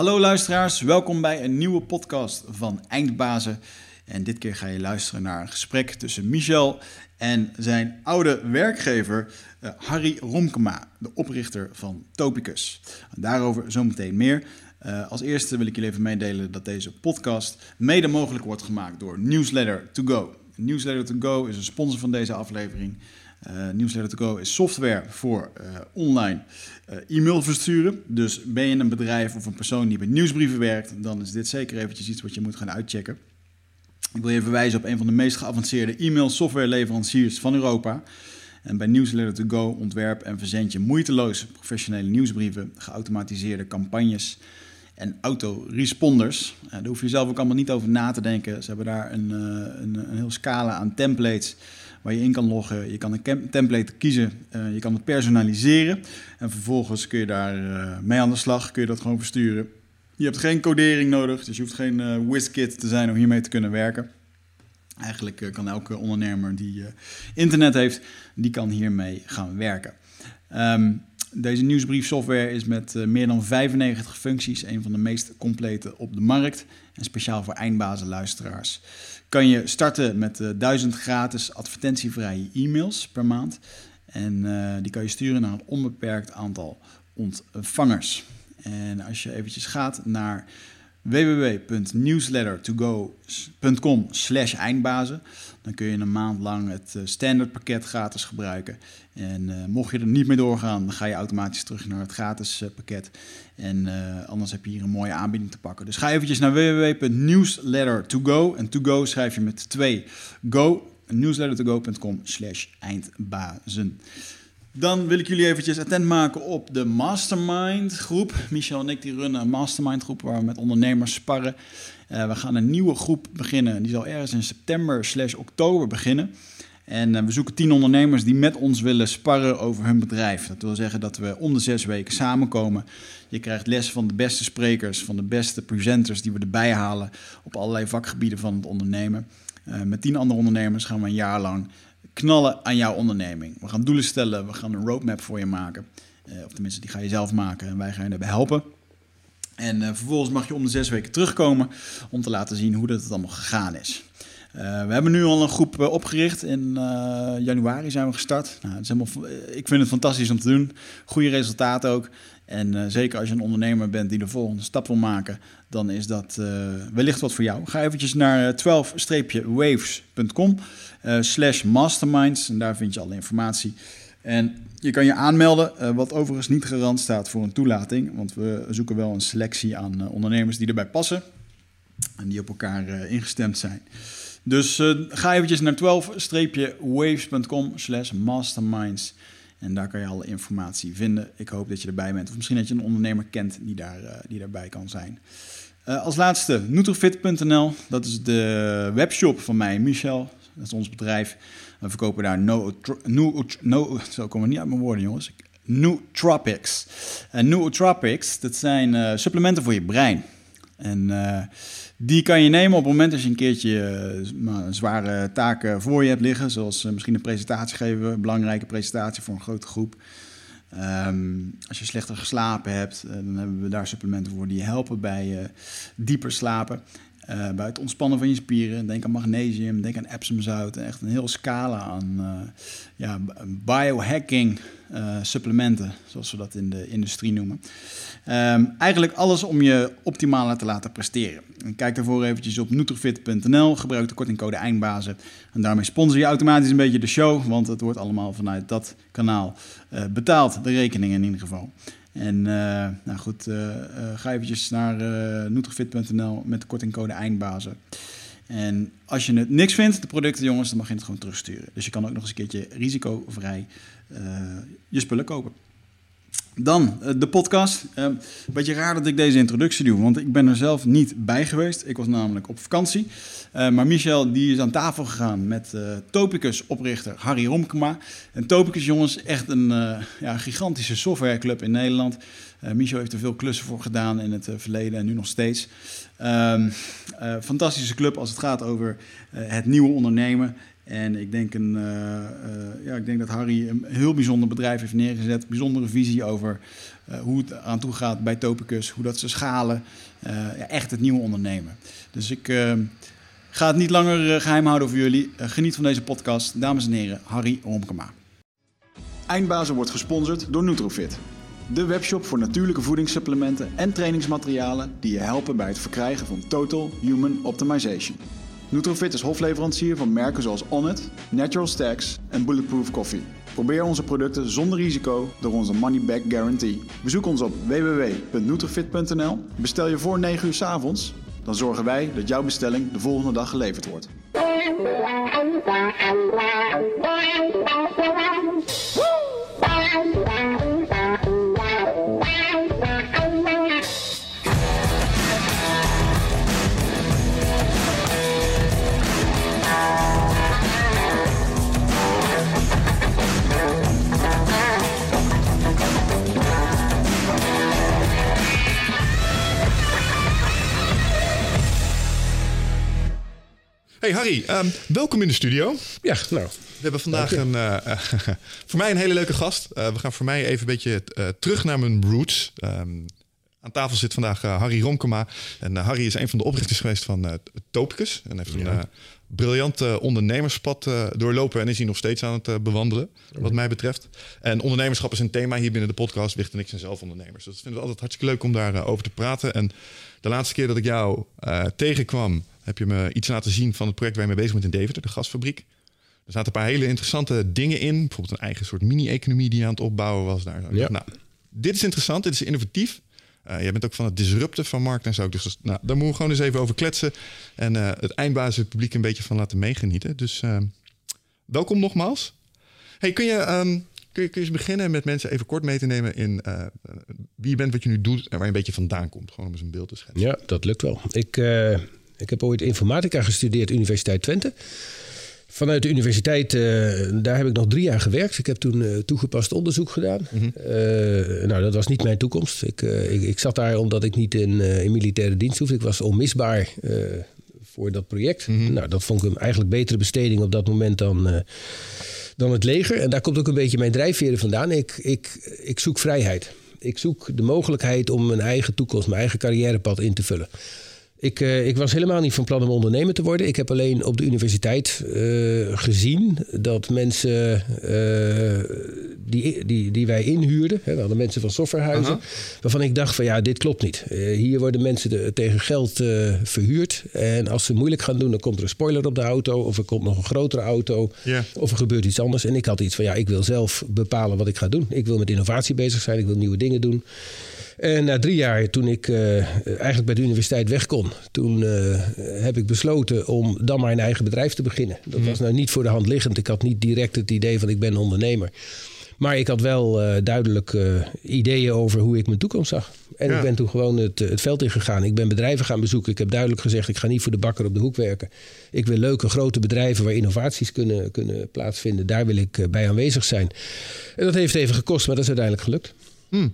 Hallo luisteraars, welkom bij een nieuwe podcast van Eindbazen. En dit keer ga je luisteren naar een gesprek tussen Michel en zijn oude werkgever uh, Harry Romkema, de oprichter van Topicus. Daarover zometeen meer. Uh, als eerste wil ik jullie even meedelen dat deze podcast mede mogelijk wordt gemaakt door Newsletter to Go. Newsletter to Go is een sponsor van deze aflevering. Uh, Newsletter to Go is software voor uh, online uh, e-mail versturen. Dus ben je een bedrijf of een persoon die met nieuwsbrieven werkt, dan is dit zeker eventjes iets wat je moet gaan uitchecken. Ik wil je verwijzen op een van de meest geavanceerde e-mail software leveranciers van Europa. En bij Newsletter to Go ontwerp en verzend je moeiteloos professionele nieuwsbrieven, geautomatiseerde campagnes en autoresponders. Daar hoef je zelf ook allemaal niet over na te denken. Ze hebben daar een, een, een heel scala aan templates waar je in kan loggen. Je kan een template kiezen, uh, je kan het personaliseren. En vervolgens kun je daar mee aan de slag, kun je dat gewoon versturen. Je hebt geen codering nodig, dus je hoeft geen uh, WizKit te zijn om hiermee te kunnen werken. Eigenlijk kan elke ondernemer die internet heeft, die kan hiermee gaan werken. Um, deze nieuwsbriefsoftware is met meer dan 95 functies een van de meest complete op de markt. En speciaal voor eindbazenluisteraars. Kan je starten met uh, 1000 gratis advertentievrije e-mails per maand. En uh, die kan je sturen naar een onbeperkt aantal ontvangers. En als je eventjes gaat naar www.newslettertogo.com slash eindbazen. Dan kun je een maand lang het uh, standaard pakket gratis gebruiken. En mocht je er niet mee doorgaan, dan ga je automatisch terug naar het gratis pakket. En anders heb je hier een mooie aanbieding te pakken. Dus ga eventjes naar www.newslettertogo. En to go schrijf je met twee go. slash eindbazen. Dan wil ik jullie eventjes attent maken op de Mastermind groep. Michel en ik runnen een Mastermind groep waar we met ondernemers sparren. Uh, we gaan een nieuwe groep beginnen. Die zal ergens in september slash oktober beginnen. En uh, we zoeken tien ondernemers die met ons willen sparren over hun bedrijf. Dat wil zeggen dat we om de zes weken samenkomen. Je krijgt les van de beste sprekers, van de beste presenters die we erbij halen op allerlei vakgebieden van het ondernemen. Uh, met tien andere ondernemers gaan we een jaar lang knallen aan jouw onderneming. We gaan doelen stellen, we gaan een roadmap voor je maken. Uh, of tenminste, die ga je zelf maken en wij gaan je daarbij helpen. En uh, vervolgens mag je om de zes weken terugkomen om te laten zien hoe dat het allemaal gegaan is. We hebben nu al een groep opgericht. In januari zijn we gestart. Nou, het is helemaal, ik vind het fantastisch om te doen. Goede resultaten ook. En zeker als je een ondernemer bent die de volgende stap wil maken, dan is dat wellicht wat voor jou. Ga eventjes naar 12-waves.com slash masterminds. En daar vind je alle informatie. En je kan je aanmelden, wat overigens niet garant staat voor een toelating. Want we zoeken wel een selectie aan ondernemers die erbij passen. En die op elkaar ingestemd zijn. Dus ga eventjes naar 12-waves.com slash masterminds. En daar kan je alle informatie vinden. Ik hoop dat je erbij bent. Of misschien dat je een ondernemer kent die, daar, uh, die daarbij kan zijn. Uh, als laatste, Nutrofit.nl. Dat is de webshop van mij, Michel. Dat is ons bedrijf. We verkopen daar no, no, no zo komen niet uit mijn woorden, jongens. Nootropics. En Nootropics, dat zijn supplementen voor je brein. En die kan je nemen op het moment als je een keertje uh, zware taak voor je hebt liggen. Zoals uh, misschien een presentatie geven, een belangrijke presentatie voor een grote groep. Um, als je slechter geslapen hebt, dan hebben we daar supplementen voor die je helpen bij dieper slapen. Bij het ontspannen van je spieren. Denk aan magnesium, denk aan epsomzout. Echt een hele scala aan ja, biohacking supplementen, zoals we dat in de industrie noemen. Um, eigenlijk alles om je optimaler te laten presteren. En kijk daarvoor eventjes op nutrifit.nl, gebruik de kortingcode EINDBAZEN en daarmee sponsor je automatisch een beetje de show, want het wordt allemaal vanuit dat kanaal betaald, de rekeningen in ieder geval. En uh, nou goed, uh, ga eventjes naar nutrifit.nl met de kortingcode EINDBAZEN. En als je het niks vindt, de producten jongens, dan mag je het gewoon terugsturen. Dus je kan ook nog eens een keertje risicovrij je spullen kopen. Dan uh, de podcast. Uh, beetje raar dat ik deze introductie doe, want ik ben er zelf niet bij geweest. Ik was namelijk op vakantie. Uh, maar Michel die is aan tafel gegaan met Topicus-oprichter Harry Romkema. En Topicus, jongens, echt een ja, gigantische softwareclub in Nederland. Michel heeft er veel klussen voor gedaan in het verleden en nu nog steeds. Ehm, fantastische club als het gaat over het nieuwe ondernemen. En ik denk, een, ja, ik denk dat Harry een heel bijzonder bedrijf heeft neergezet. Bijzondere visie over hoe het aan toe gaat bij Topicus. Hoe dat ze schalen. ja, echt het nieuwe ondernemen. Dus ik ga het niet langer geheim houden voor jullie. geniet van deze podcast. Dames en heren, Harry Romkema. Eindbazen wordt gesponsord door Nutrofit. De webshop voor natuurlijke voedingssupplementen en trainingsmaterialen die je helpen bij het verkrijgen van Total Human Optimization. Nutrofit is hofleverancier van merken zoals Onnit, Natural Stacks en Bulletproof Coffee. Probeer onze producten zonder risico door onze money back guarantee. Bezoek ons op www.nutrofit.nl. Bestel je voor 9 uur s avonds, dan zorgen wij dat jouw bestelling de volgende dag geleverd wordt. Hey Harry, um, welkom in de studio. Ja, nou. We hebben vandaag een, uh, voor mij een hele leuke gast. Uh, we gaan voor mij even een beetje uh, terug naar mijn roots. Um, aan tafel zit vandaag Harry Romkema. En Harry is een van de oprichters geweest van Topicus. En heeft ja. een briljant ondernemerspad doorlopen en is hij nog steeds aan het bewandelen, wat mij betreft. En ondernemerschap is een thema hier binnen de podcast. Wicht en ik zijn zelf ondernemers. Dus dat vinden we altijd hartstikke leuk om daarover over te praten. En de laatste keer dat ik jou tegenkwam, heb je me iets laten zien van het project waar je mee bezig bent in Deventer, de gasfabriek. Er zaten een paar hele interessante dingen in. Bijvoorbeeld een eigen soort mini-economie die je aan het opbouwen was daar. Ja. Nou, dit is interessant, dit is innovatief. Uh, jij bent ook van het disrupten van markt en zo. Dus nou, daar moeten we gewoon eens even over kletsen. En uh, het eindbasis publiek een beetje van laten meegenieten. Dus uh, welkom nogmaals. Hey, kun je, um, kun, je, kun je eens beginnen met mensen even kort mee te nemen in wie je bent, wat je nu doet en waar je een beetje vandaan komt? Gewoon om eens een beeld te schetsen. Ja, dat lukt wel. Ik ik heb ooit informatica gestudeerd, Universiteit Twente. Vanuit de universiteit, uh, daar heb ik nog drie jaar gewerkt. Ik heb toen uh, toegepast onderzoek gedaan. Mm -hmm. uh, nou, dat was niet mijn toekomst. Ik, ik, ik, zat daar omdat ik niet in, in militaire dienst hoefde. Ik was onmisbaar voor dat project. Mm -hmm. Nou, dat vond ik een eigenlijk betere besteding op dat moment dan, dan het leger. En daar komt ook een beetje mijn drijfveren vandaan. Ik, ik, ik zoek vrijheid. Ik zoek de mogelijkheid om mijn eigen toekomst, mijn eigen carrièrepad in te vullen. Ik, uh, ik, was helemaal niet van plan om ondernemer te worden. Ik heb alleen op de universiteit uh, gezien dat mensen uh, die, die, die wij inhuurden, hè, we hadden mensen van softwarehuizen, -huh. waarvan ik dacht van ja, dit klopt niet. hier worden mensen de, tegen geld verhuurd. En als ze moeilijk gaan doen, dan komt er een spoiler op de auto, of er komt nog een grotere auto, yeah. of er gebeurt iets anders. En ik had iets van ja, ik wil zelf bepalen wat ik ga doen. Ik wil met innovatie bezig zijn, ik wil nieuwe dingen doen. En na drie jaar, toen ik uh, eigenlijk bij de universiteit weg kon, toen uh, heb ik besloten om dan maar een eigen bedrijf te beginnen. Dat mm. was nou niet voor de hand liggend. Ik had niet direct het idee van ik ben ondernemer. Maar ik had wel uh, duidelijk ideeën over hoe ik mijn toekomst zag. En ja. ik ben toen gewoon het, het veld ingegaan. Ik ben bedrijven gaan bezoeken. Ik heb duidelijk gezegd, ik ga niet voor de bakker op de hoek werken. Ik wil leuke grote bedrijven waar innovaties kunnen, kunnen plaatsvinden. Daar wil ik bij aanwezig zijn. En dat heeft even gekost, maar dat is uiteindelijk gelukt. Mm.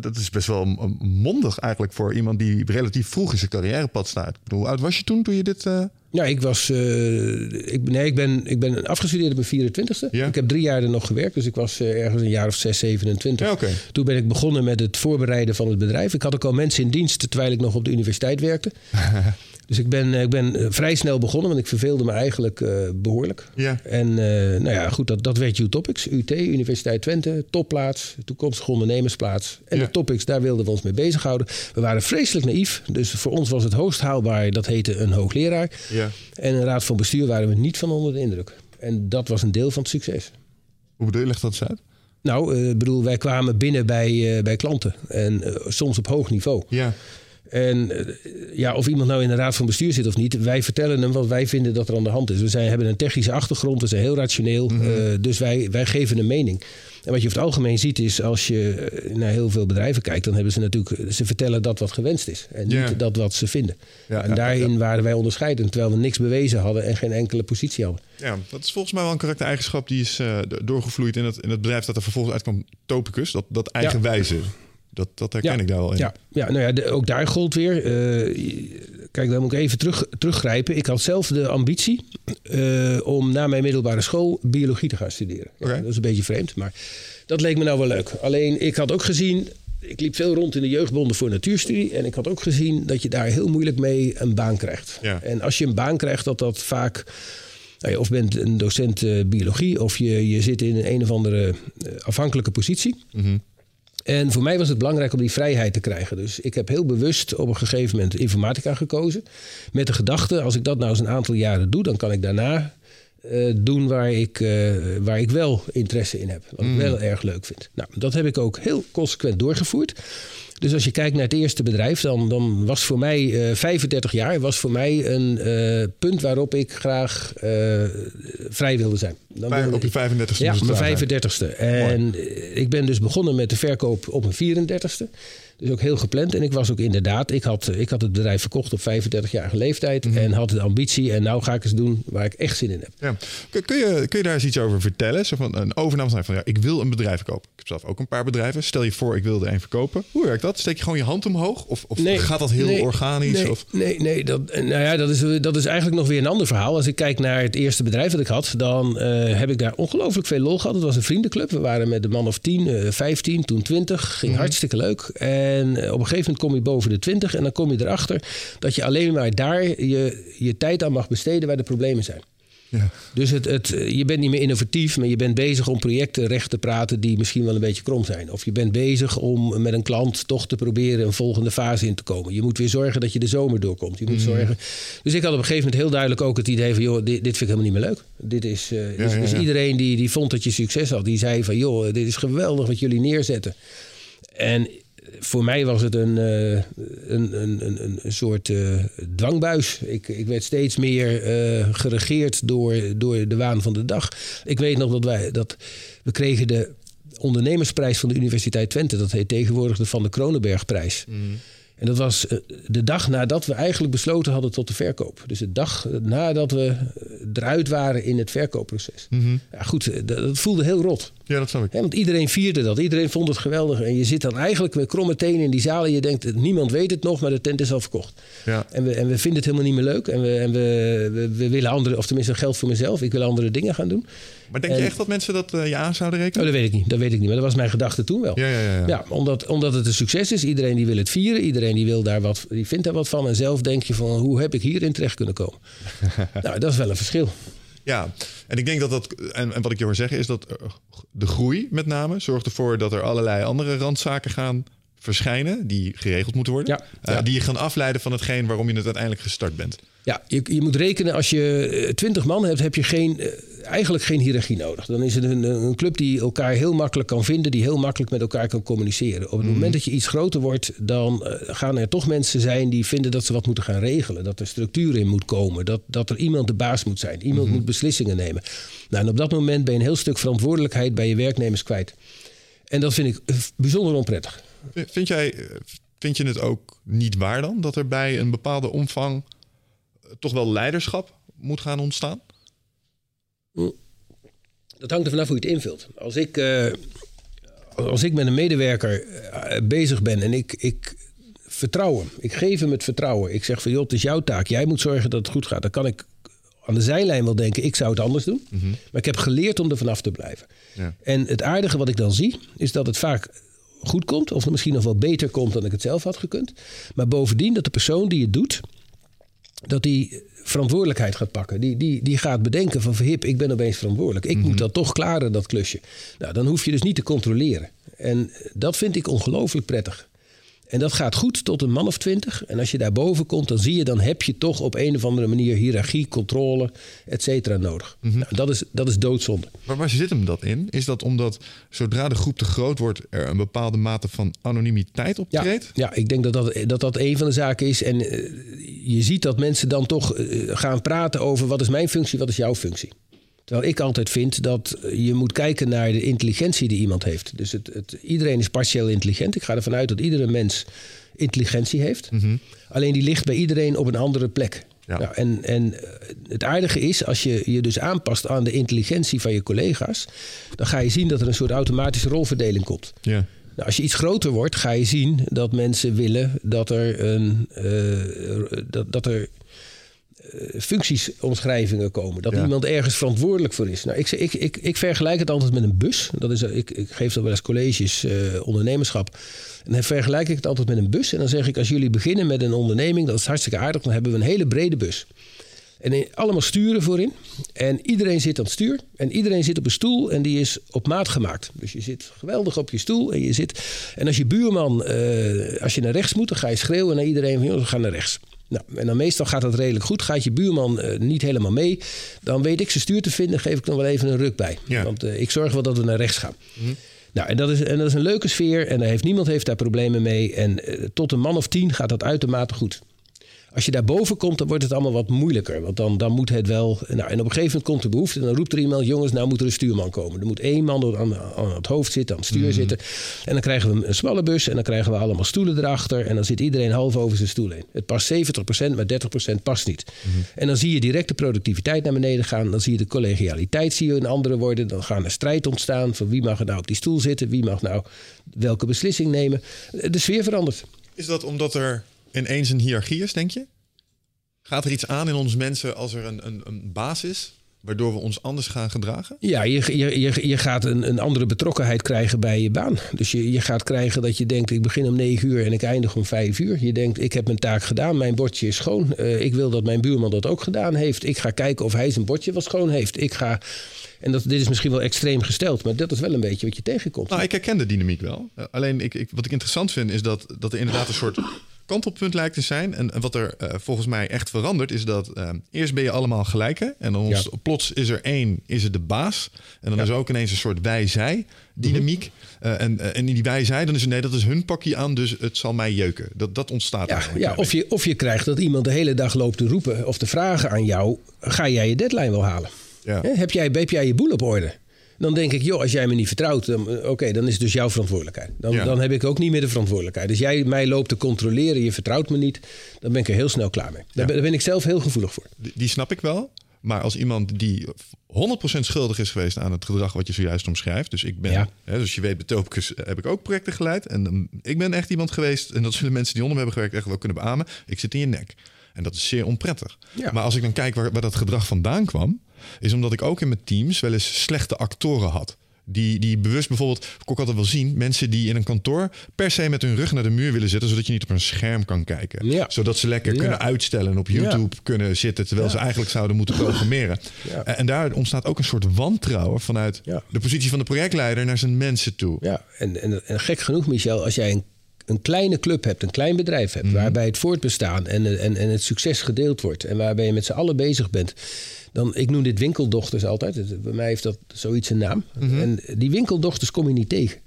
Dat is best wel mondig eigenlijk voor iemand die relatief vroeg in zijn carrièrepad staat. Hoe oud was je toen, toen je dit... Uh... Ja, ik was. Uh, ik, nee, ik ben, ik ben afgestudeerd op mijn 24ste. Ja? Ik heb drie jaar er nog gewerkt, dus ik was uh, ergens een jaar of 6, 27. Ja, okay. Toen ben ik begonnen met het voorbereiden van het bedrijf. Ik had ook al mensen in dienst terwijl ik nog op de universiteit werkte. Dus ik ben, ik ben eh, vrij snel begonnen, want ik verveelde me eigenlijk uh, behoorlijk. Ja. En uh, nou ja, goed, dat, dat werd U-Topics. UT, Universiteit Twente, topplaats, toekomstige ondernemersplaats. En ja. de topics, daar wilden we ons mee bezighouden. We waren vreselijk naïef, dus voor ons was het hoogst haalbaar. Dat heette een hoogleraar. Ja. En een raad van bestuur waren we niet van onder de indruk. En dat was een deel van het succes. Hoe bedoel je, legt dat eens uit? Nou, ik uh, bedoel, wij kwamen binnen bij, bij klanten. En soms op hoog niveau. Ja. En ja, of iemand nou in de raad van bestuur zit of niet, wij vertellen hem wat wij vinden dat er aan de hand is. We zijn, hebben een technische achtergrond, we zijn heel rationeel, mm -hmm. uh, dus wij, wij geven een mening. En wat je over het algemeen ziet is, als je naar heel veel bedrijven kijkt, dan hebben ze natuurlijk, ze vertellen dat wat gewenst is en niet dat wat ze vinden. Ja, en ja, daarin ja. waren wij onderscheidend, terwijl we niks bewezen hadden en geen enkele positie hadden. Ja, dat is volgens mij wel een karaktereigenschap die is uh, doorgevloeid in het, in het bedrijf dat er vervolgens uitkwam, Topicus, dat, dat eigenwijze. Dat, dat herken ja. ik daar wel in. Ja, ja nou ja, de, ook daar gold weer. Uh, Kijk, dan moet ik even terug, teruggrijpen. Ik had zelf de ambitie uh, om na mijn middelbare school biologie te gaan studeren. Ja. Dat is een beetje vreemd, maar dat leek me nou wel leuk. Alleen ik had ook gezien, ik liep veel rond in de jeugdbonden voor natuurstudie. En ik had ook gezien dat je daar heel moeilijk mee een baan krijgt. Ja. En als je een baan krijgt, dat dat vaak. Nou of bent een docent eh, biologie, of je, je zit in een, een of andere eh, afhankelijke positie. Mhm. En voor mij was het belangrijk om die vrijheid te krijgen. Dus ik heb heel bewust op een gegeven moment informatica gekozen. Met de gedachte, als ik dat nou eens een aantal jaren doe, dan kan ik daarna eh, doen waar ik, eh, waar ik wel interesse in heb. Wat ik wel erg leuk vind. Nou, dat heb ik ook heel consequent doorgevoerd. Dus als je kijkt naar het eerste bedrijf, dan, dan was voor mij eh 35 jaar was voor mij een eh, punt waarop ik graag eh, vrij wilde zijn. Dan Vijf- wilde op je ik- 35 ja, mijn 35ste. En eh, ik ben dus begonnen met de verkoop op mijn 34ste. Dus ook heel gepland. En ik was ook inderdaad, ik had, ik had het bedrijf verkocht op 35-jarige leeftijd. En had de ambitie. En nou ga ik eens doen waar ik echt zin in heb. Ja. Kun, je, kun je daar eens iets over vertellen? Zo van een overname zijn van ja, ik wil een bedrijf kopen. Ik heb zelf ook een paar bedrijven. Stel je voor, ik wilde één verkopen. Hoe werkt dat? Steek je gewoon je hand omhoog? Of, of gaat dat heel nee, organisch? Nee, Of? nee, nee dat, nou ja, dat, is, dat is eigenlijk nog weer een ander verhaal. Als ik kijk naar het eerste bedrijf dat ik had, dan eh, heb ik daar ongelooflijk veel lol gehad. Het was een vriendenclub. We waren met de man of 10, eh 15, toen 20. Ging hartstikke leuk. En eh, op een gegeven moment kom je boven de 20 en dan kom je erachter dat je alleen maar daar je, je tijd aan mag besteden waar de problemen zijn. Ja. Dus het, het, je bent niet meer innovatief, maar je bent bezig om projecten recht te praten die misschien wel een beetje krom zijn. Of je bent bezig om met een klant toch te proberen een volgende fase in te komen. Je moet weer zorgen dat je de zomer doorkomt. Je moet zorgen. Dus ik had op een gegeven moment heel duidelijk ook het idee van: joh, dit, dit vind ik helemaal niet meer leuk. Dit is, eh, dus, ja, dus iedereen die, die vond dat je succes had, die zei van: joh, dit is geweldig wat jullie neerzetten. En voor mij was het een, eh, een, een, een, soort eh, dwangbuis. Ik, ik werd steeds meer eh, geregeerd door, door de waan van de dag. Ik weet nog dat wij dat we kregen de ondernemersprijs van de Universiteit Twente. Dat heet tegenwoordig de Van de Kronenbergprijs. En dat was de dag nadat we eigenlijk besloten hadden tot de verkoop. Dus de dag nadat we eruit waren in het verkoopproces. Ja, goed, dat, dat voelde heel rot. Ja, dat snap ik. Want iedereen vierde dat. Iedereen vond het geweldig. En je zit dan eigenlijk met kromme tenen in die zaal. En je denkt, niemand weet het nog, maar de tent is al verkocht. Ja. En we, en we vinden het helemaal niet meer leuk. En we, en we, we, we willen andere, of tenminste geld voor mezelf. Ik wil andere dingen gaan doen. Maar denk je echt dat mensen dat eh, je aan zouden Oh, rekenen? dat weet ik niet. Dat weet ik niet. Maar dat was mijn gedachte toen wel. Ja, ja, ja. ja. Ja, omdat, omdat het een succes is. Iedereen die wil het vieren. Iedereen die, wil daar wat, die vindt daar wat van. En zelf denk je van, hoe heb ik hierin terecht kunnen komen? nou, dat is wel een verschil. Ja, en ik denk dat dat, en, en wat ik je hoor zeggen, is dat eh, de groei met name zorgt ervoor dat er allerlei andere randzaken gaan verschijnen die geregeld moeten worden. Ja, Eh. Die je gaan afleiden van hetgeen waarom je het uiteindelijk gestart bent. Ja, je, je moet rekenen, als je twintig man hebt, heb je geen, eh, eigenlijk geen hiërarchie nodig. Dan is het een, een club die elkaar heel makkelijk kan vinden, die heel makkelijk met elkaar kan communiceren. Op het moment dat je iets groter wordt, dan eh, gaan er toch mensen zijn die vinden dat ze wat moeten gaan regelen. Dat er structuur in moet komen, dat, dat er iemand de baas moet zijn. Iemand moet beslissingen nemen. Nou, en op dat moment ben je een heel stuk verantwoordelijkheid bij je werknemers kwijt. En dat vind ik eh, bijzonder onprettig. Vind, jij, eh, vind je het ook niet waar dan dat er bij een bepaalde omvang eh, toch wel leiderschap moet gaan ontstaan? Dat hangt er vanaf hoe je het invult. Als ik, eh, als ik met een medewerker bezig ben en ik, ik vertrouw hem. Ik geef hem het vertrouwen. Ik zeg van joh, het is jouw taak. Jij moet zorgen dat het goed gaat. Dan kan ik aan de zijlijn wel denken, ik zou het anders doen. Maar ik heb geleerd om er vanaf te blijven. Ja. En het aardige wat ik dan zie, is dat het vaak goed komt. Of misschien nog wel beter komt dan ik het zelf had gekund. Maar bovendien dat de persoon die het doet, dat die verantwoordelijkheid gaat pakken. Die, die, die gaat bedenken van verhip, ik ben opeens verantwoordelijk. Ik moet dat toch klaren, dat klusje. Nou, dan hoef je dus niet te controleren. En dat vind ik ongelooflijk prettig. En dat gaat goed tot een man of twintig. En als je daarboven komt, dan zie je, dan heb je toch op een of andere manier hiërarchie, controle, et cetera nodig. nou, dat, is, dat is doodzonde. Maar waar zit hem dat in? Is dat omdat zodra de groep te groot wordt, er een bepaalde mate van anonimiteit optreedt? ja, ik denk dat dat, dat dat een van de zaken is. En eh, je ziet dat mensen dan toch eh, gaan praten over wat is mijn functie, wat is jouw functie. Terwijl ik altijd vind dat je moet kijken naar de intelligentie die iemand heeft. Dus het, het, iedereen is partieel intelligent. Ik ga ervan uit dat iedere mens intelligentie heeft. Alleen die ligt bij iedereen op een andere plek. Ja. Nou, en, en eh, het aardige is, als je je dus aanpast aan de intelligentie van je collega's, dan ga je zien dat er een soort automatische rolverdeling komt. Ja. Nou, als je iets groter wordt, ga je zien dat mensen willen dat er, een, uh, dat, dat er functiesomschrijvingen komen. Dat Ja. iemand ergens verantwoordelijk voor is. Nou, ik, ik, ik, ik vergelijk het altijd met een bus. Dat is, ik, ik geef dat wel eens colleges eh, ondernemerschap. En dan vergelijk ik het altijd met een bus. En dan zeg ik, als jullie beginnen met een onderneming, dat is hartstikke aardig. Dan hebben we een hele brede bus. En allemaal sturen voorin. En iedereen zit aan het stuur. En iedereen zit op een stoel en die is op maat gemaakt. Dus je zit geweldig op je stoel. En, je zit, en als je buurman, eh, als je naar rechts moet, dan ga je schreeuwen naar iedereen van... "Jongens, we gaan naar rechts. Nou, en dan meestal gaat dat redelijk goed. Gaat je buurman eh, niet helemaal mee, dan weet ik zijn stuur te vinden. Geef ik nog wel even een ruk bij. Ja. Want eh, ik zorg wel dat we naar rechts gaan. Nou, en dat, is, en dat is een leuke sfeer. En daar heeft, niemand heeft daar problemen mee. En eh, tot een man of tien gaat dat uitermate goed. Als je daarboven komt, dan wordt het allemaal wat moeilijker. Want dan, dan moet het wel. Nou, en op een gegeven moment komt de behoefte. En dan roept er iemand: jongens, nou moet er een stuurman komen. Er moet één man aan, aan het hoofd zitten, aan het stuur zitten. En dan krijgen we een smalle bus. En dan krijgen we allemaal stoelen erachter. En dan zit iedereen half over zijn stoel heen. Het past 70%, maar 30% past niet. En dan zie je direct de productiviteit naar beneden gaan. Dan zie je de collegialiteit zie je in andere worden. Dan gaan er strijd ontstaan. Van wie mag er nou op die stoel zitten? Wie mag nou welke beslissing nemen? De sfeer verandert. Is dat omdat er ineens een hiërarchie is, denk je? Gaat er iets aan in ons mensen als er een, een, een baas is, waardoor we ons anders gaan gedragen? Ja, je, je, je, je gaat een, een andere betrokkenheid krijgen bij je baan. Dus je, je gaat krijgen dat je denkt, ik begin om negen uur en ik eindig om vijf uur. Je denkt, ik heb mijn taak gedaan, mijn bordje is schoon. Eh, ik wil dat mijn buurman dat ook gedaan heeft. Ik ga kijken of hij zijn bordje wel schoon heeft. Ik ga... En dat, dit is misschien wel extreem gesteld, maar dat is wel een beetje wat je tegenkomt. Nou, ik herken de dynamiek wel. Uh, alleen ik, ik, wat ik interessant vind is dat, dat er inderdaad een soort kantelpunt lijkt te zijn. En, en wat er uh, volgens mij echt verandert is dat uh, eerst ben je allemaal gelijke. En dan Ja. plots is er één, is het de baas. En dan is er ook ineens een soort wij-zij dynamiek. Uh, en, uh, en in die wij-zij, dan is het nee, dat is hun pakje aan, dus het zal mij jeuken. Dat, dat ontstaat Ja, eigenlijk. ja of, je, of je krijgt dat iemand de hele dag loopt te roepen of te vragen aan jou: ga jij je deadline wel halen? Ja. Heb, jij, heb jij je boel op orde? Dan denk ik, joh, als jij me niet vertrouwt, dan, eh, oké, dan is het dus jouw verantwoordelijkheid. Dan, Ja. dan heb ik ook niet meer de verantwoordelijkheid. Als jij mij loopt te controleren, je vertrouwt me niet, dan ben ik er heel snel klaar mee. Daar, Ja. ben, daar ben ik zelf heel gevoelig voor. Die, die snap ik wel. Maar als iemand die 100% schuldig is geweest aan het gedrag wat je zojuist omschrijft. Dus ik ben, Ja. hè, dus je weet, bij Topicus heb ik ook projecten geleid. En um, ik ben echt iemand geweest, en dat zullen mensen die onder me hebben gewerkt echt wel kunnen beamen. Ik zit in je nek. En dat is zeer onprettig. Ja. Maar als ik dan kijk waar, waar dat gedrag vandaan kwam, is omdat ik ook in mijn teams wel eens slechte actoren had. Die, die bewust bijvoorbeeld, ik ook altijd wel zien, mensen die in een kantoor per se met hun rug naar de muur willen zitten, zodat je niet op een scherm kan kijken. Ja. Zodat ze lekker Ja. kunnen uitstellen en op YouTube kunnen zitten, terwijl ze eigenlijk zouden moeten programmeren. En, en daar ontstaat ook een soort wantrouwen vanuit de positie van de projectleider naar zijn mensen toe. Ja, en, en, en gek genoeg, Michel, als jij een, een kleine club hebt, een klein bedrijf hebt, waarbij het voortbestaan en, en, en het succes gedeeld wordt en waarbij je met z'n allen bezig bent, dan, ik noem dit winkeldochters altijd. Bij mij heeft dat zoiets een naam. En die winkeldochters kom je niet tegen.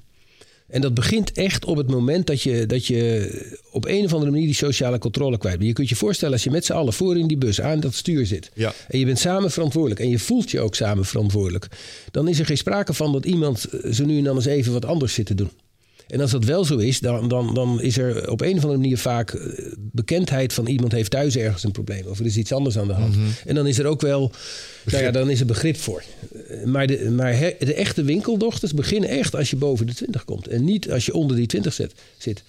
En dat begint echt op het moment dat je, dat je op een of andere manier die sociale controle kwijt bent. Je kunt je voorstellen als je met z'n allen voor in die bus aan dat stuur zit. Ja. En je bent samen verantwoordelijk. En je voelt je ook samen verantwoordelijk. Dan is er geen sprake van dat iemand zo nu en dan eens even wat anders zit te doen. En als dat wel zo is, dan, dan, dan is er op een of andere manier vaak eh, bekendheid van iemand heeft thuis ergens een probleem. Of er is iets anders aan de hand. En dan is er ook wel, nou ja, dan is er begrip voor. Eh, Maar, de, maar he- de echte winkeldochters beginnen echt als je boven de 20 komt. En niet als je onder die 20 zit. zit.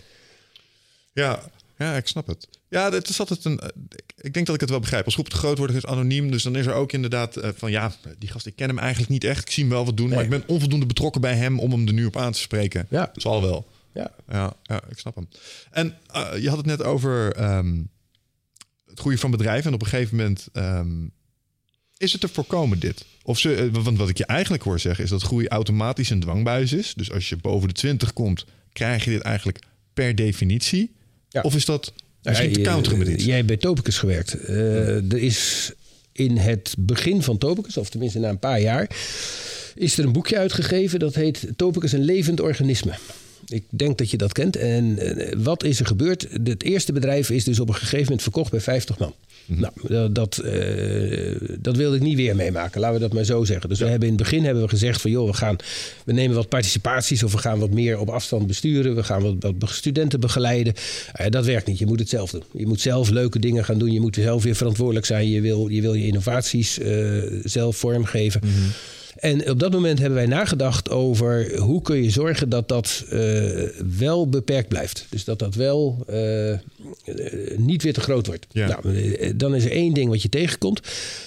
Ja, ja, ik snap het. Ja, het is altijd een. eh, Ik denk dat ik het wel begrijp. Als groep te groot wordt, is het anoniem. Dus dan is er ook inderdaad eh, van ja, die gast, ik ken hem eigenlijk niet echt. Ik zie hem wel wat doen, maar ik ben onvoldoende betrokken bij hem om hem er nu op aan te spreken. Ja. Zal wel. Ja. Ja, ja, ik snap hem. En eh, je had het net over ehm, het groeien van bedrijven. En op een gegeven moment ehm, is het te voorkomen dit. Of ze, want wat ik je eigenlijk hoor zeggen is dat groei automatisch een dwangbuis is. Dus als je boven de 20 komt, krijg je dit eigenlijk per definitie. Ja. Of is dat misschien te Ja, counteren met iets? Jij hebt bij Topicus gewerkt. Eh, Er is in het begin van Topicus, of tenminste na een paar jaar, is er een boekje uitgegeven dat heet Topicus een levend organisme. Ik denk dat je dat kent. En eh, wat is er gebeurd? Het eerste bedrijf is dus op een gegeven moment verkocht bij 50 man. Nou, dat, dat, eh, dat wilde ik niet weer meemaken, laten we dat maar zo zeggen. Dus we hebben in het begin hebben we gezegd van joh, we, gaan, we nemen wat participaties of we gaan wat meer op afstand besturen. We gaan wat, wat studenten begeleiden. Eh, dat werkt niet, je moet het zelf doen. Je moet zelf leuke dingen gaan doen. Je moet zelf weer verantwoordelijk zijn. Je wil je, wil je innovaties eh, zelf vormgeven. En op dat moment hebben wij nagedacht over hoe kun je zorgen dat dat uh, wel beperkt blijft. Dus dat dat wel uh, niet weer te groot wordt. Ja. Nou, dan is er één ding wat je tegenkomt.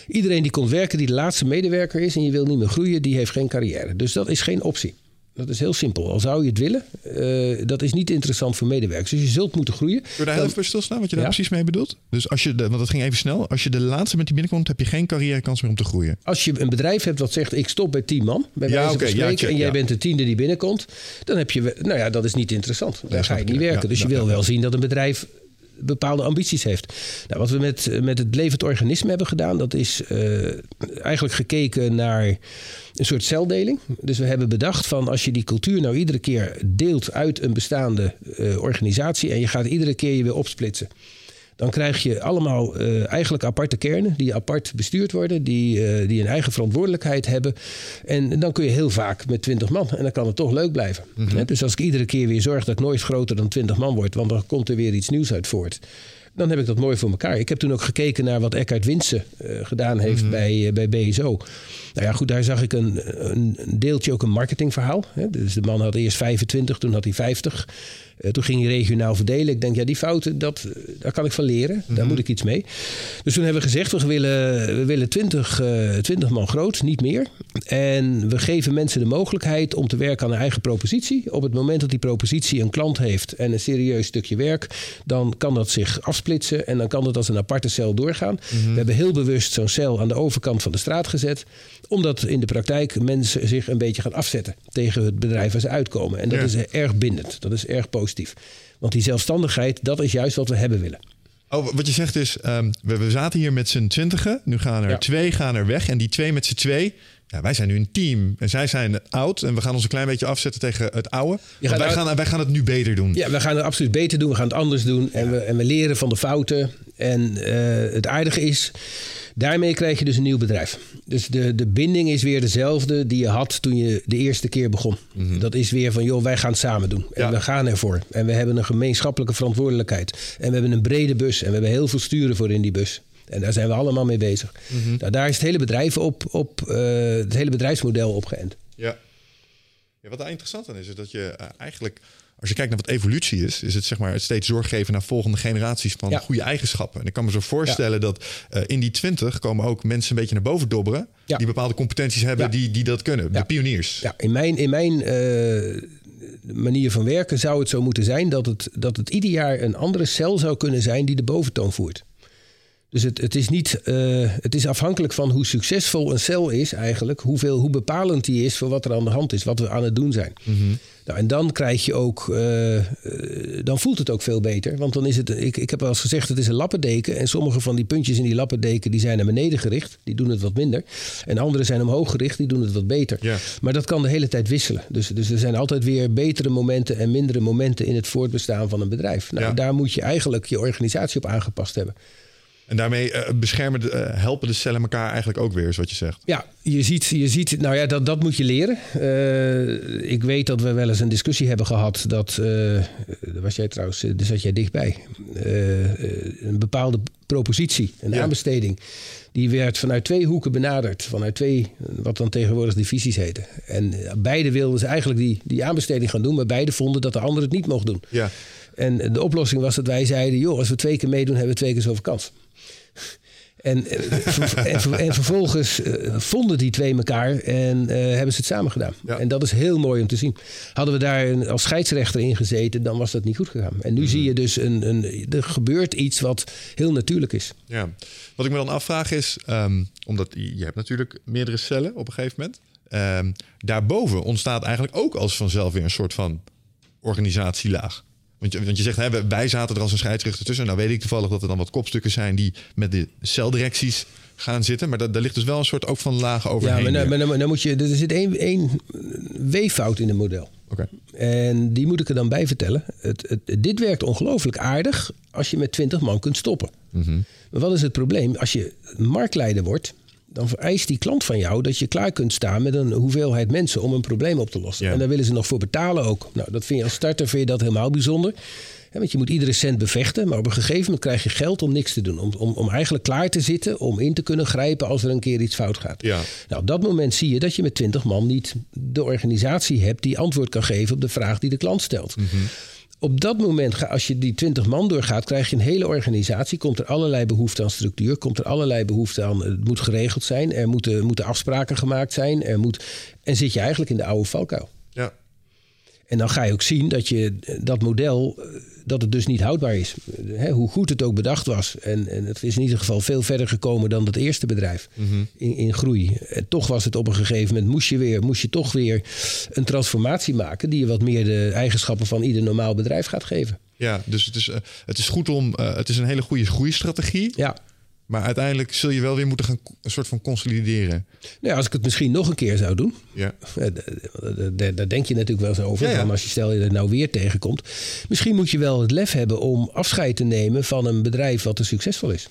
Iedereen die komt werken, die de laatste medewerker is en je wil niet meer groeien, die heeft geen carrière. Dus dat is geen optie. Dat is heel simpel. Al zou je het willen, uh, dat is niet interessant voor medewerkers. Dus je zult moeten groeien. Kun je daar heel even stilstaan wat je daar precies mee bedoelt? Dus als je, de, want dat ging even snel. Als je de laatste met die binnenkomt, heb je geen carrièrekans meer om te groeien. Als je een bedrijf hebt wat zegt, ik stop bij tien man, bij ja, okay, ja, en jij bent de tiende die binnenkomt, dan heb je, nou ja, dat is niet interessant. Daar ga je niet werken. dus je wil wel zien dat een bedrijf bepaalde ambities heeft. Nou, wat we met, met het levend organisme hebben gedaan, dat is uh, eigenlijk gekeken naar een soort celdeling. Dus we hebben bedacht van als je die cultuur nou iedere keer deelt uit een bestaande uh, organisatie en je gaat iedere keer je weer opsplitsen. Dan krijg je allemaal uh, eigenlijk aparte kernen die apart bestuurd worden, die, uh, die een eigen verantwoordelijkheid hebben. En dan kun je heel vaak met 20 man en dan kan het toch leuk blijven. Mm -hmm. Dus als ik iedere keer weer zorg dat ik nooit groter dan 20 man word, want dan komt er weer iets nieuws uit voort dan heb ik dat mooi voor elkaar. Ik heb toen ook gekeken naar wat Eckhard Winsen uh, gedaan heeft mm -hmm. bij, uh, bij BSO. Nou ja, goed, daar zag ik een, een deeltje ook een marketingverhaal. Hè. Dus de man had eerst 25, toen had hij 50. Uh, toen ging hij regionaal verdelen. Ik denk, ja, die fouten, dat, daar kan ik van leren. Mm -hmm. Daar moet ik iets mee. Dus toen hebben we gezegd, we willen, we willen 20, uh, 20 man groot, niet meer. En we geven mensen de mogelijkheid om te werken aan een eigen propositie. Op het moment dat die propositie een klant heeft en een serieus stukje werk, dan kan dat zich afsplitsen en dan kan dat als een aparte cel doorgaan. Mm -hmm. We hebben heel bewust zo'n cel aan de overkant van de straat gezet omdat in de praktijk mensen zich een beetje gaan afzetten tegen het bedrijf waar ze uitkomen. En dat ja. is erg bindend. Dat is erg positief. Want die zelfstandigheid, dat is juist wat we hebben willen. Oh, wat je zegt is, um, we, we, zaten hier met z'n twintigen. Nu gaan er ja. twee gaan er weg. En die twee met z'n twee, ja, wij zijn nu een team. En zij zijn oud. En we gaan ons een klein beetje afzetten tegen het oude. Wij, gaan, wij gaan het nu beter doen. Ja, we gaan het absoluut beter doen. We gaan het anders doen. En, we, en we leren van de fouten. En uh, het aardige is... Daarmee krijg je dus een nieuw bedrijf. Dus de, de binding is weer dezelfde die je had toen je de eerste keer begon. Mm -hmm. Dat is weer van, joh, wij gaan het samen doen. En ja. we gaan ervoor. En we hebben een gemeenschappelijke verantwoordelijkheid. En we hebben een brede bus. En we hebben heel veel sturen voor in die bus. En daar zijn we allemaal mee bezig. Mm -hmm. nou, daar is het hele bedrijf op, op uh, het hele bedrijfsmodel op geënt. Ja. ja. Wat daar interessant aan is, is dat je uh, eigenlijk als je kijkt naar wat evolutie is, is het zeg maar het steeds zorg geven naar volgende generaties van ja. goede eigenschappen. En ik kan me zo voorstellen ja. dat uh, in die twintig komen ook mensen een beetje naar boven dobberen. Ja. Die bepaalde competenties hebben die, die dat kunnen. De pioniers. Ja, in mijn, in mijn uh, manier van werken zou het zo moeten zijn dat het, dat het ieder jaar een andere cel zou kunnen zijn die de boventoon voert. Dus het, het, is niet, uh, het is afhankelijk van hoe succesvol een cel is eigenlijk, hoeveel, hoe bepalend die is voor wat er aan de hand is, wat we aan het doen zijn. Mm -hmm. Nou, en dan krijg je ook, uh, uh, dan voelt het ook veel beter. Want dan is het, ik, ik heb wel eens gezegd, het is een lappendeken. En sommige van die puntjes in die lappendeken, die zijn naar beneden gericht. Die doen het wat minder. En andere zijn omhoog gericht, die doen het wat beter. Ja. Maar dat kan de hele tijd wisselen. Dus, dus er zijn altijd weer betere momenten en mindere momenten in het voortbestaan van een bedrijf. Nou, ja. daar moet je eigenlijk je organisatie op aangepast hebben. En daarmee uh, beschermen de, uh, helpen de cellen elkaar eigenlijk ook weer, is wat je zegt. Ja, je ziet, je ziet nou ja, dat, dat moet je leren. Uh, ik weet dat we wel eens een discussie hebben gehad. Dat, was jij trouwens, daar zat jij dichtbij. een bepaalde propositie, een ja. aanbesteding. Die werd vanuit twee hoeken benaderd. Vanuit twee, wat dan tegenwoordig divisies heten. En beide wilden ze eigenlijk die, die aanbesteding gaan doen. Maar beide vonden dat de ander het niet mocht doen. Ja. En de oplossing was dat wij zeiden: joh, als we twee keer meedoen, hebben we twee keer zoveel kans. En, en, en, vervolgens uh, vonden die twee elkaar en uh, hebben ze het samen gedaan. Ja. En dat is heel mooi om te zien. Hadden we daar een, als scheidsrechter in gezeten, dan was dat niet goed gegaan. En nu mm-hmm. zie je dus, een, een, er gebeurt iets wat heel natuurlijk is. Ja. Wat ik me dan afvraag is, um, omdat je hebt natuurlijk meerdere cellen op een gegeven moment. Um, daarboven ontstaat eigenlijk ook als vanzelf weer een soort van organisatielaag. Want je, want je zegt, hè, wij zaten er als een scheidsrechter tussen. Nou weet ik toevallig dat er dan wat kopstukken zijn die met de celdirecties gaan zitten. Maar daar, daar ligt dus wel een soort ook van lagen overheen. Ja, maar, maar dan, dan moet je, er zit één, één weeffout in het model. Okay. En die moet ik er dan bij vertellen. Het, het, dit werkt ongelooflijk aardig als je met 20 man kunt stoppen. Mm -hmm. Maar wat is het probleem? Als je marktleider wordt, dan vereist die klant van jou dat je klaar kunt staan met een hoeveelheid mensen om een probleem op te lossen. Ja. En daar willen ze nog voor betalen ook. Nou, dat vind je als starter vind je dat helemaal bijzonder. Want je moet iedere cent bevechten, maar op een gegeven moment krijg je geld om niks te doen. Om, om, om eigenlijk klaar te zitten, om in te kunnen grijpen als er een keer iets fout gaat. Ja. Nou, op dat moment zie je dat je met 20 man niet de organisatie hebt die antwoord kan geven op de vraag die de klant stelt. Op dat moment, als je die 20 man doorgaat, krijg je een hele organisatie. Komt er allerlei behoefte aan structuur. Komt er allerlei behoefte aan. Het moet geregeld zijn. Er moeten, moeten afspraken gemaakt zijn. Er moet, en zit je eigenlijk in de oude valkuil. En dan ga je ook zien dat je dat model, eh, dat het dus niet houdbaar is. Eh, Hè, hoe goed het ook bedacht was. En, en het is in ieder geval veel verder gekomen dan dat eerste bedrijf in, in groei. En toch was het op een gegeven moment, moest je, weer, moest je toch weer een transformatie maken... die je wat meer de eigenschappen van ieder normaal bedrijf gaat geven. Ja, dus het is, eh, het is goed om. eh, het is een hele goede groeistrategie. Ja, Maar uiteindelijk zul je wel weer moeten gaan een soort van consolideren. nou als ik het misschien nog een keer zou doen... Ja. eh, Daar denk je natuurlijk wel eens over. Ja, ja. Van als je stel je er nou weer tegenkomt. Misschien moet je wel het lef hebben om afscheid te nemen van een bedrijf wat te succesvol is.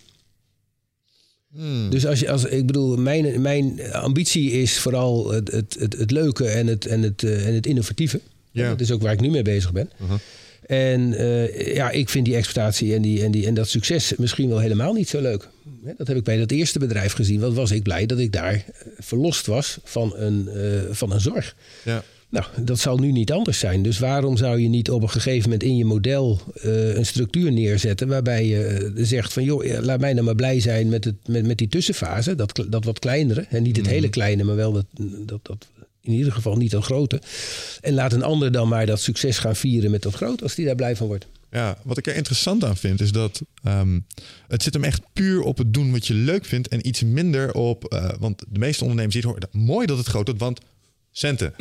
Hmm. Dus als je, als, ik bedoel, mijn, mijn ambitie is vooral het, het, het, het leuke en het, en, het, eh, en het innovatieve. Ja. Dat is ook waar ik nu mee bezig ben. Uh-huh. En eh, ja, ik vind die exploitatie en, die, en, die, en dat succes misschien wel helemaal niet zo leuk. Dat heb ik bij dat eerste bedrijf gezien. Wat was ik blij dat ik daar eh, verlost was van een, eh, van een zorg. Ja. Nou, dat zal nu niet anders zijn. Dus waarom zou je niet op een gegeven moment in je model een structuur neerzetten waarbij je zegt van joh, laat mij nou maar blij zijn met, het, met, met die tussenfase, dat, dat wat kleinere. En niet het hele kleine, maar wel dat, dat, dat in ieder geval niet dat grote. En laat een ander dan maar dat succes gaan vieren met dat groot als die daar blij van wordt. Ja, wat ik er interessant aan vind is dat ehm, het zit hem echt puur op het doen wat je leuk vindt en iets minder op, eh, want de meeste ondernemers het horen, mooi dat het groot wordt, want centen.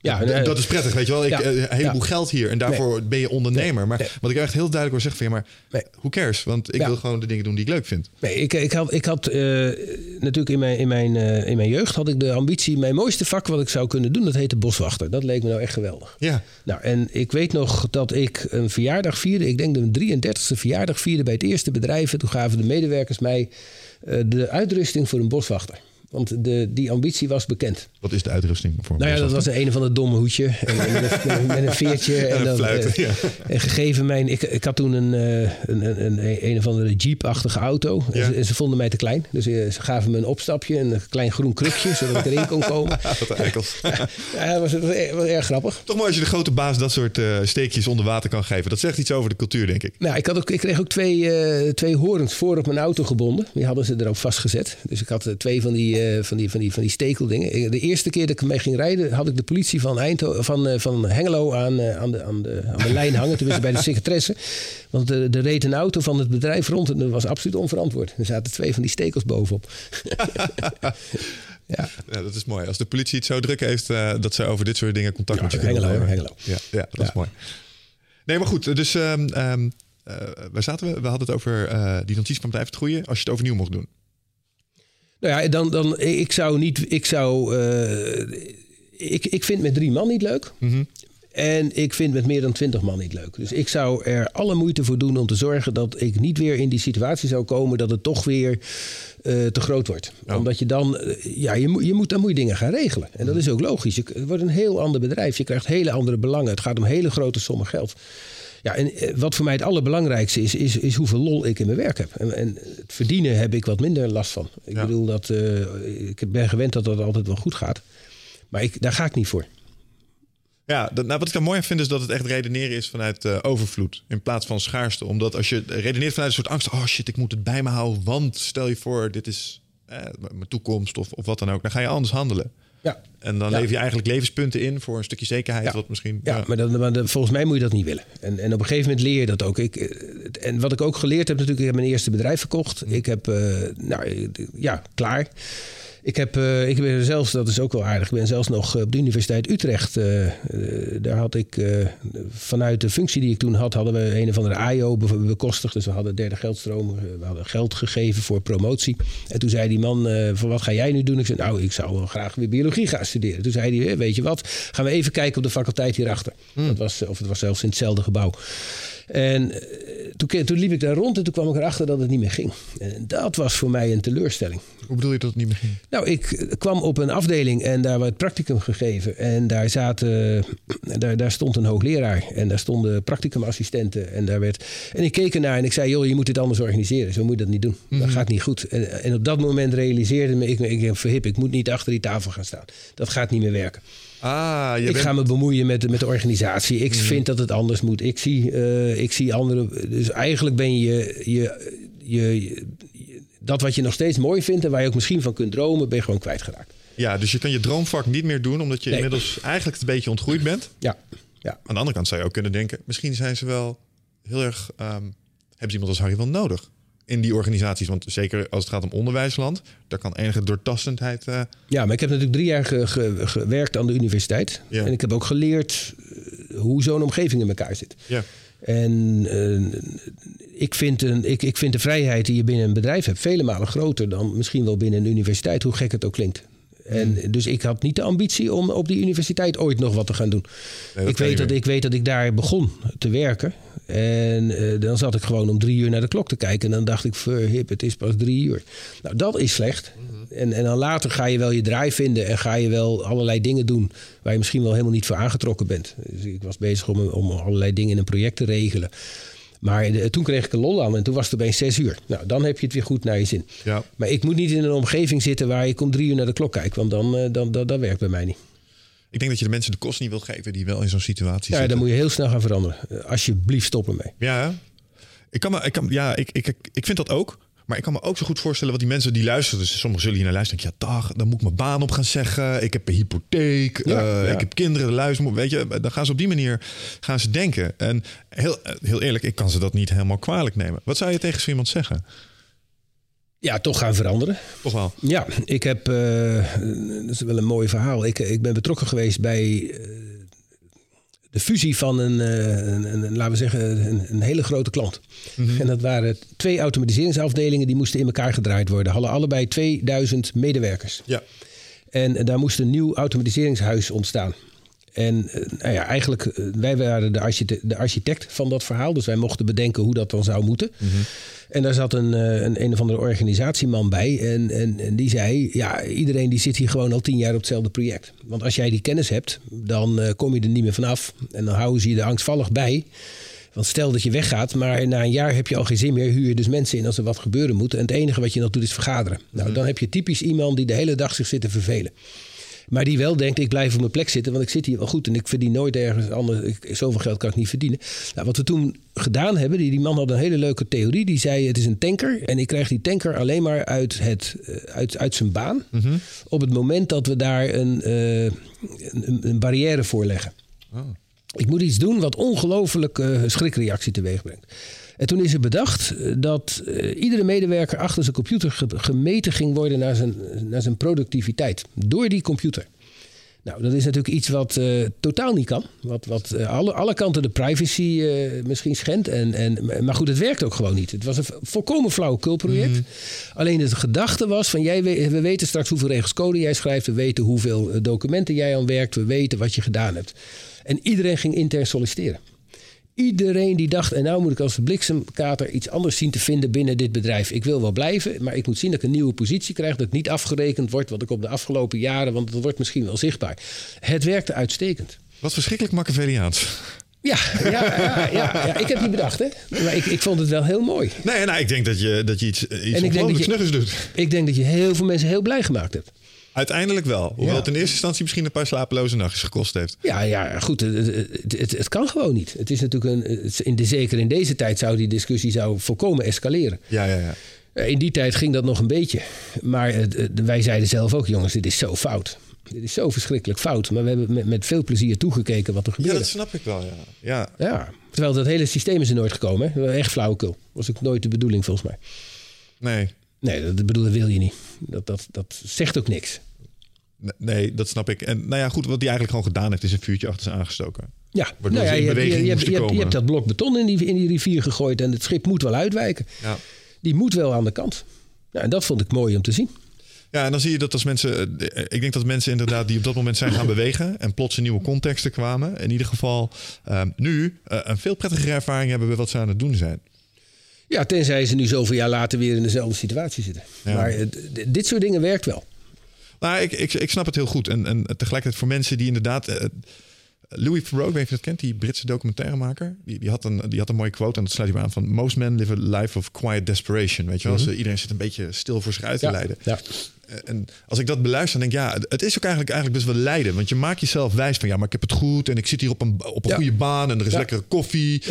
Ja, dat, dat is prettig, weet je wel. Ik, ja, eh, een heleboel ja. geld hier en daarvoor ben je ondernemer. Maar nee. wat ik echt heel duidelijk wil zeggen van ja, maar who cares? Want ik Ja. wil gewoon de dingen doen die ik leuk vind. Nee, ik, ik had, ik had eh, natuurlijk in mijn, in, mijn, eh, in mijn jeugd had ik de ambitie, mijn mooiste vak wat ik zou kunnen doen, dat heette boswachter. Dat leek me nou echt geweldig. Ja, Nou, en ik weet nog dat ik een verjaardag vierde. Ik denk de 33e verjaardag vierde bij het eerste bedrijf. En toen gaven de medewerkers mij de uitrusting voor een boswachter. Want de, die ambitie was bekend. wat is de uitrusting voor Nou ja, dat was een, een van de domme hoedje. En, en met, een, met veertje. En een dan, fluit, eh, ja. En gegeven mijn... Ik, ik had toen een, eh, een, een, een, een of andere jeep-achtige auto. En, ze, en ze vonden mij te klein. Dus eh, ze gaven me een opstapje. Een klein groen krukje. zodat ik erin kon komen. Wat eikels. Ja, dat was, dat was, erg, was erg grappig. Toch mooi als je de grote baas dat soort steekjes onder water kan geven. Dat zegt iets over de cultuur, denk ik. Nou, ik, had ook, ik kreeg ook twee, eh, twee horens voor op mijn auto gebonden. Die hadden ze erop vastgezet. Dus ik had twee van die, eh, van die, van die, van die stekeldingen. De eerste keer dat ik mee ging rijden, had ik de politie van, Eindhoven, van, eh, van Hengelo aan, eh, aan, de, aan, de, aan de lijn hangen. Tenminste bij de secretaresse. Want er reed een auto van het bedrijf rond en dat was absoluut onverantwoord. Er zaten twee van die stekels bovenop. ja. Ja, dat is mooi. Als de politie het zo druk heeft dat ze over dit soort dingen contact Ja, met je kunnen Hengelo, opnemen. Hengelo. Ja, ja, dat is mooi. Nee, maar goed. Dus ehm ehm, eh, waar zaten we? We hadden het over eh, die notitie van blijven groeien. Als je het overnieuw mocht doen. Nou ja, dan, dan ik zou niet. Ik zou. eh, ik, ik vind met drie man niet leuk. En ik vind met meer dan twintig man niet leuk. Dus ik zou er alle moeite voor doen om te zorgen dat ik niet weer in die situatie zou komen dat het toch weer eh, te groot wordt. Ja. Omdat je dan, eh, ja, je, moet- je moet, dan moet je dingen gaan regelen. En dat is ook logisch. Je, het wordt een heel ander bedrijf. Je krijgt hele andere belangen. Het gaat om hele grote sommen geld. Ja, en eh, wat voor mij het allerbelangrijkste is, is, is hoeveel lol ik in mijn werk heb. En, en het verdienen heb ik wat minder last van. Ik Ja. bedoel, dat, eh, ik ben gewend dat dat altijd wel goed gaat. Maar ik, daar ga ik niet voor. Ja, dat, nou, wat ik dan mooi aan vind is dat het echt redeneren is vanuit eh, overvloed in plaats van schaarste. Omdat als je redeneert vanuit een soort angst, oh shit, ik moet het bij me houden, want stel je voor, dit is eh, mijn toekomst of, of wat dan ook, dan ga je anders handelen. Ja, En dan Ja. lever je eigenlijk levenspunten in voor een stukje zekerheid, Ja. wat misschien. Ja, maar, dat, maar volgens mij moet je dat niet willen. En, en op een gegeven moment leer je dat ook. Ik, eh, en wat ik ook geleerd heb, natuurlijk, ik heb mijn eerste bedrijf verkocht. Ik heb, eh, nou eh, ja, klaar. Ik heb, eh, ik ben zelfs, dat is ook wel aardig, ik ben zelfs nog op de Universiteit Utrecht. eh, eh, daar had ik, eh, vanuit de functie die ik toen had, hadden we een of andere AIO be- bekostigd. Dus we hadden derde geldstroom, eh, we hadden geld gegeven voor promotie. En toen zei die man, eh, van wat ga jij nu doen? Ik zei, nou, ik zou wel graag weer biologie gaan studeren. Toen zei hij, eh, weet je wat, gaan we even kijken op de faculteit hierachter. Dat was, of het was zelfs in hetzelfde gebouw. En eh, toen, toen liep ik daar rond en toen kwam ik erachter dat het niet meer ging. En dat was voor mij een teleurstelling. Hoe bedoel je dat het niet meer ging? Nou, ik kwam op een afdeling en daar werd practicum gegeven. En daar, zaten, daar, daar stond een hoogleraar en daar stonden practicumassistenten. En, daar werd, en ik keek ernaar en ik zei, joh, je moet dit anders organiseren. Zo moet je dat niet doen. Dat gaat niet goed. En, en op dat moment realiseerde me, ik, ik verhip, ik moet niet achter die tafel gaan staan. Dat gaat niet meer werken. Ah, je ik bent... ga me bemoeien met, met de organisatie. Ik vind dat het anders moet. Ik zie, eh, ik zie anderen. Dus eigenlijk ben je, je, je, je- dat wat je nog steeds mooi vindt en waar je ook misschien van kunt dromen, ben je gewoon kwijtgeraakt. Ja, dus je kan je droomvak niet meer doen... omdat je Nee. inmiddels eigenlijk een beetje ontgroeid bent. Ja, ja. Aan de andere kant zou je ook kunnen denken... misschien zijn ze wel heel erg... ehm, hebben ze iemand als Harry wel nodig? In die organisaties. Want zeker als het gaat om onderwijsland... daar kan enige doortastendheid... eh, ja, maar ik heb natuurlijk drie jaar ge- ge- gewerkt aan de universiteit. Ja. En ik heb ook geleerd eh, hoe zo'n omgeving in elkaar zit. ja. En eh, ik, vind een, ik, ik vind de vrijheid die je binnen een bedrijf hebt vele malen groter dan misschien wel binnen een universiteit, hoe gek het ook klinkt. En dus ik had niet de ambitie om op die universiteit ooit nog wat te gaan doen. Nee, ik, weet dat, ik weet dat ik daar begon te werken. En eh, dan zat ik gewoon om drie uur naar de klok te kijken. En dan dacht ik, verhip, het is pas drie uur. Nou, dat is slecht. en, en dan later ga je wel je draai vinden. En ga je wel allerlei dingen doen waar je misschien wel helemaal niet voor aangetrokken bent. Dus ik was bezig om, om allerlei dingen in een project te regelen. Maar de- toen kreeg ik een lol aan en toen was het opeens zes uur. Nou, dan heb je het weer goed naar je zin. Ja. Maar ik moet niet in een omgeving zitten waar ik om drie uur naar de klok kijk. Want dan, eh, dan, dan, dat werkt bij mij niet. Ik denk dat je de mensen de kost niet wil geven... die wel in zo'n situatie Ja, zitten. dan moet je heel snel gaan veranderen. Alsjeblieft stoppen mee. Ja, ik kan me, ik kan, ja, ik, ik, ik, ik vind dat ook. Maar ik kan me ook zo goed voorstellen wat die mensen die luisteren. Dus sommigen zullen hier naar luisteren. Denken, ja, dag, dan moet ik mijn baan op gaan zeggen. Ik heb een hypotheek. Ja, eh, ja. Ik heb kinderen. Luisteren, weet je, dan gaan ze op die manier gaan ze denken. En heel, heel eerlijk, ik kan ze dat niet helemaal kwalijk nemen. Wat zou je tegen zo iemand zeggen? Ja, toch gaan veranderen. Toch wel? Ja, ik heb. eh, dat is wel een mooi verhaal. Ik, ik ben betrokken geweest bij. eh, de fusie van een, eh, een, een- een, laten we zeggen, een, een hele grote klant. En dat waren twee automatiseringsafdelingen die moesten in elkaar gedraaid worden. Hadden allebei 2000 medewerkers. Ja. En daar moest een nieuw automatiseringshuis ontstaan. En eh, nou ja, eigenlijk, eh, wij waren de architect, de architect van dat verhaal. Dus wij mochten bedenken hoe dat dan zou moeten. En daar zat een, eh, een, een of andere organisatieman bij. En, en, en die zei, ja, iedereen die zit hier gewoon al tien jaar op hetzelfde project. Want als jij die kennis hebt, dan kom je er niet meer vanaf. En dan houden ze je er angstvallig bij. Want stel dat je weggaat, maar na een jaar heb je al geen zin meer. Huur je dus mensen in als er wat gebeuren moet. En het enige wat je nog doet is vergaderen. Nou, dan heb je typisch iemand die de hele dag zich zit te vervelen. Maar die wel denkt, ik blijf op mijn plek zitten, want ik zit hier wel goed en ik verdien nooit ergens anders. Ik, zoveel geld kan ik niet verdienen. Nou, wat we toen gedaan hebben, die, die man had een hele leuke theorie. Die zei, het is een tanker en ik krijg die tanker alleen maar uit, het, eh, uit, uit zijn baan. Op het moment dat we daar een, eh, een, een barrière voor leggen. Ik moet iets doen wat ongelooflijk eh, schrikreactie teweeg brengt. En toen is er bedacht eh, dat eh, iedere medewerker achter zijn computer ge- gemeten ging worden naar zijn, naar zijn productiviteit. Door die computer. Nou, dat is natuurlijk iets wat eh, totaal niet kan. Wat, wat alle, alle kanten de privacy misschien schendt. En, en, maar goed, het werkt ook gewoon niet. Het was een volkomen flauwekulproject. Alleen de gedachte was van, jij, we we weten straks hoeveel regels code jij schrijft. We weten hoeveel documenten jij aan werkt. We weten wat je gedaan hebt. En iedereen ging intern solliciteren. Iedereen die dacht, en nou moet ik als bliksemkater iets anders zien te vinden binnen dit bedrijf. Ik wil wel blijven, maar ik moet zien dat ik een nieuwe positie krijg. Dat ik niet afgerekend word wat ik op de afgelopen jaren, want dat wordt misschien wel zichtbaar. Het werkte uitstekend. Wat verschrikkelijk Machiavelliaans. Ja, ja, ja, ja, ja. ik heb niet bedacht, hè? Maar ik, ik vond het wel heel mooi. Nee, nou, ik denk dat je, dat je iets, iets ongelooflijk snuggers doet. Ik denk dat je heel veel mensen heel blij gemaakt hebt. Uiteindelijk wel. Hoewel Ja. het in eerste instantie misschien een paar slapeloze nachtjes gekost heeft. Ja, ja goed. Het, het, het, het kan gewoon niet. Het is natuurlijk een. in de, zeker in deze tijd zou die discussie zou volkomen escaleren. Ja, ja, ja. Eh, In die tijd ging dat nog een beetje. Maar het- wij zeiden zelf ook, jongens, dit is zo fout. Dit is zo verschrikkelijk fout. Maar we hebben met, met veel plezier toegekeken wat er Ja, gebeurde. dat snap ik wel, ja. Ja, Ja, terwijl dat hele systeem is er nooit gekomen. Hè? Echt flauwekul. Was ook nooit de bedoeling volgens mij. nee. Nee, dat, bedoel, dat wil je niet. Dat, dat, dat zegt ook niks. Nee, dat snap ik. En nou ja, goed, wat hij eigenlijk gewoon gedaan heeft, is een vuurtje achter ze aangestoken. Ja, in je, hebt- beweging je, je, hebt- moesten je, hebt- je komen. hebt dat blok beton in die, in die rivier gegooid en het schip moet wel uitwijken. Ja. Die moet wel aan de kant. Ja, en dat vond ik mooi om te zien. Ja, en dan zie je dat als mensen. eh, Ik denk dat mensen inderdaad die op dat moment zijn gaan bewegen. en plots in nieuwe contexten kwamen. In ieder geval eh, nu eh, een veel prettigere ervaring hebben bij wat ze aan het doen zijn. Ja, tenzij ze nu zoveel jaar later weer in dezelfde situatie zitten. Ja. Maar eh, dit soort dingen werkt wel. Nou, ik, ik, ik snap het heel goed. En, en tegelijkertijd voor mensen die inderdaad... eh, Louis Theroux, ik weet niet of je dat kent, die Britse documentairemaker. Die, die, had een, die had een mooie quote en dat sluit hij aan van... Most men live a life of quiet desperation. Weet je wel? Ze- iedereen zit een beetje stil voor zich uit te Mhm. Ja, leiden. ja. Eh, En als ik dat beluister, dan denk ik, ja, het is ook eigenlijk, eigenlijk best wel lijden. Want je maakt jezelf wijs van, ja, maar ik heb het goed en ik zit hier op een, op een Ja. goede baan en er is lekkere koffie.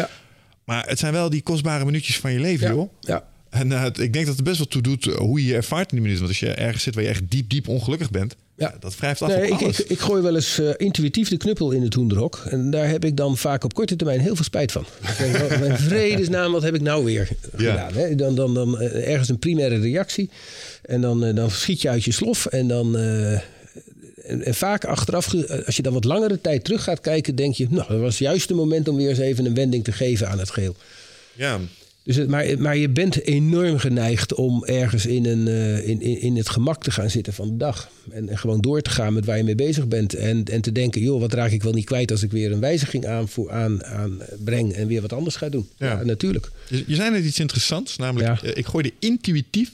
Maar het zijn wel die kostbare minuutjes van je leven, Ja. joh. Ja. En eh, ik denk dat het best wel toe doet eh, hoe je je ervaart in die minuten. Want als je ergens zit waar je echt diep, diep ongelukkig bent, Ja. ja. dat wrijft af Nee, op ik, alles. ik, ik gooi wel eens eh, intuïtief de knuppel in het hoenderhok. En daar heb ik dan vaak op korte termijn heel veel spijt van. Ik mijn vredesnaam, wat heb ik nou weer Ja. gedaan? Hè? Dan, dan, dan eh, ergens een primaire reactie. En dan, eh, dan schiet je uit je slof. En dan... eh, en, en vaak achteraf, als je dan wat langere tijd terug gaat kijken, denk je, nou, dat was juist het moment om weer eens even een wending te geven aan het geheel. ja. Dus het, maar, maar je bent enorm geneigd om ergens in, een, eh, in, in, in het gemak te gaan zitten van de dag. En, en gewoon door te gaan met waar je mee bezig bent. En, en te denken, joh, wat raak ik wel niet kwijt als ik weer een wijziging aanvoer, aan, aan breng en weer wat anders ga doen. Ja. Ja, natuurlijk. Je, je zei net iets interessants, namelijk Ja. eh, ik gooide intuïtief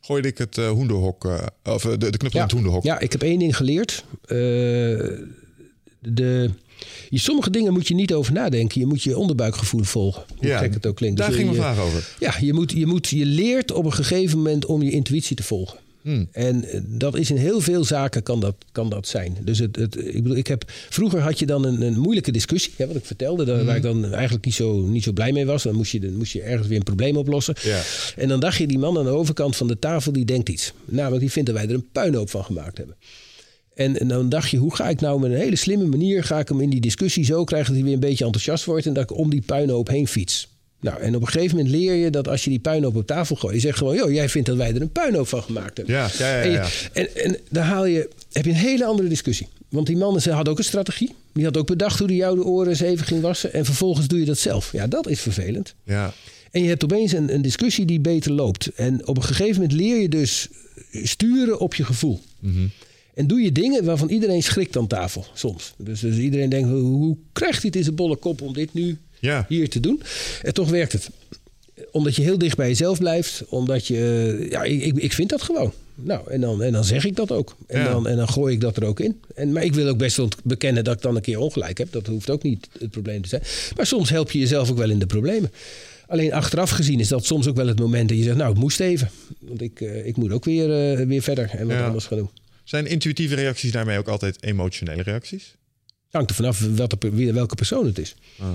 gooide ik het eh, hoenderhok, of de, de knuppel in het hoenderhok. Ja, ik heb één ding geleerd. De, je, sommige dingen moet je niet over nadenken. Je moet je onderbuikgevoel volgen. Hoe Ja, gek het ook klinkt. Daar Dus ging mijn je- vraag over. Ja, je, moet, je, moet, je leert op een gegeven moment om je intuïtie te volgen. Hmm. En eh, dat is in heel veel zaken kan dat, kan dat zijn. Dus het, het, ik bedoel, ik heb, vroeger had je dan een, een moeilijke discussie, hè, wat ik vertelde, daar, Hmm. waar ik dan eigenlijk niet zo, niet zo blij mee was. Dan moest, je, dan moest je ergens weer een probleem oplossen. Ja. En dan dacht je, die man aan de overkant van de tafel, die denkt iets. Namelijk, die vindt dat wij er een puinhoop van gemaakt hebben. En, en dan dacht je, hoe ga ik nou met een hele slimme manier... ga ik hem in die discussie zo krijgen dat hij weer een beetje enthousiast wordt... en dat ik om die puinhoop heen fiets. Nou, en op een gegeven moment leer je dat als je die puinhoop op tafel gooit... je zegt gewoon, joh, jij vindt dat wij er een puinhoop van gemaakt hebben. Ja, ja, ja, En, je- en, en dan haal je, heb je een hele andere discussie. Want die man ze had ook een strategie. Die had ook bedacht hoe hij jou de oren eens even ging wassen... en vervolgens doe je dat zelf. Ja, dat is vervelend. Ja. En je hebt opeens een, een discussie die beter loopt. En op een gegeven moment leer je dus sturen op je gevoel. En doe je dingen waarvan iedereen schrikt aan tafel soms. Dus, dus iedereen denkt, hoe, hoe krijgt hij het in zijn bolle kop om dit nu Ja. hier te doen? En toch werkt het. Omdat je heel dicht bij jezelf blijft. Omdat je, ja, ik, ik- vind dat gewoon. Nou, en dan, en dan zeg ik dat ook. En, Ja. dan, en dan gooi ik dat er ook in. En, maar ik wil ook best wel bekennen dat ik dan een keer ongelijk heb. Dat hoeft ook niet het probleem te zijn. Maar soms help je jezelf ook wel in de problemen. Alleen achteraf gezien is dat soms ook wel het moment dat je zegt... nou, het moest even. Want ik, eh, ik moet ook weer, eh, weer verder en wat Ja. anders gaan doen. Zijn intuïtieve reacties daarmee ook altijd emotionele reacties? Hangt er vanaf wie- welke persoon het is. Ah.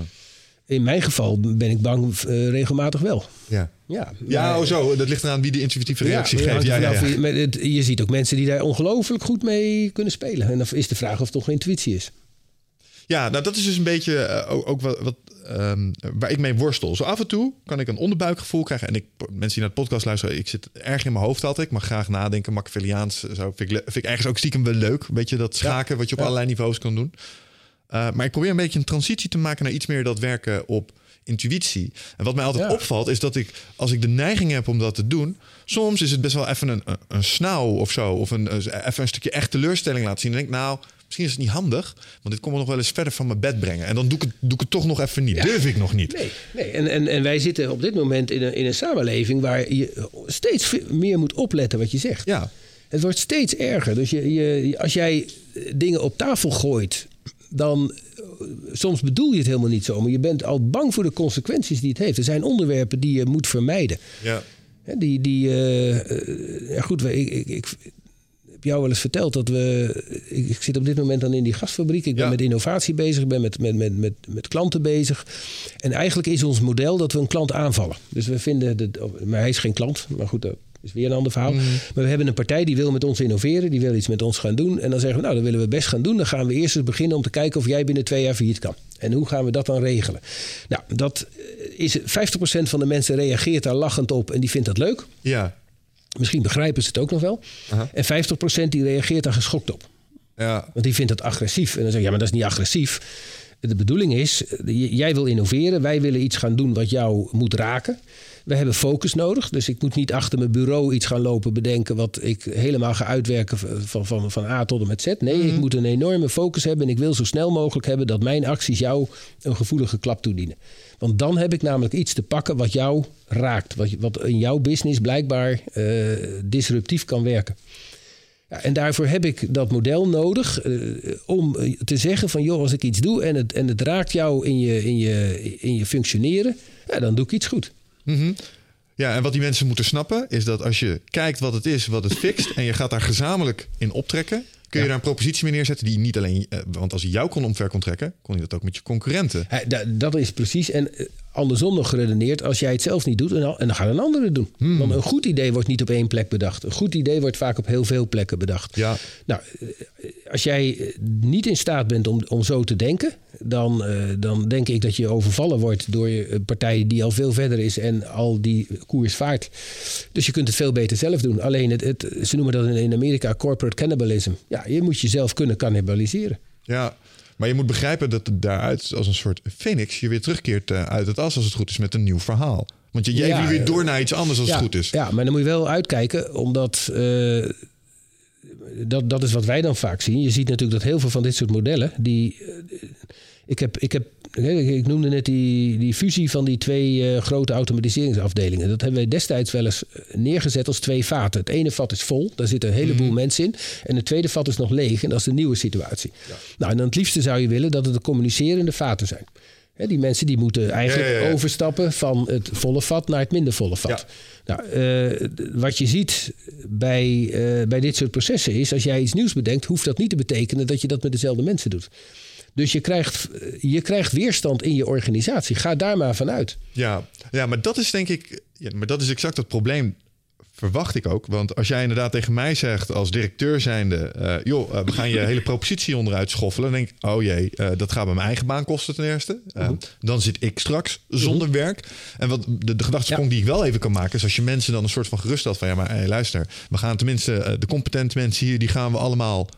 In mijn geval ben ik bang eh, regelmatig wel. Ja. Ja, Ja, oh zo. Dat ligt eraan wie de intuïtieve reactie ja, geeft. Ja, ja, het- je ziet ook mensen die daar ongelooflijk goed mee kunnen spelen. En dan is de vraag of het toch intuïtie is. Ja, nou dat is dus een beetje eh, ook, ook wat, wat ehm, waar ik mee worstel. Zo af en toe kan ik een onderbuikgevoel krijgen. En ik, mensen die naar de podcast luisteren, ik zit erg in mijn hoofd altijd. Ik mag graag nadenken, Machiavelliaans. Zo vind ik, vind ik ergens ook stiekem wel leuk. Weet je, dat schaken wat je op Ja. allerlei niveaus kan doen. Uh, maar ik probeer een beetje een transitie te maken naar iets meer dat werken op intuïtie. En wat mij altijd Ja. opvalt is dat ik, als ik de neiging heb om dat te doen, soms is het best wel even een, een, een snauw of zo, of een, even een stukje echt teleurstelling laten zien. En denk ik, nou, misschien is het niet handig, want dit komt me nog wel eens verder van mijn bed brengen. En dan doe ik het, doe ik het toch nog even niet. Ja. Durf ik nog niet. Nee, nee. En, en, en wij zitten op dit moment in een, in een samenleving waar je steeds meer moet opletten wat je zegt. Ja, Het wordt steeds erger. Dus je, je, als jij dingen op tafel gooit, dan eh, soms bedoel je het helemaal niet zo, maar je bent al bang voor de consequenties die het heeft. Er zijn onderwerpen die je moet vermijden. ja. Die, die, eh, eh, ja goed, ik, ik, ik heb jou wel eens verteld dat we. Ik, zit op dit moment dan in die gasfabriek. Ik ben Ja. met innovatie bezig, ik ben met, met, met, met, met klanten bezig. En eigenlijk is ons model dat we een klant aanvallen. Dus we vinden, dat, maar hij is geen klant, maar goed, dat is weer een ander verhaal. Maar we hebben een partij die wil met ons innoveren, die wil iets met ons gaan doen. En dan zeggen we, nou, dat willen we best gaan doen. Dan gaan we eerst eens beginnen om te kijken of jij binnen twee jaar failliet kan. En hoe gaan we dat dan regelen? Nou, dat is 50% van de mensen reageert daar lachend op en die vindt dat leuk. Ja, Misschien begrijpen ze het ook nog wel. Aha. En 50% die reageert daar geschokt op. ja. Want die vindt dat agressief. En dan zeg je, ja, maar dat is niet agressief. De bedoeling is, jij wil innoveren, wij willen iets gaan doen wat jou moet raken. We hebben focus nodig, dus ik moet niet achter mijn bureau iets gaan lopen bedenken wat ik helemaal ga uitwerken van, van, van A tot en met Z. Nee, ik moet een enorme focus hebben en ik wil zo snel mogelijk hebben dat mijn acties jou een gevoelige klap toedienen. Want dan heb ik namelijk iets te pakken wat jou raakt, wat, wat in jouw business blijkbaar uh, disruptief kan werken. Ja, en daarvoor heb ik dat model nodig uh, om te zeggen van joh, als ik iets doe en het, en het raakt jou in je, in je, in je functioneren, ja, dan doe ik iets goed. Mm -hmm. Ja, en wat die mensen moeten snappen is dat als je kijkt wat het is, wat het fixt, en je gaat daar gezamenlijk in optrekken, kun je daar een propositie mee neerzetten die niet alleen, uh, want als hij jou kon omver kon trekken, kon je dat ook met je concurrenten. Dat is precies. En uh, andersom nog geredeneerd, als jij het zelf niet doet, en dan gaat een ander het doen. Hmm. Want een goed idee wordt niet op één plek bedacht. Een goed idee wordt vaak op heel veel plekken bedacht. Ja. Nou, als jij niet in staat bent om, om zo te denken, dan, uh, dan denk ik dat je overvallen wordt door een partij die al veel verder is en al die koers vaart. Dus je kunt het veel beter zelf doen. Alleen, het, het, ze noemen dat in Amerika corporate cannibalism. Ja, je moet jezelf kunnen cannibaliseren. Ja, maar je moet begrijpen dat het daaruit als een soort phoenix je weer terugkeert uh, uit het as als het goed is met een nieuw verhaal. Want je, je ja, weer door naar iets anders als ja, het goed is. Ja, maar dan moet je wel uitkijken, omdat uh, dat, dat is wat wij dan vaak zien. Je ziet natuurlijk dat heel veel van dit soort modellen, die. Ik heb, ik heb ik noemde net die, die fusie van die twee uh, grote automatiseringsafdelingen. Dat hebben wij destijds wel eens neergezet als twee vaten. Het ene vat is vol, daar zitten een heleboel mm. mensen in. En het tweede vat is nog leeg en dat is de nieuwe situatie. Ja. Nou, en dan het liefste zou je willen dat het de communicerende vaten zijn. He, die mensen die moeten eigenlijk ja, ja, overstappen van het volle vat naar het minder volle vat. Nou, uh, wat je ziet bij, uh, bij dit soort processen is, als jij iets nieuws bedenkt, hoeft dat niet te betekenen dat je dat met dezelfde mensen doet. Dus je krijgt, je krijgt weerstand in je organisatie. Ga daar maar vanuit. Ja, ja maar dat is denk ik. Ja, maar dat is exact het probleem. Verwacht ik ook. Want als jij inderdaad tegen mij zegt als directeur zijnde... Uh, joh, uh, we gaan je hele propositie onderuit schoffelen. Dan denk ik, oh jee, uh, dat gaat me mijn eigen baan kosten ten eerste. -huh. Dan zit ik straks zonder -huh. werk. En wat de, de gedachtesprong ja. die ik wel even kan maken... is als je mensen dan een soort van geruststelt van... ja, maar hey, luister, we gaan tenminste... de competente mensen hier, die gaan we allemaal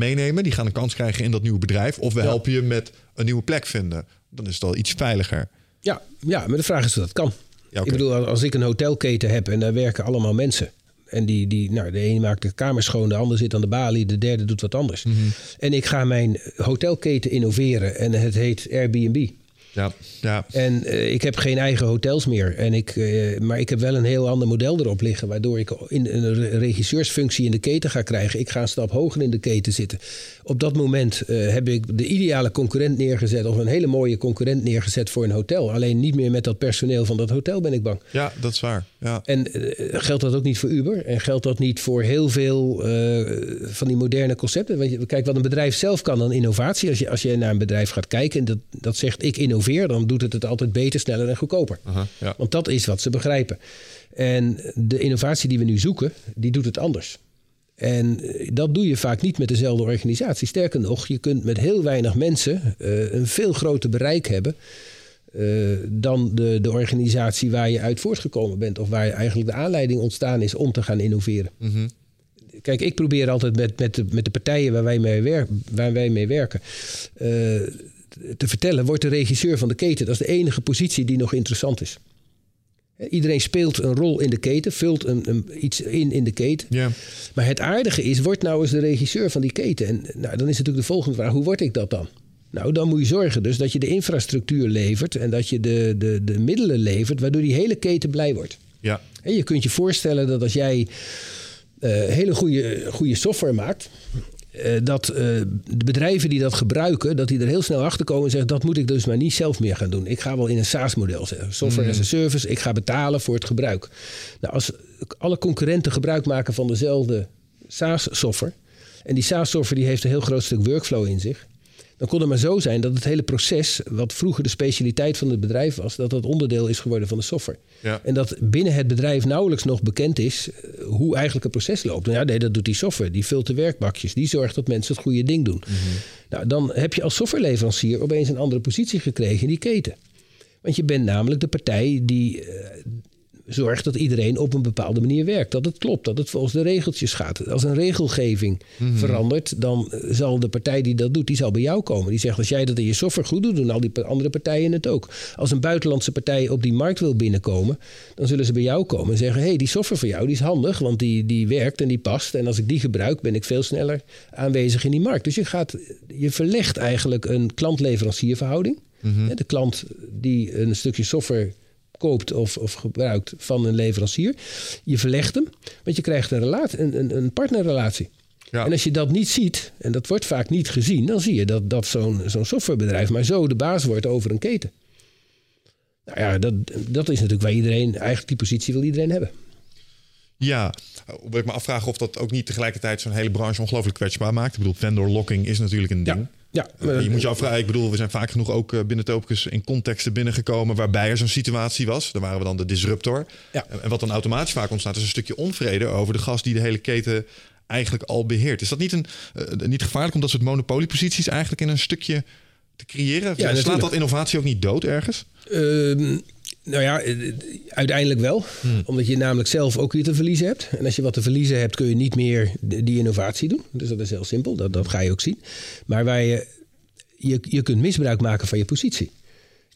meenemen. Die gaan een kans krijgen in dat nieuwe bedrijf. Of we ja. helpen je met een nieuwe plek vinden. Dan is het al iets veiliger. Ja, ja maar de vraag is of dat kan. Ja, okay. Ik bedoel, als ik een hotelketen heb en daar werken allemaal mensen. En die, die, nou, de ene maakt de kamer schoon, de ander zit aan de balie, de derde doet wat anders. Mm -hmm. En ik ga mijn hotelketen innoveren en het heet Airbnb. Ja, ja. En uh, ik heb geen eigen hotels meer. En ik, uh, maar ik heb wel een heel ander model erop liggen. Waardoor ik in een regisseursfunctie in de keten ga krijgen. Ik ga een stap hoger in de keten zitten. Op dat moment uh, heb ik de ideale concurrent neergezet. Of een hele mooie concurrent neergezet voor een hotel. Alleen niet meer met dat personeel van dat hotel ben ik bang. Ja, dat is waar. Ja. En geldt dat ook niet voor Uber? En geldt dat niet voor heel veel van die moderne concepten? Want je, kijk, wat een bedrijf zelf kan dan innovatie. Als je, als je naar een bedrijf gaat kijken en dat, dat zegt ik innoveer dan doet het het altijd beter, sneller en goedkoper. Aha, ja. Want dat is wat ze begrijpen. En de innovatie die we nu zoeken, die doet het anders. En dat doe je vaak niet met dezelfde organisatie. Sterker nog, je kunt met heel weinig mensen uh, een veel groter bereik hebben. Uh, dan de, de organisatie waar je uit voortgekomen bent. Of waar eigenlijk de aanleiding ontstaan is om te gaan innoveren. Mm -hmm. Kijk, ik probeer altijd met, met, de, met de partijen waar wij mee, wer waar wij mee werken. Uh, te vertellen, wordt de regisseur van de keten. Dat is de enige positie die nog interessant is. Iedereen speelt een rol in de keten, vult een, een, iets in in de keten. Ja. Maar het aardige is, wordt nou eens de regisseur van die keten. En nou, dan is natuurlijk de volgende vraag, hoe word ik dat dan? Nou, dan moet je zorgen dus dat je de infrastructuur levert... en dat je de, de, de middelen levert, waardoor die hele keten blij wordt. Ja. En je kunt je voorstellen dat als jij uh, hele goede, goede software maakt... Uh, dat uh, de bedrijven die dat gebruiken, dat die er heel snel achter komen en zeggen: dat moet ik dus maar niet zelf meer gaan doen. Ik ga wel in een SaaS-model zeggen, software mm. as a service. Ik ga betalen voor het gebruik. Nou, als alle concurrenten gebruik maken van dezelfde SaaS-software, en die SaaS-software die heeft een heel groot stuk workflow in zich, dan kon het maar zo zijn dat het hele proces, wat vroeger de specialiteit van het bedrijf was, dat dat onderdeel is geworden van de software. Ja. En dat binnen het bedrijf nauwelijks nog bekend is hoe eigenlijk het proces loopt. Nou ja, nee, dat doet die software. Die vult de werkbakjes. Die zorgt dat mensen het goede ding doen. Mm -hmm. Nou, dan heb je als softwareleverancier opeens een andere positie gekregen in die keten. Want je bent namelijk de partij die uh, zorg dat iedereen op een bepaalde manier werkt. Dat het klopt, dat het volgens de regeltjes gaat. Als een regelgeving Mhm. verandert, dan zal de partij die dat doet, die zal bij jou komen. Die zegt, als jij dat in je software goed doet, doen al die andere partijen het ook. Als een buitenlandse partij op die markt wil binnenkomen, dan zullen ze bij jou komen en zeggen, hé, hey, die software van jou die is handig, want die, die werkt en die past. En als ik die gebruik, ben ik veel sneller aanwezig in die markt. Dus je, gaat, je verlegt eigenlijk een klant-leverancierverhouding. Hè, De klant die een stukje software koopt of, of gebruikt van een leverancier. Je verlegt hem, want je krijgt een, relatie, een, een, een partnerrelatie. Ja. En als je dat niet ziet, en dat wordt vaak niet gezien, dan zie je dat, dat zo'n zo'n softwarebedrijf maar zo de baas wordt over een keten. Nou ja, dat, dat is natuurlijk waar iedereen, eigenlijk die positie wil iedereen hebben. Ja, hoewel ik me afvraag of dat ook niet tegelijkertijd zo'n hele branche ongelooflijk kwetsbaar maakt. Ik bedoel, vendor locking is natuurlijk een ding. Ja, Eh, je moet je afvragen, ik bedoel, we zijn vaak genoeg ook eh, binnen Topicus in contexten binnengekomen waarbij er zo'n situatie was. Daar waren we dan de disruptor. Ja. En wat dan automatisch vaak ontstaat, is een stukje onvrede over de gast die de hele keten eigenlijk al beheert. Is dat niet, een, eh, niet gevaarlijk om dat soort monopolieposities eigenlijk in een stukje te creëren? Slaat natuurlijk. dat innovatie ook niet dood ergens? Ehm, nou ja, eh, eh, uiteindelijk wel. Omdat je namelijk zelf ook weer te verliezen hebt. En als je wat te verliezen hebt, kun je niet meer die innovatie doen. Dus dat is heel simpel, dat, dat ga je ook zien. Maar waar je, je, je kunt misbruik maken van je positie.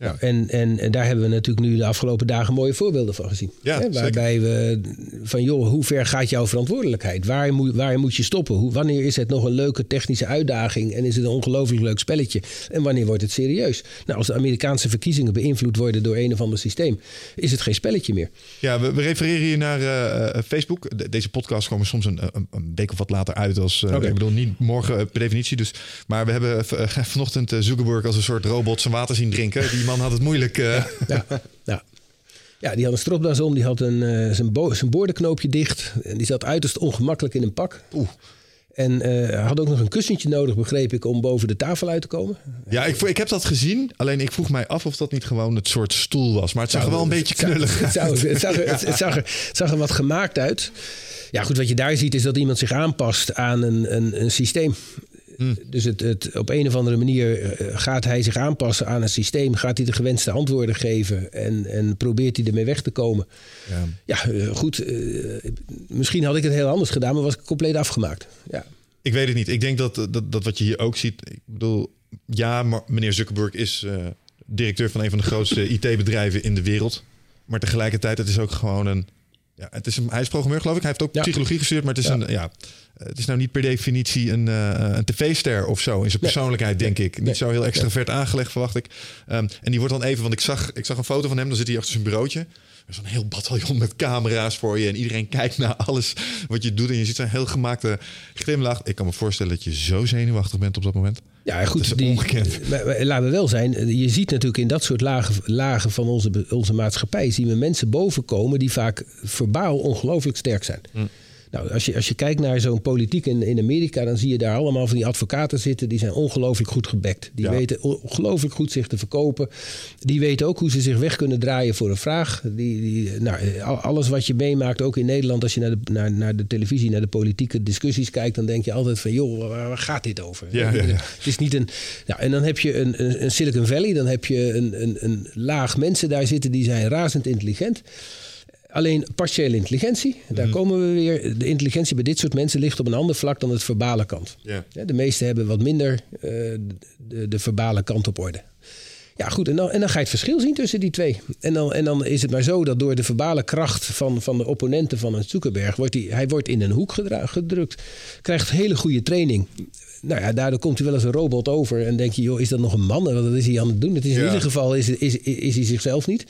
Ja. En, en, en daar hebben we natuurlijk nu de afgelopen dagen mooie voorbeelden van gezien. Ja, Hè, waarbij we van, joh, hoe ver gaat jouw verantwoordelijkheid? Waar moet, waar moet je stoppen? Hoe, wanneer is het nog een leuke technische uitdaging en is het een ongelooflijk leuk spelletje? En wanneer wordt het serieus? Nou, als de Amerikaanse verkiezingen beïnvloed worden door een of ander systeem, is het geen spelletje meer. Ja, we, we refereren hier naar eh, eh, Facebook. De- deze podcast komen soms een, een, een week of wat later uit. Als, eh. Ik bedoel, niet morgen per definitie. Dus, maar we hebben vanochtend Zuckerberg als een soort robot zijn water zien drinken. Die man had het moeilijk. eh. Ja, ja. ja die had een stropdas om, die had een, eh, zijn, bo- zijn boordenknoopje dicht. En die zat uiterst ongemakkelijk in een pak. Oeh. En eh, had ook nog een kussentje nodig, begreep ik, om boven de tafel uit te komen. Ja, ik, ik heb dat gezien. Alleen ik vroeg mij af of dat niet gewoon het soort stoel was. Maar het zag er wel een beetje knullig Het, zag er, het zag er, het zag er wat gemaakt uit. Ja, goed, wat je daar ziet is dat iemand zich aanpast aan een, een, een systeem. Hmm. Dus het, het, op een of andere manier eh, gaat hij zich aanpassen aan een systeem. Gaat hij de gewenste antwoorden geven en, en probeert hij ermee weg te komen. Ja. Ja, eh, goed. eh, misschien had ik het heel anders gedaan, maar was ik compleet afgemaakt. Ja. Ik weet het niet. Ik denk dat, dat, dat wat je hier ook ziet. Ik bedoel, ja, maar meneer Zuckerberg is eh, directeur van een van de grootste IT-bedrijven in de wereld. Maar tegelijkertijd, het is ook gewoon een. Ja, het is een hij is programmeur, geloof ik. Hij heeft ook Ja. psychologie gestudeerd, maar het is Ja. een. Ja, het is nou niet per definitie een, eh, een tv-ster of zo in zijn persoonlijkheid, denk ik. Niet Nee. zo heel extravert aangelegd, verwacht ik. Ehm, en die wordt dan even, want ik zag, ik zag een foto van hem, dan zit hij achter zijn bureautje. Er is een heel bataljon met camera's voor je. En iedereen kijkt naar alles wat je doet. En je ziet zo'n heel gemaakte glimlach. Ik kan me voorstellen dat je zo zenuwachtig bent op dat moment. Ja, Dat is goed. Die, ongekend. maar, maar laten we wel zijn. Je ziet natuurlijk in dat soort lagen, lagen van onze, onze maatschappij... zien we mensen bovenkomen die vaak verbaal ongelooflijk sterk zijn. Hm. Nou, als je, als je kijkt naar zo'n politiek in, in Amerika... dan zie je daar allemaal van die advocaten zitten... die zijn ongelooflijk goed gebekt. Die Ja. weten ongelooflijk goed zich te verkopen. Die weten ook hoe ze zich weg kunnen draaien voor een vraag. Die, die, nou, al- alles wat je meemaakt, ook in Nederland... als je naar de, naar, naar de televisie, naar de politieke discussies kijkt... dan denk je altijd van, joh, waar, waar gaat dit over? Ja, ja, ja. Het is niet een. Nou, en dan heb je een, een, een Silicon Valley, dan heb je een, een, een laag mensen daar zitten die zijn razend intelligent. Alleen partiële intelligentie, daar Mhm. komen we weer. De intelligentie bij dit soort mensen ligt op een ander vlak dan het verbale kant. De meesten hebben wat minder eh, de, de verbale kant op orde. Ja, goed. En dan, en dan ga je het verschil zien tussen die twee. En dan, en dan is het maar zo dat door de verbale kracht van, van de opponenten van een Zuckerberg... wordt hij, hij wordt in een hoek gedra- gedrukt. Krijgt hele goede training. Nou ja, daardoor komt hij wel als een robot over. En denk je, joh, is dat nog een man? Wat is hij aan het doen? Het is in Ja. ieder geval is, is, is hij zichzelf niet.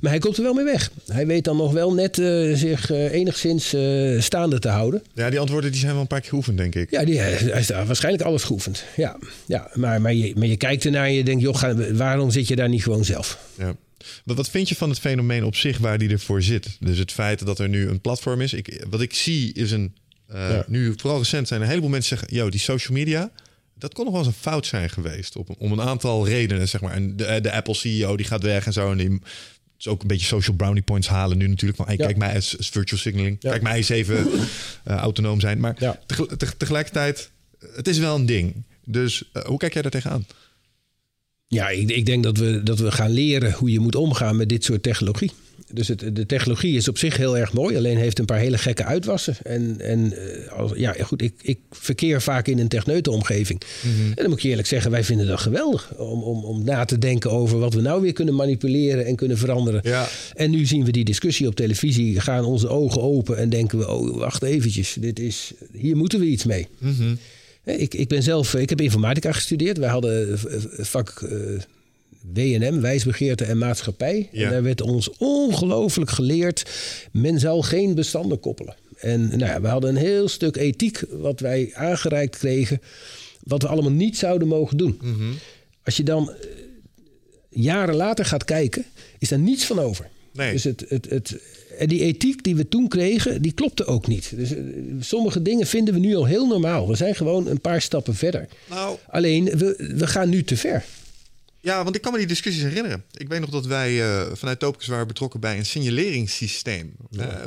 Maar hij komt er wel mee weg. Hij weet dan nog wel net eh, zich eh, enigszins eh, staande te houden. Ja, die antwoorden die zijn wel een paar keer geoefend, denk ik. Ja, die, hij daar waarschijnlijk alles geoefend. Ja, ja maar, maar, je, maar je kijkt ernaar en je denkt, joh, ga, waarom zit je daar niet gewoon zelf? Ja. Wat, wat vind je van het fenomeen op zich waar die ervoor zit? Dus het feit dat er nu een platform is. Ik, wat ik zie is een. Eh, Ja. Nu, vooral recent zijn een heleboel mensen zeggen: Yo, die social media. Dat kon nog wel eens een fout zijn geweest. Op, om een aantal redenen, zeg maar. En de, de Apple CEO die gaat weg en zo. En die is ook een beetje social brownie points halen nu natuurlijk. Van, hey, Ja. kijk mij eens als virtual signaling. Ja. Kijk mij eens even eh, autonoom zijn. Maar Ja. tegel- teg- tegelijkertijd, het is wel een ding. Dus eh, hoe kijk jij daar tegenaan? Ja, ik, ik denk dat we, dat we gaan leren hoe je moet omgaan met dit soort technologie. Dus het, de technologie is op zich heel erg mooi, alleen heeft een paar hele gekke uitwassen. En, en eh, als, ja, goed, ik, ik verkeer vaak in een techneutenomgeving. Mhm. En dan moet ik je eerlijk zeggen, wij vinden dat geweldig. Om, om, om na te denken over wat we nou weer kunnen manipuleren en kunnen veranderen. Ja. En nu zien we die discussie op televisie, gaan onze ogen open en denken we, oh, wacht eventjes, dit is, hier moeten we iets mee. Mhm. Ik, ik ben zelf, ik heb informatica gestudeerd. Wij hadden vak eh, WNM, wijsbegeerte en maatschappij. Ja. En daar werd ons ongelooflijk geleerd, men zal geen bestanden koppelen. En nou ja, we hadden een heel stuk ethiek wat wij aangereikt kregen, wat we allemaal niet zouden mogen doen. Mhm. Als je dan eh, jaren later gaat kijken, is daar niets van over. Nee. Dus het, het, het, en die ethiek die we toen kregen, die klopte ook niet. Dus eh, sommige dingen vinden we nu al heel normaal. We zijn gewoon een paar stappen verder. Nou, Alleen, we, we gaan nu te ver. Ja, want ik kan me die discussies herinneren. Ik weet nog dat wij eh, vanuit Topicus waren betrokken bij een signaleringssysteem.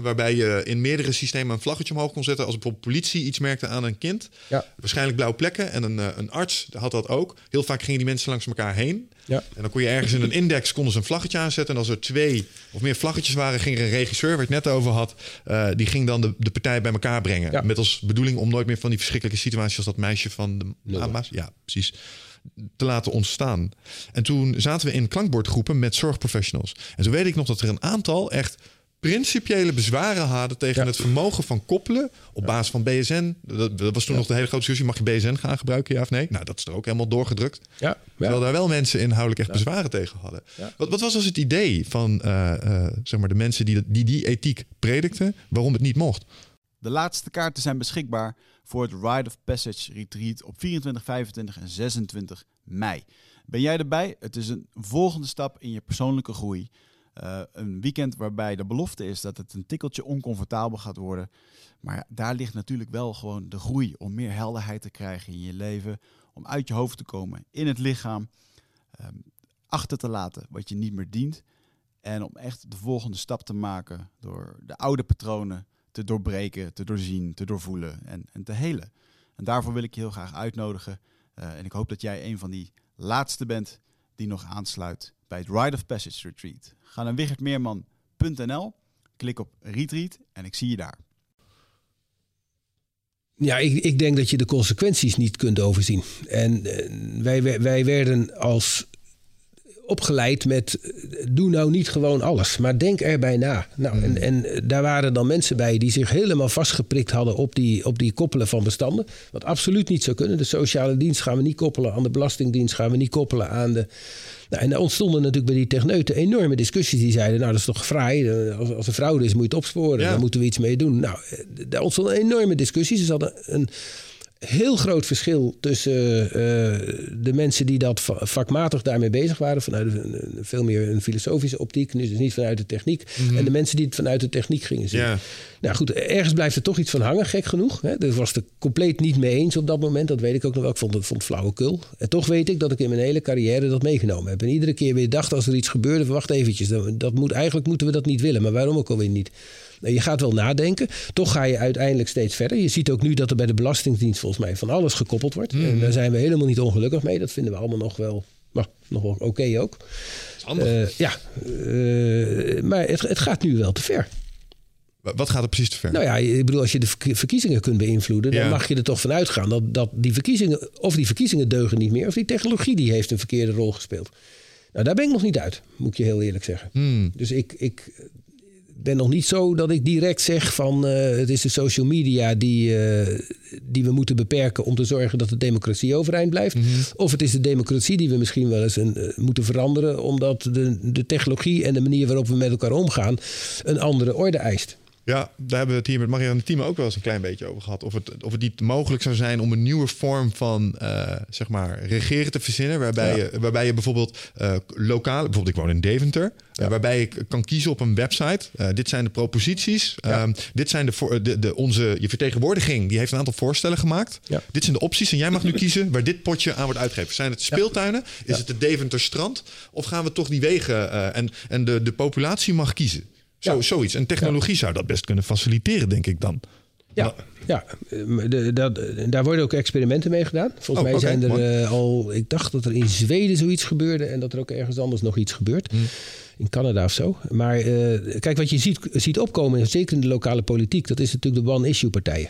Waarbij je in meerdere systemen een vlaggetje omhoog kon zetten. Als bijvoorbeeld politie iets merkte aan een kind. Ja. Waarschijnlijk blauwe plekken. En een, eh, een arts had dat ook. Heel vaak gingen die mensen langs elkaar heen. Ja. En dan kon je ergens in een index konden ze een vlaggetje aanzetten. En als er twee of meer vlaggetjes waren, ging er een regisseur, waar ik het net over had, eh, die ging dan de, de partij bij elkaar brengen. Ja. Met als bedoeling om nooit meer van die verschrikkelijke situaties als dat meisje van de Nul. Ama's. Ja, precies. Te laten ontstaan. En toen zaten we in klankbordgroepen met zorgprofessionals. En toen weet ik nog dat er een aantal echt principiële bezwaren hadden tegen Ja. het vermogen van koppelen op basis van BSN. Dat, dat was toen nog de hele grote discussie. Mag je BSN gaan gebruiken, ja of nee? Nou, dat is er ook helemaal doorgedrukt. Ja, Terwijl daar wel mensen inhoudelijk echt bezwaren tegen hadden. Wat, wat was dus het idee van eh, eh, zeg maar de mensen die, die die ethiek predikten, waarom het niet mocht? De laatste kaarten zijn beschikbaar voor het Rite of Passage Retreat op 24, 25 en 26 mei. Ben jij erbij? Het is een volgende stap in je persoonlijke groei. Eh, een weekend waarbij de belofte is dat het een tikkeltje oncomfortabel gaat worden. Maar daar ligt natuurlijk wel gewoon de groei om meer helderheid te krijgen in je leven. Om uit je hoofd te komen, in het lichaam. ehm, achter te laten wat je niet meer dient. En om echt de volgende stap te maken door de oude patronen te doorbreken, te doorzien, te doorvoelen en, en te helen. En daarvoor wil ik je heel graag uitnodigen. Eh, en ik hoop dat jij een van die laatste bent die nog aansluit bij het Rite of Passage Retreat. Ga naar wichertmeerman.nl, klik op Retreat en ik zie je daar. Ja, ik, ik denk dat je de consequenties niet kunt overzien. En eh, wij- wij werden als opgeleid met eh, doe nou niet gewoon alles, maar denk erbij na. Nou, en, en eh, daar waren dan mensen bij die zich helemaal vastgeprikt hadden op die, op die koppelen van bestanden. Wat absoluut niet zou kunnen. De sociale dienst gaan we niet koppelen aan de belastingdienst, gaan we niet koppelen aan de. Nou, en er ontstonden natuurlijk bij die techneuten enorme discussies. Die zeiden, nou dat is toch fraai. Eh, Als, als er fraude is, moet je het opsporen. Ja. Daar moeten we iets mee doen. Nou, eh, daar ontstonden enorme discussies. Ze hadden een heel groot verschil tussen eh, de mensen die dat va- vakmatig daarmee bezig waren, vanuit een, veel meer een filosofische optiek, dus niet vanuit de techniek, en de mensen die het vanuit de techniek gingen zien. Nou goed, ergens blijft er toch iets van hangen, gek genoeg. Hè. Daar was het er compleet niet mee eens op dat moment, dat weet ik ook nog wel. Ik vond het, vond flauwekul. En toch weet ik dat ik in mijn hele carrière dat meegenomen heb. En iedere keer weer dacht als er iets gebeurde, wacht eventjes, dat, dat moet, eigenlijk moeten we dat niet willen. Maar waarom ook alweer niet? Je gaat wel nadenken. Toch ga je uiteindelijk steeds verder. Je ziet ook nu dat er bij de Belastingdienst volgens mij van alles gekoppeld wordt. En daar zijn we helemaal niet ongelukkig mee. Dat vinden we allemaal nog wel, nou, nog wel oké ook. Dat is handig. Eh, ja, eh, maar het, het gaat nu wel te ver. Wa- Wat gaat er precies te ver? Nou ja, ik bedoel, als je de verk- verkiezingen kunt beïnvloeden, dan Ja. mag je er toch van uitgaan dat, dat die verkiezingen, of die verkiezingen deugen niet meer, of die technologie die heeft een verkeerde rol gespeeld. Nou, daar ben ik nog niet uit, moet ik je heel eerlijk zeggen. Hmm. Dus ik, ik ben nog niet zo dat ik direct zeg van eh, het is de social media die, eh, die we moeten beperken om te zorgen dat de democratie overeind blijft. Mhm. Of het is de democratie die we misschien wel eens een, eh, moeten veranderen omdat de, de technologie en de manier waarop we met elkaar omgaan een andere orde eist. Ja, daar hebben we het hier met Marianne Thieme ook wel eens een klein beetje over gehad. Of het, of het niet mogelijk zou zijn om een nieuwe vorm van eh, zeg maar regeren te verzinnen. Waarbij, Ja. je, waarbij je bijvoorbeeld uh, lokaal, bijvoorbeeld ik woon in Deventer. Ja. waarbij ik kan kiezen op een website. Dit zijn de proposities. Ja. Um, dit zijn de, voor, de, de, onze, je vertegenwoordiging die heeft een aantal voorstellen gemaakt. Dit zijn de opties en jij mag nu kiezen waar dit potje aan wordt uitgegeven. Zijn het speeltuinen? Is het de Deventer strand? Of gaan we toch die wegen en, en de, de populatie mag kiezen? Zo, ja. Zoiets. En technologie ja. zou dat best kunnen faciliteren, denk ik dan. Ja, ja de, dat, daar worden ook experimenten mee gedaan. Volgens Oh, mij zijn er eh, al... Ik dacht dat er in Zweden zoiets gebeurde... en dat er ook ergens anders nog iets gebeurt. Hmm. In Canada of zo. Maar eh, kijk, wat je ziet, ziet opkomen, zeker in de lokale politiek... dat is natuurlijk de one-issue-partijen.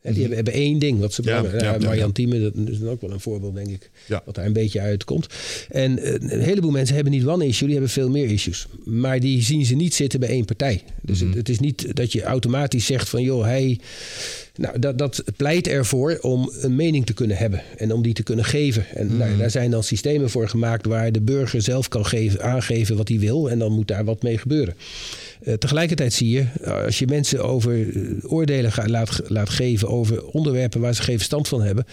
Hè, Die hebben, hebben één ding wat ze Mhm. Belangrijk ja, ja, Marian ja. Thieme, dat is dan ook wel een voorbeeld, denk ik. Wat daar een beetje uitkomt. En eh, een heleboel mensen hebben niet one issue, die hebben veel meer issues. Maar die zien ze niet zitten bij één partij. Dus Mhm. het, het is niet dat je automatisch zegt van joh, hij. Nou, dat, dat pleit ervoor om een mening te kunnen hebben en om die te kunnen geven. En nou, Mhm. daar zijn dan systemen voor gemaakt waar de burger zelf kan geven, aangeven wat hij wil. En dan moet daar wat mee gebeuren. Eh, tegelijkertijd zie je, als je mensen over eh, oordelen laat, laat geven over onderwerpen waar ze geen verstand van hebben,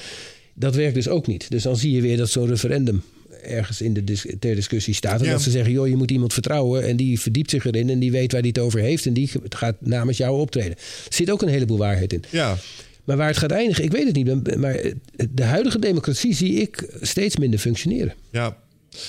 dat werkt dus ook niet. Dus dan zie je weer dat zo'n referendum ergens in de dis- ter discussie staat. En Ja. dat ze zeggen, joh, je moet iemand vertrouwen en die verdiept zich erin en die weet waar hij het over heeft en die gaat namens jou optreden. Er zit ook een heleboel waarheid in. Ja, Maar waar het gaat eindigen, ik weet het niet. Maar de huidige democratie zie ik steeds minder functioneren. ja.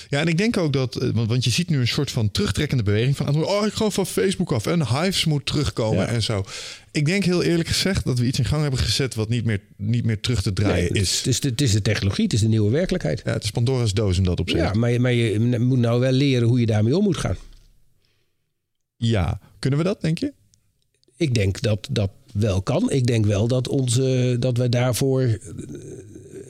Ja, en ik denk ook dat, eh, want, want je ziet nu een soort van terugtrekkende beweging van, oh, ik ga van Facebook af en Hives moet terugkomen Ja. en zo. Ik denk heel eerlijk gezegd dat we iets in gang hebben gezet wat niet meer, niet meer terug te draaien Nee, is. Het is, de, het is de technologie, het is de nieuwe werkelijkheid. Ja, het is Pandora's doos in dat opzicht. Ja, maar, je- maar je moet nou wel leren hoe je daarmee om moet gaan. Ja, kunnen we dat, denk je? Ik denk dat dat wel kan. Ik denk wel dat, onze, dat we daarvoor eh,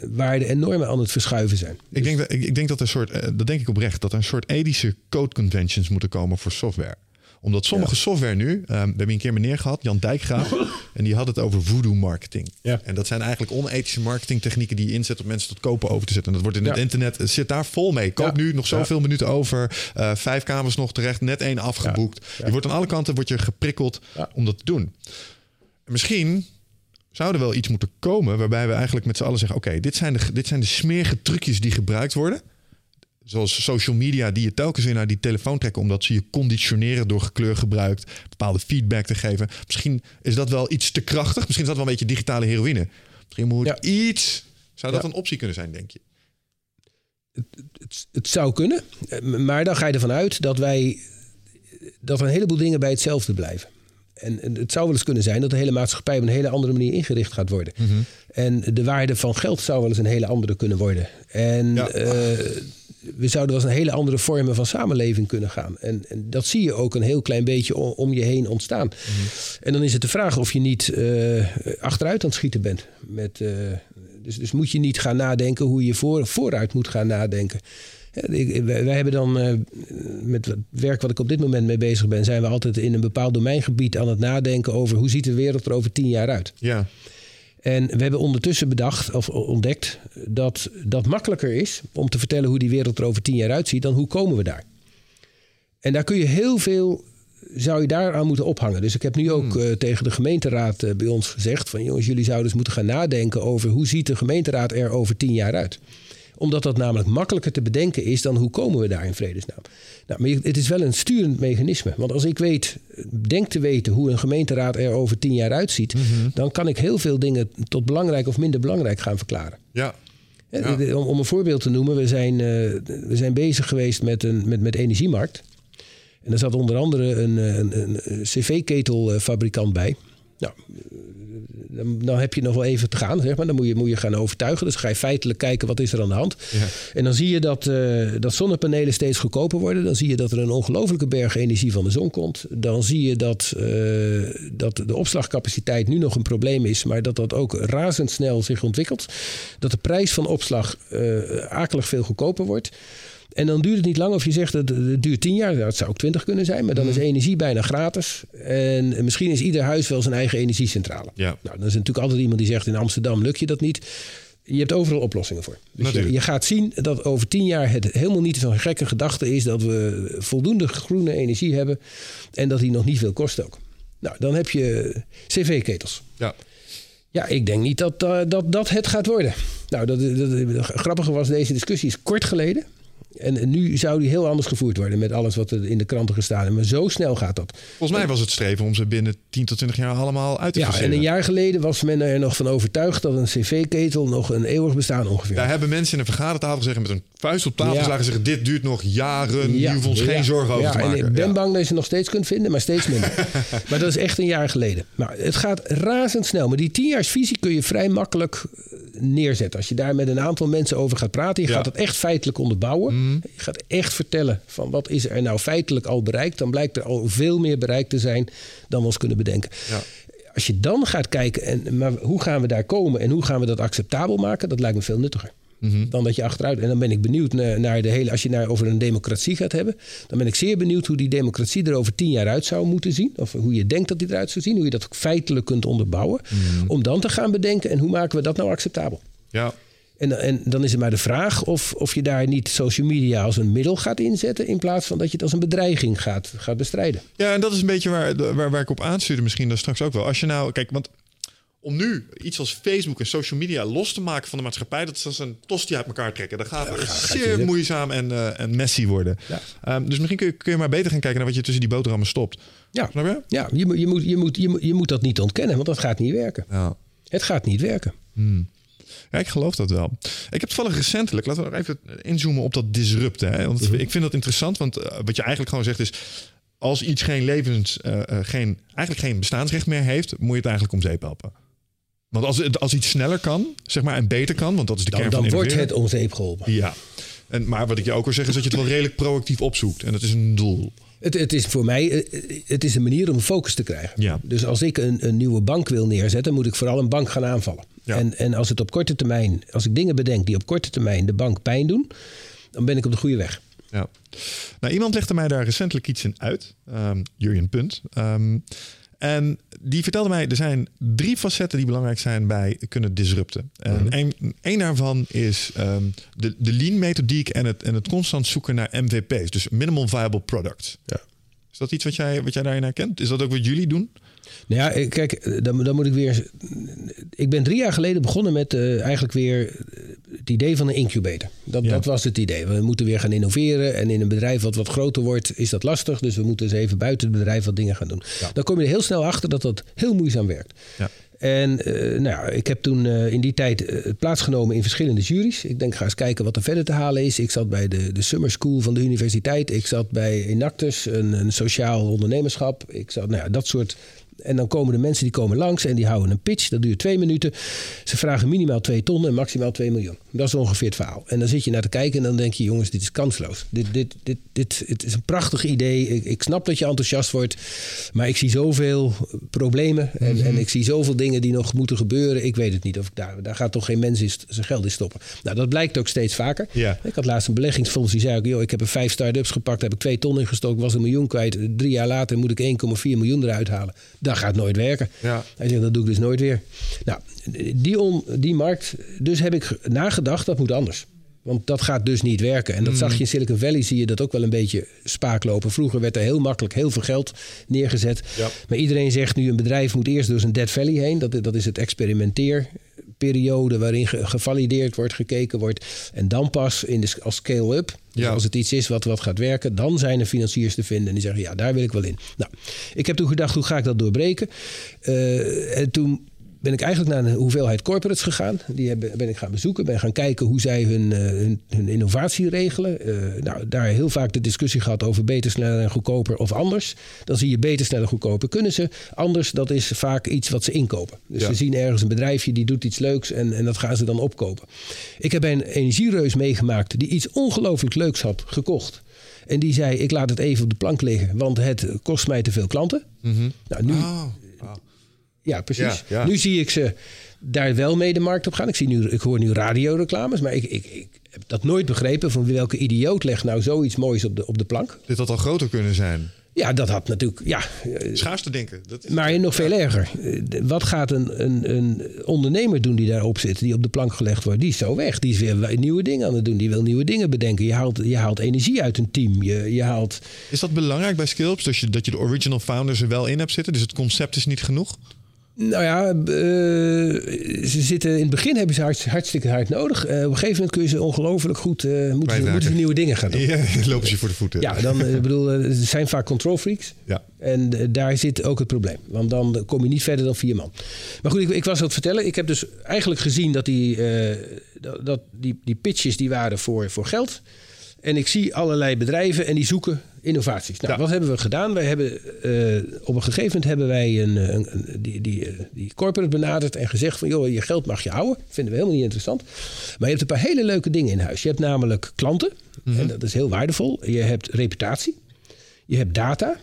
waarden en normen aan het verschuiven zijn. Ik denk, dat, ik, ik denk dat er een soort, eh, dat denk ik oprecht, dat er een soort ethische code conventions moeten komen voor software. Omdat sommige software nu, eh, we hebben een keer meneer gehad, Jan Dijkgraaf, en die had het over voodoo marketing. Ja. En dat zijn eigenlijk onethische marketingtechnieken die je inzet om mensen tot kopen over te zetten. En dat wordt in het internet, het zit daar vol mee. Koop nu nog zoveel minuten over, eh, vijf kamers nog terecht, net één afgeboekt. Je wordt aan alle kanten wordt je geprikkeld om dat te doen. En misschien zou er wel iets moeten komen waarbij we eigenlijk met z'n allen zeggen: oké, dit, zijn de, dit zijn de smerige trucjes die gebruikt worden. Zoals social media die je telkens weer naar die telefoon trekken omdat ze je conditioneren door gekleurd gebruikt, bepaalde feedback te geven. Misschien is dat wel iets te krachtig. Misschien is dat wel een beetje digitale heroïne. Misschien moet Ja. iets. Zou dat Ja. een optie kunnen zijn, denk je? Het, het zou kunnen, maar dan ga je ervan uit dat wij dat er een heleboel dingen bij hetzelfde blijven. En en het zou wel eens kunnen zijn dat de hele maatschappij op een hele andere manier ingericht gaat worden. En de waarde van geld zou wel eens een hele andere kunnen worden. En Ja. eh, we zouden wel eens een hele andere vormen van samenleving kunnen gaan. En, en dat zie je ook een heel klein beetje om, om je heen ontstaan. En dan is het de vraag of je niet eh, achteruit aan het schieten bent. Met, eh, dus, dus moet je niet gaan nadenken hoe je voor, vooruit moet gaan nadenken. Wij hebben dan eh, met het werk wat ik op dit moment mee bezig ben, zijn we altijd in een bepaald domeingebied aan het nadenken over hoe ziet de wereld er over tien jaar uit. Ja. En we hebben ondertussen bedacht of ontdekt dat dat makkelijker is om te vertellen hoe die wereld er over tien jaar uitziet dan hoe komen we daar. En daar kun je heel veel, zou je daaraan moeten ophangen. Dus ik heb nu ook eh, tegen de gemeenteraad eh, bij ons gezegd van jongens, jullie zouden eens moeten gaan nadenken over hoe ziet de gemeenteraad er over tien jaar uit omdat dat namelijk makkelijker te bedenken is dan hoe komen we daar in vredesnaam. Nou, maar het is wel een sturend mechanisme. Want als ik weet, denk te weten hoe een gemeenteraad er over tien jaar uitziet, dan kan ik heel veel dingen tot belangrijk of minder belangrijk gaan verklaren. Ja. Om, om een voorbeeld te noemen, we zijn, eh, we zijn bezig geweest met, een, met, met energiemarkt. En er zat onder andere een, eh, een, een, een cv-ketelfabrikant bij. Nou, dan, dan heb je nog wel even te gaan, zeg maar. Dan moet je, moet je gaan overtuigen. Dus ga je feitelijk kijken wat is er aan de hand. Ja. En dan zie je dat, eh, dat zonnepanelen steeds goedkoper worden. Dan zie je dat er een ongelofelijke berg energie van de zon komt. Dan zie je dat, eh, dat de opslagcapaciteit nu nog een probleem is, maar dat dat ook razendsnel zich ontwikkelt. Dat de prijs van opslag eh, akelig veel goedkoper wordt. En dan duurt het niet lang of je zegt dat het duurt 10 jaar. Nou, het zou ook 20 kunnen zijn, maar dan is energie bijna gratis. En misschien is ieder huis wel zijn eigen energiecentrale. Ja. Nou, dan is natuurlijk altijd iemand die zegt in Amsterdam lukt je dat niet. Je hebt overal oplossingen voor. Dus je, gaat zien dat over tien jaar het helemaal niet zo'n gekke gedachte is dat we voldoende groene energie hebben en dat die nog niet veel kost ook. Nou, dan heb je cv-ketels. Ja. Ja, ik denk niet dat, eh, dat dat het gaat worden. Nou, dat, dat, grappige was, deze discussie is kort geleden. En nu zou die heel anders gevoerd worden met alles wat er in de kranten gestaan. Maar zo snel gaat dat. Volgens mij was het streven om ze binnen 10 tot 20 jaar allemaal uit te Ja, en een jaar geleden was men er nog van overtuigd dat een cv-ketel nog een eeuwig bestaan ongeveer. Daar hebben mensen in een vergadertafel gezegd met een vuist op tafel geslagen zeggen dit duurt nog jaren. Ja, je hoeft ons geen zorgen over te maken. En ik ben bang dat je ze nog steeds kunt vinden, maar steeds minder. maar dat is echt een jaar geleden. Maar het gaat razendsnel. Maar die tienjaarsvisie kun je vrij makkelijk eh, neerzetten. Als je daar met een aantal mensen over gaat praten. Je gaat het echt feitelijk onderbouwen. Je gaat echt vertellen van wat is er nou feitelijk al bereikt. Dan blijkt er al veel meer bereikt te zijn dan we ons kunnen bedenken. Ja. Als je dan gaat kijken, en, maar hoe gaan we daar komen en hoe gaan we dat acceptabel maken, dat lijkt me veel nuttiger. Dan dat je achteruit. En dan ben ik benieuwd naar, naar de hele. Als je naar over een democratie gaat hebben. Dan ben ik zeer benieuwd hoe die democratie er over tien jaar uit zou moeten zien. Of hoe je denkt dat die eruit zou zien. Hoe je dat feitelijk kunt onderbouwen. Om dan te gaan bedenken. En hoe maken we dat nou acceptabel? Ja. En, en dan is het maar de vraag of, of je daar niet social media als een middel gaat inzetten. In plaats van dat je het als een bedreiging gaat, gaat bestrijden. Ja, en dat is een beetje waar, waar, waar ik op aanstuurde misschien dan straks ook wel. Als je nou, kijk, want om nu iets als Facebook en social media los te maken van de maatschappij, dat is als een tosti uit elkaar trekken. Dat gaat zeer je- moeizaam en, eh, en messy worden. Ja. Ehm, dus misschien kun je, kun je maar beter gaan kijken naar wat je tussen die boterhammen stopt. Ja, je? ja je, moet- je, moet, je, moet, je, moet, je moet dat niet ontkennen, want dat gaat niet werken. Ja. Het gaat niet werken. Ja, ik geloof dat wel. Ik heb toevallig recentelijk, laten we nog even inzoomen op dat disrupten. Hè? Want ik vind dat interessant, want eh, wat je eigenlijk gewoon zegt is... als iets geen levens, eh, geen, eigenlijk geen bestaansrecht meer heeft... moet je het eigenlijk om zeep helpen. Want als, het, als iets sneller kan, zeg maar, en beter kan... want dat is de Dan, kern dan van wordt het innoveren. om zeep geholpen. Ja. En, maar wat ik je ook wil zeggen is dat je het wel redelijk proactief opzoekt. En dat is een doel. Het, het is voor mij eh, het is een manier om focus te krijgen. Ja. Dus als ik een, een nieuwe bank wil neerzetten, moet ik vooral een bank gaan aanvallen. Ja. En, en als het op korte termijn, als ik dingen bedenk die op korte termijn de bank pijn doen, dan ben ik op de goede weg. Ja. Nou, iemand legde mij daar recentelijk iets in uit. Jurjen Punt. Ehm, en die vertelde mij, er zijn drie facetten die belangrijk zijn bij kunnen disrupten. En één één daarvan is ehm, de, de lean methodiek en het, en het constant zoeken naar MVP's. Dus minimal viable products. Ja. Is dat iets wat jij, wat jij daarin herkent? Is dat ook wat jullie doen? Nou ja, kijk, dan, dan moet ik weer. Ik ben drie jaar geleden begonnen met eh, eigenlijk weer eh, het idee van een incubator. Dat, Ja. dat was het idee. We moeten weer gaan innoveren. En in een bedrijf wat wat groter wordt, is dat lastig. Dus we moeten eens even buiten het bedrijf wat dingen gaan doen. Ja. Dan kom je er heel snel achter dat dat heel moeizaam werkt. Ja. En eh, nou ik heb toen eh, in die tijd eh, plaatsgenomen in verschillende juries. Ik denk, ga eens kijken wat er verder te halen is. Ik zat bij de, de Summer School van de universiteit. Ik zat bij Enactus, een, een sociaal ondernemerschap. Ik zat, nou ja, dat soort... En dan komen de mensen die komen langs en die houden een pitch. Dat duurt twee minuten. Ze vragen minimaal twee ton en maximaal 2 miljoen. Dat is ongeveer het verhaal. En dan zit je naar te kijken en dan denk je... jongens, dit is kansloos. Dit, dit, dit, dit, het is een prachtig idee. Ik, ik snap dat je enthousiast wordt. Maar ik zie zoveel problemen. En, en ik zie zoveel dingen die nog moeten gebeuren. Ik weet het niet of ik daar... Daar gaat toch geen mens in zijn geld in stoppen. Nou, dat blijkt ook steeds vaker. Ja. Ik had laatst een beleggingsfonds die zei ook... Joh, ik heb er vijf start-ups gepakt, heb ik twee ton ingestoken... was een miljoen kwijt. Drie jaar later moet ik 1,4 miljoen eruit halen. Dat gaat nooit werken. Ja. Hij zegt, dat doe ik dus nooit weer. Nou, die, on, die markt... Dus heb ik ge- nagedacht, dat moet anders. Want dat gaat dus niet werken. En dat zag je in Silicon Valley, zie je dat ook wel een beetje spaak lopen. Vroeger werd er heel makkelijk heel veel geld neergezet. Ja. Maar iedereen zegt nu, een bedrijf moet eerst door zijn Dead Valley heen. Dat, dat is het experimenteerperiode waarin ge- gevalideerd wordt, gekeken wordt. En dan pas in de, als scale-up, dus Ja. als het iets is wat, wat gaat werken, dan zijn er financiers te vinden. En die zeggen, ja, daar wil ik wel in. Nou, ik heb toen gedacht, hoe ga ik dat doorbreken? Eh, en toen ben ik eigenlijk naar een hoeveelheid corporates gegaan. Die heb, ben ik gaan bezoeken. Ben gaan kijken hoe zij hun, eh, hun, hun innovatie regelen. Eh, nou, daar heel vaak de discussie gehad over beter, sneller en goedkoper of anders. Dan zie je beter, sneller, goedkoper kunnen ze. Anders, dat is vaak iets wat ze inkopen. Dus Ja. ze zien ergens een bedrijfje die doet iets leuks en, en dat gaan ze dan opkopen. Ik heb een energiereus meegemaakt die iets ongelooflijk leuks had gekocht. En die zei, ik laat het even op de plank liggen, want het kost mij te veel klanten. Nou, nu, Oh. Ja, precies. Ja, ja. Nu zie ik ze daar wel mee de markt op gaan. Ik, zie nu, ik hoor nu radioreclames, maar ik, ik, ik heb dat nooit begrepen. Van welke idioot legt nou zoiets moois op de, op de plank? Dit had al groter kunnen zijn. Ja, dat had natuurlijk. Ja, eh, Schaars te denken. Dat is, maar nog veel erger. Wat gaat een, een, een ondernemer doen die daarop zit, die op de plank gelegd wordt? Die is zo weg. Die is weer nieuwe dingen aan het doen. Die wil nieuwe dingen bedenken. Je haalt, je haalt energie uit een team. Je, je haalt. is dat belangrijk bij Skills? Dat je, dat je de original founders er wel in hebt zitten? Dus het concept is niet genoeg? Nou ja, uh, ze zitten in het begin hebben ze hartstikke hard nodig. Uh, op een gegeven moment kun je ze ongelooflijk goed uh, moeten, ze, moeten ze nieuwe dingen gaan doen. Ja, lopen ze voor de voeten. Ja, dan bedoel, ze zijn vaak control freaks. Ja. En daar zit ook het probleem. Want dan kom je niet verder dan vier man. Maar goed, ik, ik was aan het vertellen. Ik heb dus eigenlijk gezien dat die, dat, die, die pitches die waren voor, voor geld. En ik zie allerlei bedrijven en die zoeken innovaties. Nou, wat hebben we gedaan? Wij hebben, uh, op een gegeven moment hebben wij een, een, een die, die, die corporate benaderd en gezegd van... joh, je geld mag je houden. Vinden we helemaal niet interessant. Maar je hebt een paar hele leuke dingen in huis. Je hebt namelijk klanten. Mhm. En dat is heel waardevol. Je hebt reputatie. Je hebt data.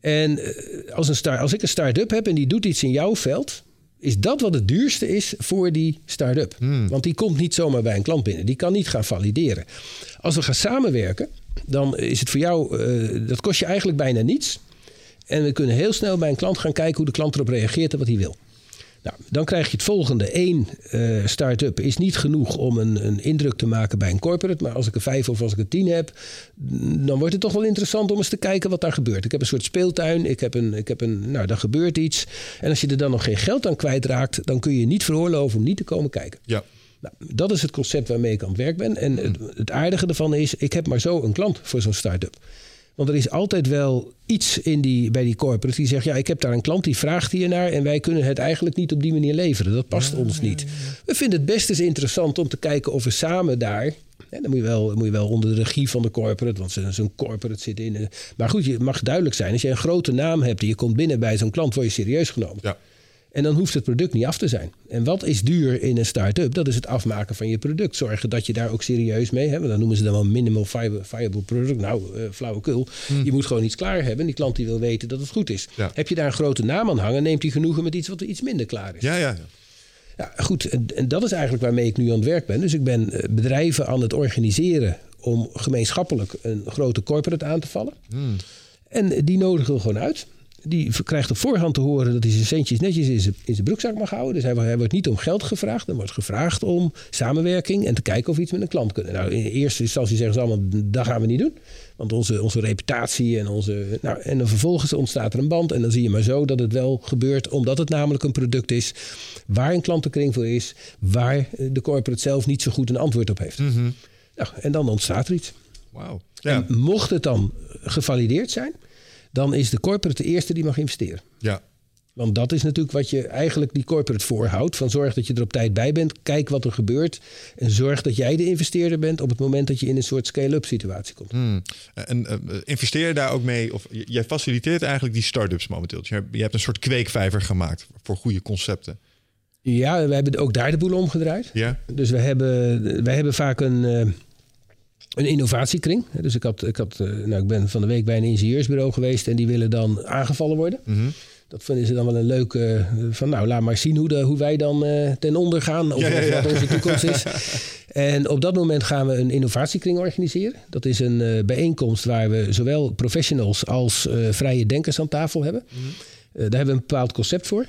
En eh, als, een start, als ik een start-up heb en die doet iets in jouw veld is dat wat het duurste is voor die start-up. Hmm. Want die komt niet zomaar bij een klant binnen. Die kan niet gaan valideren. Als we gaan samenwerken, dan is het voor jou, uh, dat kost je eigenlijk bijna niets. En we kunnen heel snel bij een klant gaan kijken hoe de klant erop reageert en wat hij wil. Nou, dan krijg je het volgende. Eén uh, start-up is niet genoeg om een, een, indruk te maken bij een corporate. Maar als ik een vijf of als ik een tien heb, dan wordt het toch wel interessant om eens te kijken wat daar gebeurt. Ik heb een soort speeltuin, ik heb een, ik heb een, nou, daar gebeurt iets. En als je er dan nog geen geld aan kwijtraakt, dan kun je niet veroorloven om niet te komen kijken. Ja. Nou, dat is het concept waarmee ik aan het werk ben. En het, het aardige ervan is, ik heb maar zo een klant voor zo'n start-up. Want er is altijd wel iets in die, bij die corporate die zegt: Ja, ik heb daar een klant die vraagt hier naar. En wij kunnen het eigenlijk niet op die manier leveren. Dat past ons niet. We vinden het best eens interessant om te kijken of we samen daar. En dan moet je, wel, moet je wel onder de regie van de corporate, want zo'n corporate zit in. Maar goed, het mag duidelijk zijn. Als je een grote naam hebt en je komt binnen bij zo'n klant, word je serieus genomen. Ja. En dan hoeft het product niet af te zijn. En wat is duur in een start-up? Dat is het afmaken van je product. Zorgen dat je daar ook serieus mee hebt. Dan noemen ze dan wel minimal viable product. Nou, uh, flauwekul. Hmm. Je moet gewoon iets klaar hebben. Die klant die wil weten dat het goed is. Heb je daar een grote naam aan hangen, neemt hij genoegen met iets wat iets minder klaar is. Ja, ja, ja. Ja, goed. En, dat is eigenlijk waarmee ik nu aan het werk ben. Dus ik ben eh, bedrijven aan het organiseren om gemeenschappelijk een grote corporate aan te vallen. Hmm. En die nodigen we gewoon uit die krijgt op voorhand te horen dat hij zijn centjes netjes in zijn, in zijn broekzak mag houden. Dus hij, hij, wordt niet om geld gevraagd. Dan wordt gevraagd om samenwerking en te kijken of we iets met een klant kunnen. Nou, in eerste instantie zeggen ze allemaal, dat gaan we niet doen. Want onze, onze reputatie en onze... Nou, en dan vervolgens ontstaat er een band. En dan zie je maar zo dat het wel gebeurt. Omdat het namelijk een product is waar een klantenkring voor is. Waar de corporate zelf niet zo goed een antwoord op heeft. Mhm. nou, en dan ontstaat er iets. Wauw. Ja. En mocht het dan gevalideerd zijn dan is de corporate de eerste die mag investeren. Ja. Want dat is natuurlijk wat je eigenlijk die corporate voorhoudt. Van zorg dat je er op tijd bij bent. Kijk wat er gebeurt. En zorg dat jij de investeerder bent op het moment dat je in een soort scale-up situatie komt. Hmm. En uh, investeer je daar ook mee? Of jij faciliteert eigenlijk die start-ups momenteel. Dus je hebt een soort kweekvijver gemaakt voor goede concepten. Ja, we hebben ook daar de boel omgedraaid. Ja. Dus we hebben, wij hebben vaak een. Uh, een innovatiekring. Dus ik, had, ik, had, eh, nou, ik ben van de week bij een ingenieursbureau geweest en die willen dan aangevallen worden. Mm Dat vinden ze dan wel een leuke. van nou, laat maar zien hoe, de, hoe wij dan uh, ten onder gaan. Of, wat onze toekomst is. en op dat moment gaan we een innovatiekring organiseren. Dat is een uh, bijeenkomst waar we zowel professionals als vrije denkers aan tafel hebben. Mhm. daar hebben we een bepaald concept voor.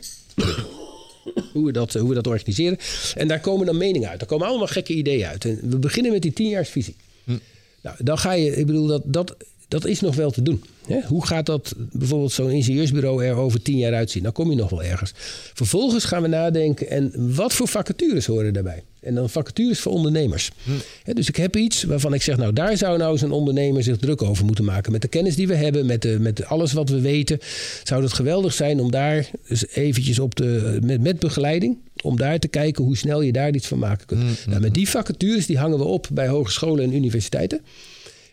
hoe, we dat, hoe we dat organiseren. En daar komen dan meningen uit. Daar komen allemaal gekke ideeën uit. En we beginnen met die tienjaarsvisie. Nou, dan ga je, ik bedoel, dat, dat, dat is nog wel te doen. Hè? Hoe gaat dat bijvoorbeeld zo'n ingenieursbureau er over tien jaar uitzien? Dan kom je nog wel ergens. Vervolgens gaan we nadenken, en wat voor vacatures horen daarbij? En dan vacatures voor ondernemers. Hm. dus ik heb iets waarvan ik zeg, nou daar zou nou eens een ondernemer zich druk over moeten maken. Met de kennis die we hebben, met, de, met alles wat we weten. Zou het geweldig zijn om daar eens eventjes op de, met, met begeleiding, om daar te kijken hoe snel je daar iets van maken kunt. Hm, nou, met die vacatures die hangen we op bij hogescholen en universiteiten.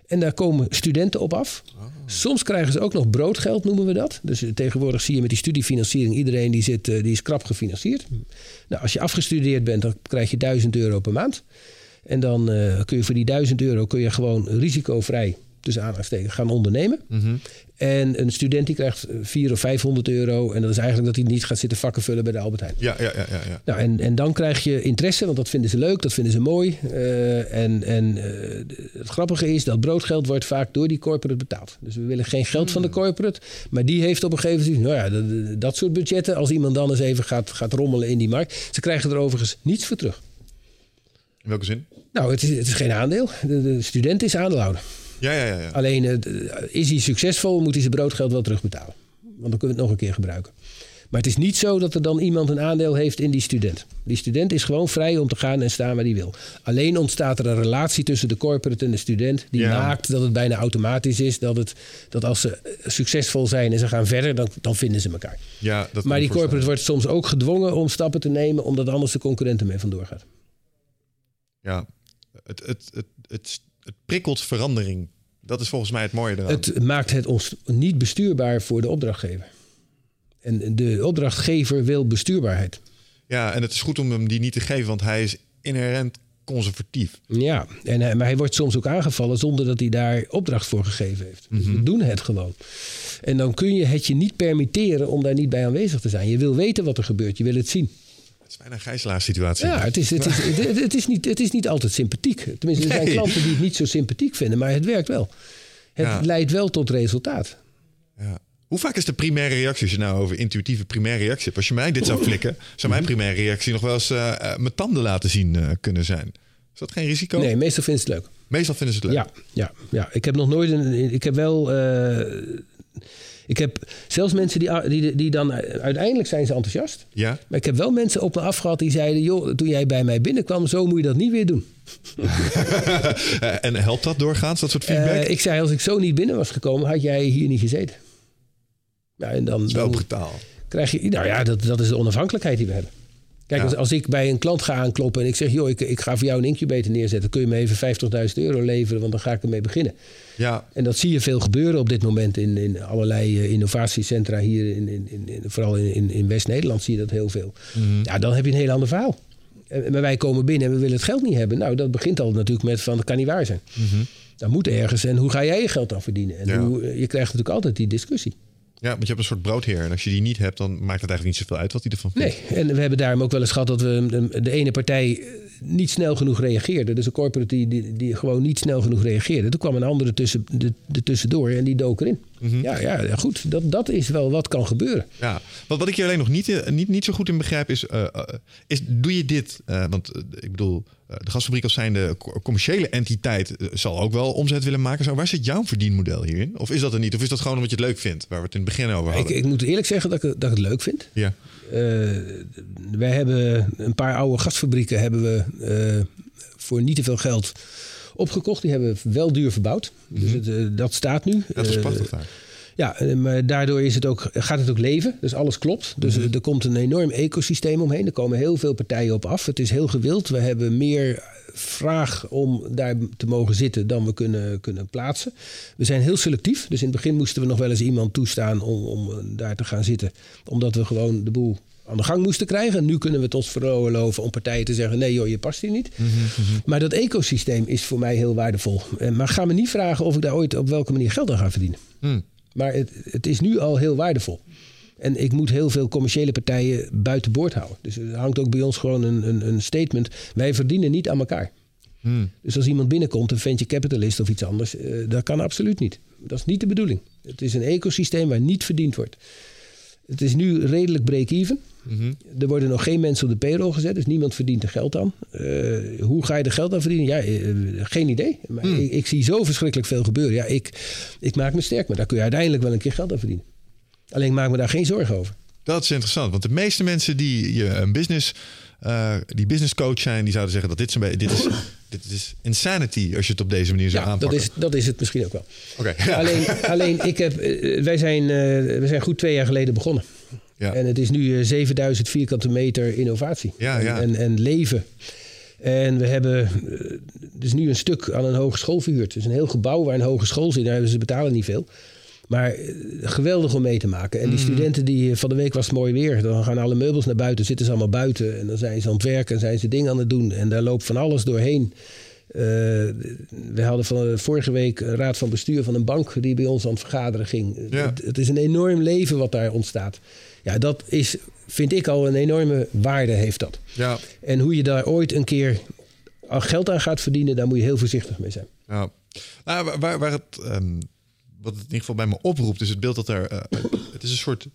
En daar komen studenten op af. Oh. Soms krijgen ze ook nog broodgeld, noemen we dat. Dus tegenwoordig zie je met die studiefinanciering... iedereen die, zit, eh, die is krap gefinancierd. Nou, als je afgestudeerd bent, dan krijg je 1000 euro per maand. En dan uh, kun je voor die 1000 euro kun je gewoon risicovrij tussen aanhalingstekens gaan ondernemen. Mhm. En een student die krijgt 400 of 500 euro. En dat is eigenlijk dat hij niet gaat zitten vakken vullen bij de Albert Heijn. Ja, ja, ja. ja, ja. Nou, en, en dan krijg je interesse, want dat vinden ze leuk, dat vinden ze mooi. Uh, en en uh, het grappige is dat broodgeld wordt vaak door die corporate betaald. Dus we willen geen geld van de hmm. corporate. Maar die heeft op een gegeven moment, nou ja, dat, dat soort budgetten. Als iemand dan eens even gaat, gaat rommelen in die markt. Ze krijgen er overigens niets voor terug. In welke zin? Nou, het is, het is geen aandeel. De, de student is aandeelhouder. Ja, ja, ja. Alleen is hij succesvol, moet hij zijn broodgeld wel terugbetalen. Want dan kunnen we het nog een keer gebruiken. Maar het is niet zo dat er dan iemand een aandeel heeft in die student. Die student is gewoon vrij om te gaan en staan waar hij wil. Alleen ontstaat er een relatie tussen de corporate en de student... die Ja. maakt dat het bijna automatisch is... dat, het, dat als ze succesvol zijn en ze gaan verder, dan, dan vinden ze elkaar. Ja, dat Maar die corporate wordt soms ook gedwongen om stappen te nemen... omdat anders de concurrenten mee vandoor gaat. Ja, het, het, het, het, het prikkelt verandering. Dat is volgens mij het mooie eraan. Het maakt het ons niet bestuurbaar voor de opdrachtgever. En de opdrachtgever wil bestuurbaarheid. Ja, en het is goed om hem die niet te geven, want hij is inherent conservatief. Ja, en hij, maar hij wordt soms ook aangevallen zonder dat hij daar opdracht voor gegeven heeft. Dus we doen het gewoon. En dan kun je het je niet permitteren om daar niet bij aanwezig te zijn. Je wil weten wat er gebeurt, je wil het zien. Bijna een gijzelaarssituatie. Ja, het is, het is, het, het is, niet, het is niet altijd sympathiek. Tenminste, er zijn Nee. klanten die het niet zo sympathiek vinden, maar het werkt wel. Het Ja. leidt wel tot resultaat. Ja. Hoe vaak is de primaire reactie, als je nou over intuïtieve primaire reactie hebt? Als je mij dit zou flikken, zou mijn primaire reactie nog wel eens eh, mijn tanden laten zien eh, kunnen zijn. Is dat geen risico? Nee, meestal vinden ze het leuk. Meestal vinden ze het leuk. Ja, ja, ja. Ik heb nog nooit een. Ik heb wel. Eh, ik heb zelfs mensen die, die, die dan uiteindelijk zijn ze enthousiast. Ja? Maar ik heb wel mensen op me afgehad die zeiden: joh, toen jij bij mij binnenkwam, zo moet je dat niet weer doen. Eh, en helpt dat doorgaans, dat soort feedback? Eh, ik zei: als ik zo niet binnen was gekomen, had jij hier niet gezeten. Ja, en dan, dat is wel brutaal. krijg je. Nou ja, dat, dat is de onafhankelijkheid die we hebben. Kijk, Ja. als, als ik bij een klant ga aankloppen en ik zeg: joh, ik, ik ga voor jou een incubator neerzetten, kun je me even 50.000 euro leveren, want dan ga ik ermee beginnen. Ja, En dat zie je veel gebeuren op dit moment in, in allerlei eh, innovatiecentra hier, in, in, in, vooral in, in, West-Nederland zie je dat heel veel. Ja, dan heb je een heel ander verhaal. En, maar wij komen binnen en we willen het geld niet hebben. Nou, dat begint al natuurlijk met van, dat kan niet waar zijn. Dat moet ergens. En hoe ga jij je geld dan verdienen? En Ja. hoe, eh, je krijgt natuurlijk altijd die discussie. Ja, want je hebt een soort broodheer. En als je die niet hebt, dan maakt het eigenlijk niet zoveel uit wat hij ervan vindt. Nee, en we hebben daarom ook wel eens gehad dat we de, ene partij eh, niet snel genoeg reageerde. Dus een corporate die, die, die gewoon niet snel genoeg reageerde. Toen kwam een andere tussen, de, de tussendoor en die dook erin. Ja, ja, goed, dat, dat is wel wat kan gebeuren. Ja, wat, wat ik hier alleen nog niet, eh, niet, niet zo goed in begrijp is, eh, eh, is doe je dit? want ik bedoel, de gasfabriek als zijnde co- commerciële entiteit zal ook wel omzet willen maken. Zo, waar zit jouw verdienmodel hierin? Of is dat er niet? Of is dat gewoon omdat je het leuk vindt, waar we het in het begin over Ik, hadden? ik moet eerlijk zeggen dat ik, het- dat ik het leuk vind. ja. Wij hebben een paar oude gasfabrieken hebben we voor niet te veel geld opgekocht. Die hebben we wel duur verbouwd. Dus het, eh, dat staat nu. Dat is Eh, prachtig daar. Ja, eh, maar daardoor is het ook, gaat het ook leven. Dus alles klopt. Dus Mhm. er komt een enorm ecosysteem omheen. Er komen heel veel partijen op af. Het is heel gewild. We hebben meer vraag om daar te mogen zitten dan we kunnen, kunnen plaatsen. We zijn heel selectief. Dus in het begin moesten we nog wel eens iemand toestaan om, om daar te gaan zitten. Omdat we gewoon de boel aan de gang moesten krijgen. En nu kunnen we het ons veroorloven om partijen te zeggen... nee joh, je past hier niet. Maar dat ecosysteem is voor mij heel waardevol. Eh, Maar ga me niet vragen of ik daar ooit op welke manier geld aan ga verdienen. Hm. Maar het, het is nu al heel waardevol. En ik moet heel veel commerciële partijen buiten boord houden. Dus er hangt ook bij ons gewoon een, een, een statement. Wij verdienen niet aan elkaar. Hm. Dus als iemand binnenkomt, een venture capitalist of iets anders, eh, dat kan absoluut niet. Dat is niet de bedoeling. Het is een ecosysteem waar niet verdiend wordt. Het is nu redelijk break-even. Mhm. Er worden nog geen mensen op de payroll gezet, dus niemand verdient er geld aan. Eh, hoe ga je er geld aan verdienen? Ja, eh, geen idee. Maar ik, ik zie zo verschrikkelijk veel gebeuren. Ja, ik, ik maak me sterk, maar daar kun je uiteindelijk wel een keer geld aan verdienen. Alleen ik maak me daar geen zorgen over. Dat is interessant, want de meeste mensen die je een business, eh, die business coach zijn, die zouden zeggen dat dit, dit, is, dit is insanity als je het op deze manier zou Ja, dat aanpakken. is, dat is het misschien ook wel. Oké. Alleen, alleen ik heb, eh, wij, zijn, eh, wij zijn goed twee jaar geleden begonnen. Ja. En het is nu eh, 7000 vierkante meter innovatie Ja, en, ja. En, en leven. En we hebben dus nu een stuk aan een hogeschool verhuurd. Dus een heel gebouw waar een hogeschool zit. Daar ze betalen niet veel. Maar eh, geweldig om mee te maken. En die Mhm. studenten, die, eh, van de week was het mooi weer. Dan gaan alle meubels naar buiten, zitten ze allemaal buiten. En dan zijn ze aan het werken en zijn ze dingen aan het doen. En daar loopt van alles doorheen. Eh, we hadden van, vorige week een raad van bestuur van een bank die bij ons aan het vergaderen ging. Ja. Het, het is een enorm leven wat daar ontstaat. Ja, dat is, vind ik al een enorme waarde heeft dat. Ja. En hoe je daar ooit een keer geld aan gaat verdienen, daar moet je heel voorzichtig mee zijn. Ja. Nou, waar- waar, waar het, ehm, wat het in ieder geval bij me oproept, is het beeld dat er. eh, het is een soort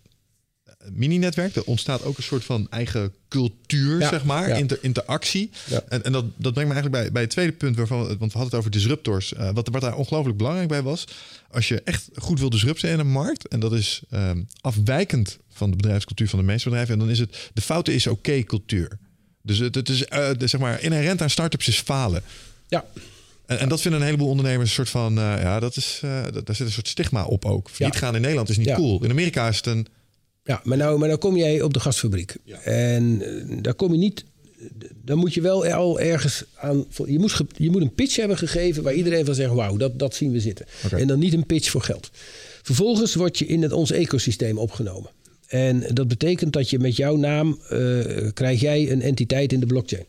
mini-netwerk. Er ontstaat ook een soort van eigen cultuur, Ja, zeg maar, ja. inter, interactie. Ja. En, en dat, dat brengt me eigenlijk bij, bij het tweede punt, waarvan, we- want we hadden het over disruptors. Eh, wat, wat daar ongelooflijk belangrijk bij was, als je echt goed wil disrupten in een markt, en dat is ehm, afwijkend van de bedrijfscultuur van de meeste bedrijven, en dan is het de fouten is oké cultuur. Dus het, het is eh, de, zeg maar inherent aan startups is falen. Ja, En, en dat vinden een heleboel ondernemers een soort van, eh, ja, dat is, eh, dat- daar zit een soort stigma op ook. Failliet gaan in Nederland is niet cool. In Amerika is het een, ja maar, nou, maar nou kom jij op de gasfabriek. En eh, daar kom je niet... Dan moet je wel al ergens aan... Je moet, je moet een pitch hebben gegeven waar iedereen van zegt... wauw, dat, dat zien we zitten. En dan niet een pitch voor geld. Vervolgens word je in het, ons ecosysteem opgenomen. En dat betekent dat je met jouw naam... eh, krijg jij een entiteit in de blockchain.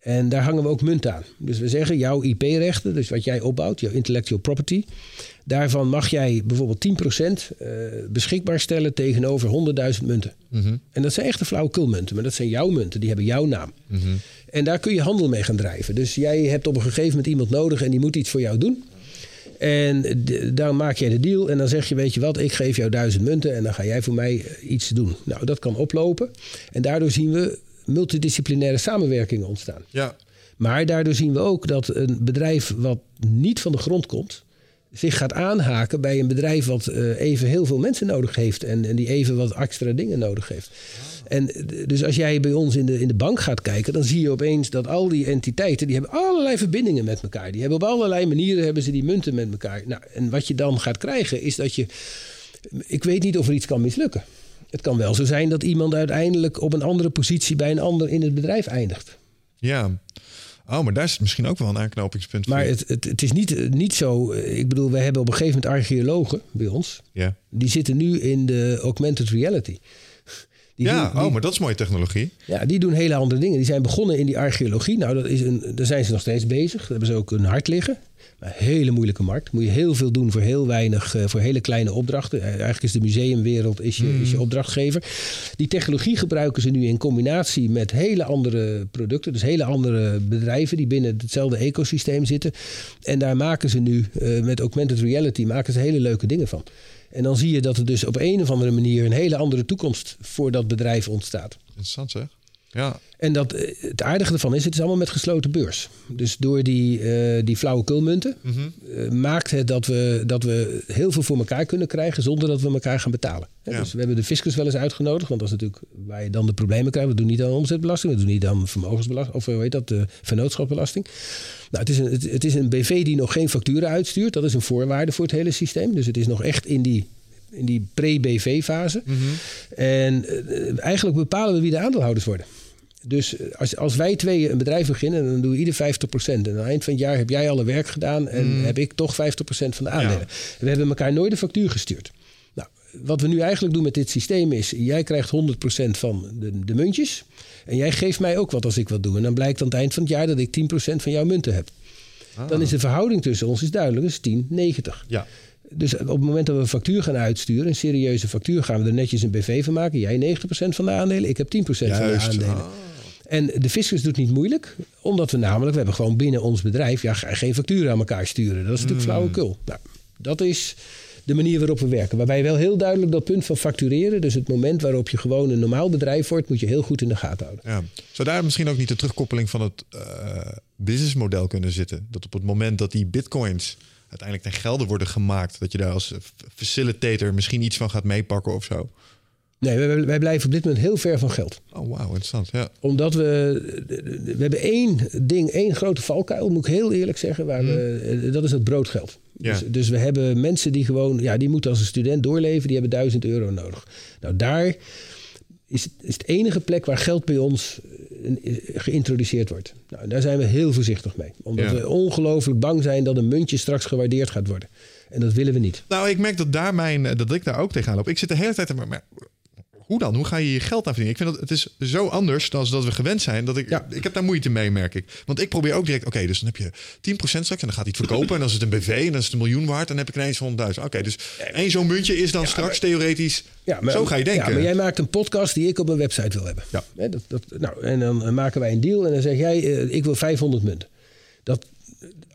En daar hangen we ook munt aan. Dus we zeggen jouw IP-rechten, dus wat jij opbouwt, jouw intellectual property. Daarvan mag jij bijvoorbeeld 10% eh, beschikbaar stellen tegenover 100.000 munten. En dat zijn echte flauwekulmunten, maar dat zijn jouw munten, die hebben jouw naam. En daar kun je handel mee gaan drijven. Dus jij hebt op een gegeven moment iemand nodig en die moet iets voor jou doen. En dan maak jij de deal en dan zeg je, weet je wat, ik geef jou duizend munten en dan ga jij voor mij iets doen. Nou, dat kan oplopen. En daardoor zien we multidisciplinaire samenwerkingen ontstaan. ja, Maar daardoor zien we ook dat een bedrijf wat niet van de grond komt, zich gaat aanhaken bij een bedrijf wat eh, even heel veel mensen nodig heeft en, en die even wat extra dingen nodig heeft. En dus als jij bij ons in de, in de bank gaat kijken, dan zie je opeens dat al die entiteiten, die hebben allerlei verbindingen met elkaar. Die hebben op allerlei manieren hebben ze die munten met elkaar. Nou, en wat je dan gaat krijgen is dat je, ik weet niet of er iets kan mislukken. Het kan wel zo zijn dat iemand uiteindelijk op een andere positie bij een ander in het bedrijf eindigt. ja. Oh, maar daar is misschien ook wel een aanknopingspunt voor Maar het, het, het is niet, niet zo. eh, Ik bedoel, we hebben op een gegeven moment archeologen bij ons. Ja, Die zitten nu in de augmented reality. Die ja doen- die- oh, maar dat is mooie technologie. ja, die doen hele andere dingen. Die zijn begonnen in die archeologie. Nou, dat is een, daar zijn ze nog steeds bezig. Daar hebben ze ook een hart liggen. Een hele moeilijke markt. Moet je heel veel doen voor heel weinig, eh, voor hele kleine opdrachten. Eh, Eigenlijk is de museumwereld is je, is je opdrachtgever. Die technologie gebruiken ze nu in combinatie met hele andere producten. Dus hele andere bedrijven die binnen hetzelfde ecosysteem zitten. En daar maken ze nu eh, met augmented reality maken ze hele leuke dingen van. En dan zie je dat er dus op een of andere manier een hele andere toekomst voor dat bedrijf ontstaat. Interessant zeg. Ja, En dat, eh, het aardige ervan is, het is allemaal met gesloten beurs. Dus door die, eh die flauwekulmunten eh, maakt het dat we, dat we heel veel voor elkaar kunnen krijgen zonder dat we elkaar gaan betalen. Hè, Ja. Dus we hebben de fiscus wel eens uitgenodigd, want dat is natuurlijk waar je dan de problemen krijgt. We doen niet aan omzetbelasting, we doen niet aan vermogensbelasting, of hoe heet dat, de vennootschapsbelasting. Nou, het, is een, het, het is een BV die nog geen facturen uitstuurt. Dat is een voorwaarde voor het hele systeem. Dus het is nog echt in die, in die pre-BV-fase. En eh, eigenlijk bepalen we wie de aandeelhouders worden. Dus als, als wij tweeën een bedrijf beginnen, dan doen we ieder 50%. En aan het eind van het jaar heb jij alle werk gedaan en heb ik toch 50% van de aandelen. We hebben elkaar nooit een factuur gestuurd. Nou, wat we nu eigenlijk doen met dit systeem is, jij krijgt 100% van de, de muntjes. En jij geeft mij ook wat als ik wat doe. En dan blijkt aan het eind van het jaar dat ik 10% van jouw munten heb. Dan is de verhouding tussen ons is duidelijk, is 10, 90. ja. Dus op het moment dat we een factuur gaan uitsturen, een serieuze factuur, gaan we er netjes een BV van maken. Jij 90% van de aandelen, ik heb 10% van de aandelen. Ah. En de fiscus doet niet moeilijk, omdat we namelijk, we hebben gewoon binnen ons bedrijf, ja, ga- geen facturen aan elkaar sturen. Dat is natuurlijk Hmm. flauwekul. Nou, dat is de manier waarop we werken. Waarbij wel heel duidelijk dat punt van factureren, dus het moment waarop je gewoon een normaal bedrijf wordt, moet je heel goed in de gaten houden. Ja. Zou daar misschien ook niet de terugkoppeling van het eh, businessmodel kunnen zitten? Dat op het moment dat die bitcoins uiteindelijk ten gelde worden gemaakt, dat je daar als facilitator misschien iets van gaat meepakken of zo? Nee, wij, wij blijven op dit moment heel ver van geld. Oh, wauw, interessant. Ja. Omdat we. We hebben één ding, één grote valkuil, moet ik heel eerlijk zeggen. Waar we, dat is het broodgeld. Ja. Dus, dus we hebben mensen die gewoon. Ja, die moeten als een student doorleven. Die hebben 1000 euro nodig. Nou, daar is, is het enige plek waar geld bij ons eh, geïntroduceerd wordt. Nou, daar zijn we heel voorzichtig mee. Omdat Ja. we ongelooflijk bang zijn dat een muntje straks gewaardeerd gaat worden. En dat willen we niet. Nou, ik merk dat, daar mijn, dat ik daar ook tegenaan loop. Ik zit de hele tijd... Maar, maar hoe dan? Hoe ga je je geld aan verdienen? Ik vind dat het is zo anders dan dat we gewend zijn. Dat ik, Ja. ik heb daar moeite mee, merk ik. Want ik probeer ook direct... Oké, dus dan heb je 10% straks en dan gaat hij het verkopen. En dan is het een BV en dan is het een miljoen waard. Dan heb ik ineens 100.000. Oké, dus één zo'n muntje is dan straks theoretisch... Ja, maar, zo ga je denken. Ja, maar jij maakt een podcast die ik op mijn website wil hebben. Ja. Dat, dat, nou, en dan eh, maken wij een deal en dan zeg jij, eh, ik wil 500 munten. Dat,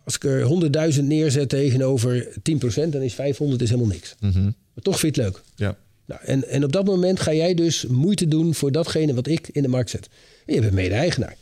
als ik er 100.000 neerzet tegenover 10%, dan is 500 is helemaal niks. Mhm. Maar toch vind je het leuk. Ja. Nou, en, en op dat moment ga jij dus moeite doen voor datgene wat ik in de markt zet. En je bent mede-eigenaar.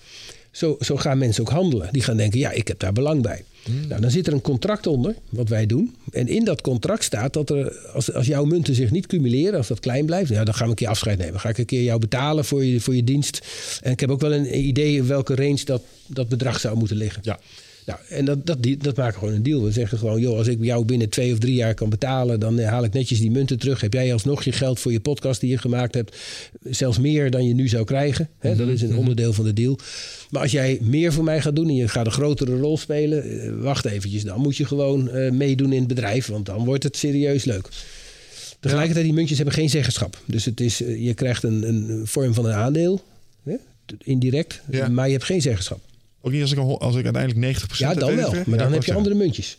Zo, zo gaan mensen ook handelen. Die gaan denken, ja, ik heb daar belang bij. Nou, dan zit er een contract onder, wat wij doen. En in dat contract staat dat er, als, als jouw munten zich niet cumuleren, als dat klein blijft, ja, dan gaan we een keer afscheid nemen. Ga ik een keer jou betalen voor je, voor je dienst. En ik heb ook wel een idee in welke range dat, dat bedrag zou moeten liggen. Ja. Nou, en dat, dat, dat maken we gewoon een deal. We zeggen gewoon, joh, als ik jou binnen twee of drie jaar kan betalen, dan eh, haal ik netjes die munten terug. Heb jij alsnog je geld voor je podcast die je gemaakt hebt, zelfs meer dan je nu zou krijgen. Hè? Dat is een onderdeel van de deal. Maar als jij meer voor mij gaat doen en je gaat een grotere rol spelen, eh, wacht eventjes, dan moet je gewoon eh, meedoen in het bedrijf, want dan wordt het serieus leuk. Tegelijkertijd, die muntjes hebben geen zeggenschap. Dus het is, je krijgt een, een vorm van een aandeel, hè? indirect, Ja. maar je hebt geen zeggenschap. Ook niet als ik, als ik uiteindelijk 90% Ja, dan wel. Maar dan heb je andere muntjes.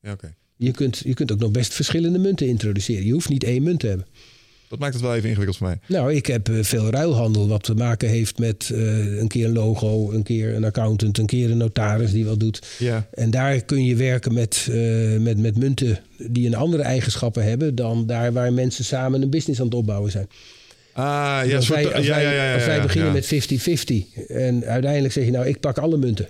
Ja, oké. Je kunt, je kunt ook nog best verschillende munten introduceren. Je hoeft niet één munt te hebben. Dat maakt het wel even ingewikkeld voor mij. Nou, ik heb eh, veel ruilhandel wat te maken heeft met eh, een keer een logo, een keer een accountant, een keer een notaris die wat doet. Ja. En daar kun je werken met, eh, met, met munten die een andere eigenschappen hebben dan daar waar mensen samen een business aan het opbouwen zijn. Ah, ja, als soort- wij, als ja, wij, ja, ja, ja, als wij beginnen met 50-50 en uiteindelijk zeg je nou ik pak alle munten.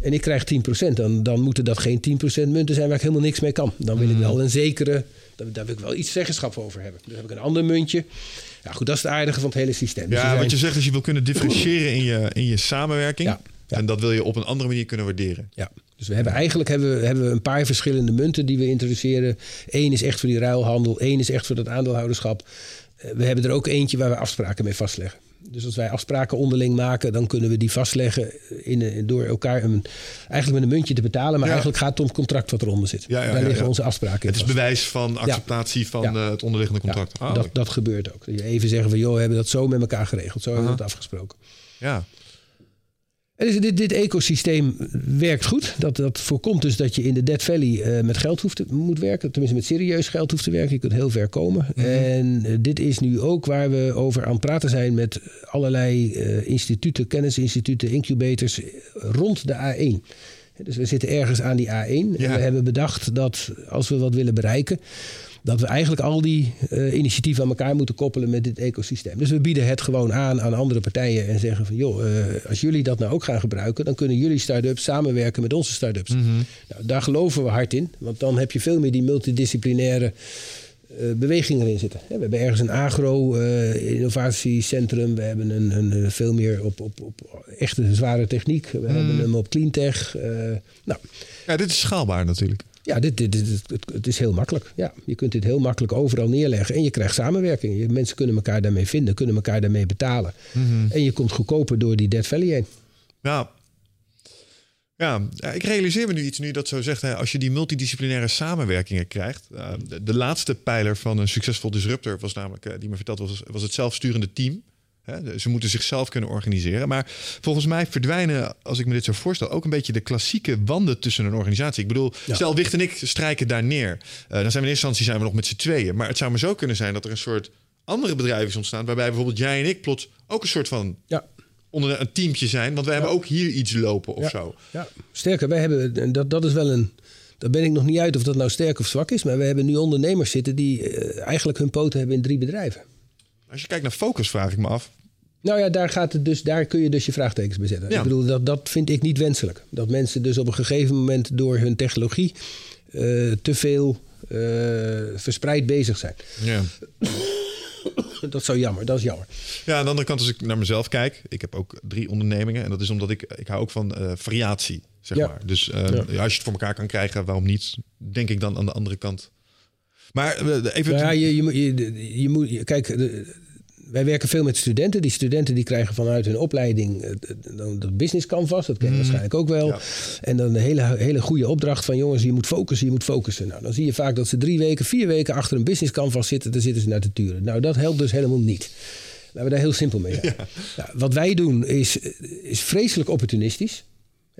En ik krijg 10%, dan, dan moeten dat geen 10% munten zijn waar ik helemaal niks mee kan. Dan wil ik wel een zekere, daar, daar wil ik wel iets zeggenschap over hebben. Dus heb ik een ander muntje. Ja, goed, dat is het aardige van het hele systeem. Dus Ja, zijn- wat je zegt is je wil kunnen differentiëren in je, in je samenwerking. Ja, ja. En dat wil je op een andere manier kunnen waarderen. Ja, dus we hebben eigenlijk hebben, we- hebben we een paar verschillende munten die we introduceren. Eén is echt voor die ruilhandel, één is echt voor dat aandeelhouderschap. Eh, We hebben er ook eentje waar we afspraken mee vastleggen. Dus als wij afspraken onderling maken, dan kunnen we die vastleggen in, een- door elkaar een, eigenlijk met een muntje te betalen. Maar Ja. eigenlijk gaat het om het contract wat eronder zit. Ja, ja, Daar liggen onze afspraken in Het is vast. bewijs van acceptatie van eh, het onderliggende contract. Ah, dat, dat gebeurt ook. Even zeggen van, joh, we hebben dat zo met elkaar geregeld. Zo hebben we dat afgesproken. ja. En dus dit, dit ecosysteem werkt goed. Dat, dat voorkomt dus dat je in de Dead Valley eh, met geld hoeft te, moet werken. Tenminste, met serieus geld hoeft te werken. Je kunt heel ver komen. En eh, dit is nu ook waar we over aan het praten zijn met allerlei eh, instituten, kennisinstituten, incubators rond de A1. Dus we zitten ergens aan die A1. En we hebben bedacht dat als we wat willen bereiken, dat we eigenlijk al die eh, initiatieven aan elkaar moeten koppelen met dit ecosysteem. Dus we bieden het gewoon aan aan andere partijen en zeggen van joh, eh, als jullie dat nou ook gaan gebruiken, dan kunnen jullie start-ups samenwerken met onze start-ups. Nou, daar geloven we hard in, want dan heb je veel meer die multidisciplinaire eh, beweging erin zitten. We hebben ergens een agro-innovatiecentrum, we hebben een, een, veel meer op, op, op echte zware techniek, we hebben hem op cleantech. eh nou, ja, dit is schaalbaar natuurlijk. Ja, dit, dit, dit- het, het is heel makkelijk. Ja, je kunt dit heel makkelijk overal neerleggen. En je krijgt samenwerking. Je, mensen kunnen elkaar daarmee vinden, kunnen elkaar daarmee betalen. En je komt goedkoper door die Dead Valley heen. Ja. Ja, ik realiseer me nu iets nu dat zo zegt. Hè, als je die multidisciplinaire samenwerkingen krijgt. eh, de, de laatste pijler van een succesvol disruptor was namelijk, eh, die me verteld was, was het zelfsturende team. Hè, ze moeten zichzelf kunnen organiseren. Maar volgens mij verdwijnen, als ik me dit zo voorstel, ook een beetje de klassieke wanden tussen een organisatie. Ik bedoel, Ja. stel Wicht en ik strijken daar neer. Eh, dan zijn we in eerste instantie zijn we nog met z'n tweeën. Maar het zou maar zo kunnen zijn dat er een soort andere bedrijven is ontstaan. Waarbij bijvoorbeeld jij en ik plots ook een soort van Ja. onder een teamje zijn. Want wij hebben ook hier iets lopen of ja. zo. Ja. Sterker, wij hebben, en dat, dat is wel een. Daar ben ik nog niet uit of dat nou sterk of zwak is. Maar we hebben nu ondernemers zitten die eh, eigenlijk hun poten hebben in drie bedrijven. Als je kijkt naar focus, vraag ik me af. Nou ja, daar, gaat het dus, daar kun je dus je vraagtekens bij zetten. Ja. Ik bedoel, dat, dat vind ik niet wenselijk. Dat mensen dus op een gegeven moment door hun technologie eh, te veel eh, verspreid bezig zijn. Ja. Dat is zo jammer, dat is jammer. ja, aan de andere kant, als ik naar mezelf kijk, ik heb ook drie ondernemingen. En dat is omdat ik, ik hou ook van eh, variatie, zeg Ja. maar. Dus ja, als je het voor elkaar kan krijgen, waarom niet? Denk ik dan aan de andere kant. Maar eh, even... Nou ja, je, je, moet- je, je moet, kijk, de- wij werken veel met studenten. Die studenten die krijgen vanuit hun opleiding eh, dan dat business canvas. Dat ken je waarschijnlijk ook wel. Ja. En dan een hele, hele goede opdracht van jongens, je moet focussen, je moet focussen. Nou, dan zie je vaak dat ze drie weken, vier weken achter een business canvas zitten. Dan zitten ze naar te turen. Nou, dat helpt dus helemaal niet. Laten we daar heel simpel mee zijn. Nou, wat wij doen is, is vreselijk opportunistisch.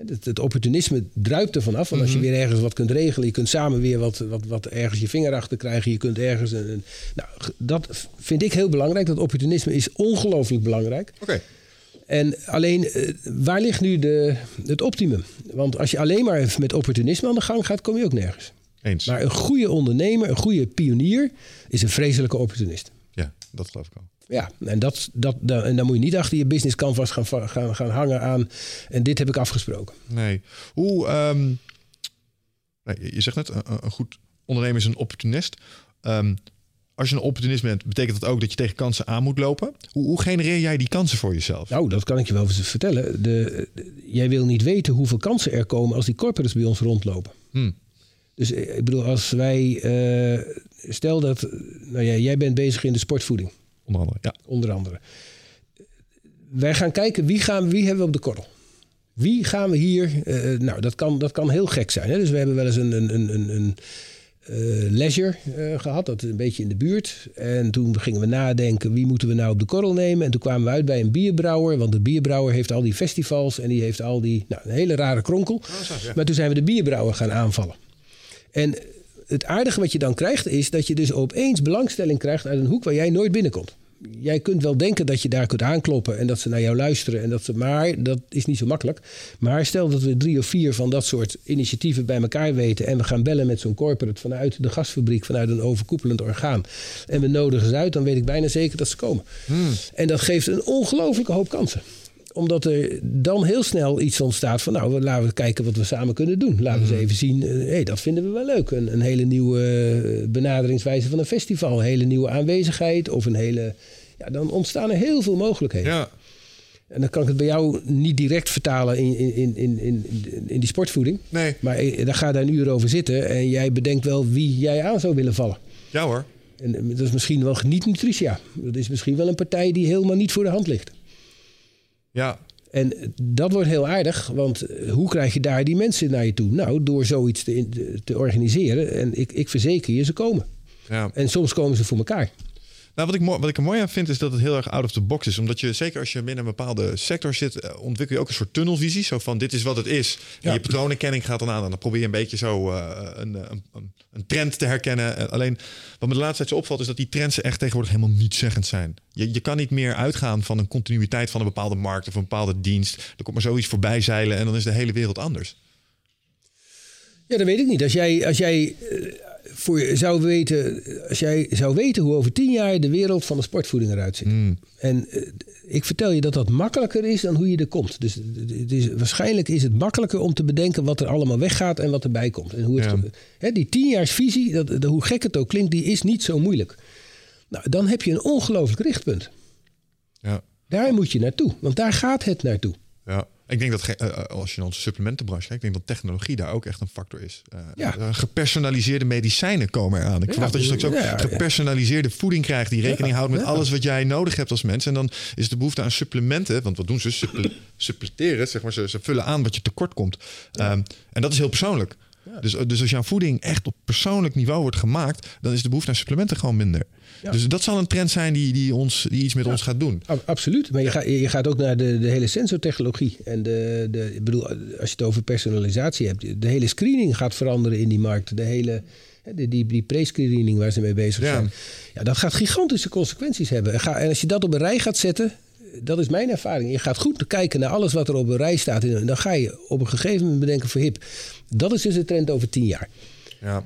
Het, het opportunisme druipt er vanaf. Want als je weer ergens wat kunt regelen, je kunt samen weer wat, wat, wat ergens je vinger achter krijgen. Je kunt ergens een. een- nou, dat vind ik heel belangrijk. Dat opportunisme is ongelooflijk belangrijk. Oké. En alleen, eh, waar ligt nu de, het optimum? Want als je alleen maar met opportunisme aan de gang gaat, kom je ook nergens. Eens. Maar een goede ondernemer, een goede pionier, is een vreselijke opportunist. Ja, dat geloof ik al. Ja, en, dat, dat, dat, en dan moet je niet achter je business canvas gaan, gaan, gaan hangen aan. En dit heb ik afgesproken. Nee. Hoe, ehm, nee, je- zegt net, een, een goed ondernemer is een opportunist. Ehm, als je een opportunist bent, betekent dat ook dat je tegen kansen aan moet lopen. Hoe, hoe genereer jij die kansen voor jezelf? Nou, dat kan ik je wel vertellen. De, de- jij wil niet weten hoeveel kansen er komen als die corporates bij ons rondlopen. Hmm. Dus eh, ik bedoel, als wij. eh, stel dat. Nou ja, jij bent bezig in de sportvoeding, Onder andere, ja. onder andere. Wij gaan kijken wie, gaan, wie hebben we op de korrel. Wie gaan we hier. eh, nou, dat kan, dat kan heel gek zijn. Hè? Dus we hebben wel eens een, een, een, een, een eh, leisure eh, gehad, dat is een beetje in de buurt. En toen gingen we nadenken, wie moeten we nou op de korrel nemen? En toen kwamen we uit bij een bierbrouwer, want de bierbrouwer heeft al die festivals en die heeft al die, nou, een hele rare kronkel. Maar toen zijn we de bierbrouwer gaan aanvallen. En het aardige wat je dan krijgt, is dat je dus opeens belangstelling krijgt uit een hoek waar jij nooit binnenkomt. Jij kunt wel denken dat je daar kunt aankloppen en dat ze naar jou luisteren. En dat ze, maar dat is niet zo makkelijk. Maar stel dat we drie of vier van dat soort initiatieven bij elkaar weten. En we gaan bellen met zo'n corporate vanuit de gasfabriek, vanuit een overkoepelend orgaan. En we nodigen ze uit, dan weet ik bijna zeker dat ze komen. En dat geeft een ongelooflijke hoop kansen omdat er dan heel snel iets ontstaat van... nou, laten we kijken wat we samen kunnen doen. Laten we eens even zien, hé, hey, dat vinden we wel leuk. Een, een hele nieuwe eh, benaderingswijze van een festival. Een hele nieuwe aanwezigheid of een hele... Ja, dan ontstaan er heel veel mogelijkheden. Ja, En dan kan ik het bij jou niet direct vertalen in, in, in, in, in, in die sportvoeding. nee. Maar eh, daar ga daar een uur over zitten... en jij bedenkt wel wie jij aan zou willen vallen. Ja hoor. En eh, dat is misschien wel niet Nutritia. Dat is misschien wel een partij die helemaal niet voor de hand ligt. Ja, En dat wordt heel aardig, want eh, hoe krijg je daar die mensen naar je toe? Nou, door zoiets te, te organiseren. En ik, ik verzeker je, ze komen. ja. En soms komen ze voor elkaar. Nou, wat ik, mooi, wat ik er mooi aan vind, is dat het heel erg out of the box is. Omdat je, zeker als je binnen een bepaalde sector zit, eh, ontwikkel je ook een soort tunnelvisie. Zo van, dit is wat het is. En Ja. je patroonenkenning gaat dan aan. En dan probeer je een beetje zo eh, een, een, een, een trend te herkennen. Eh, Alleen, wat me de laatste tijd zo opvalt, is dat die trends echt tegenwoordig helemaal niet zeggend zijn. Je, je kan niet meer uitgaan van een continuïteit van een bepaalde markt of een bepaalde dienst. Er komt maar zoiets voorbij zeilen en dan is de hele wereld anders. Ja, dat weet ik niet. Als jij, als jij, eh, voor je zou weten, als jij zou weten hoe over tien jaar de wereld van de sportvoeding eruit ziet. En eh, ik vertel je dat dat makkelijker is dan hoe je er komt. Dus het is, waarschijnlijk is het makkelijker om te bedenken wat er allemaal weggaat en wat erbij komt. En hoe het, Ja. hè, die tienjaarsvisie, dat, dat- hoe gek het ook klinkt, die is niet zo moeilijk. Nou, dan heb je een ongelooflijk richtpunt. Ja. Daar moet je naartoe, want daar gaat het naartoe. Ja, ik denk dat ge- eh, als je naar onze supplementenbranche kijkt, ik denk dat technologie daar ook echt een factor is. Eh, Ja. eh, gepersonaliseerde medicijnen komen eraan. Ik verwacht dat je straks ook ja, gepersonaliseerde voeding krijgt die rekening houdt met alles wat jij nodig hebt als mens. En dan is de behoefte aan supplementen, want wat doen ze? Supple- suppleteren, zeg maar, ze, ze vullen aan wat je tekort komt. Ehm, en dat is heel persoonlijk. Dus, dus als jouw voeding echt op persoonlijk niveau wordt gemaakt, dan is de behoefte aan supplementen gewoon minder. Ja. Dus dat zal een trend zijn die, die, ons, die iets met ons gaat doen. Ab- Absoluut, maar je, gaat je gaat ook naar de, de hele sensortechnologie. En de, de, ik bedoel, als je het over personalisatie hebt, de hele screening gaat veranderen in die markt. De hele, de, die, die pre-screening waar ze mee bezig zijn. Ja, dat gaat gigantische consequenties hebben. En, ga, en als je dat op een rij gaat zetten, dat is mijn ervaring. Je gaat goed kijken naar alles wat er op een rij staat. En dan ga je op een gegeven moment bedenken van hip. Dat is dus de trend over tien jaar. Ja.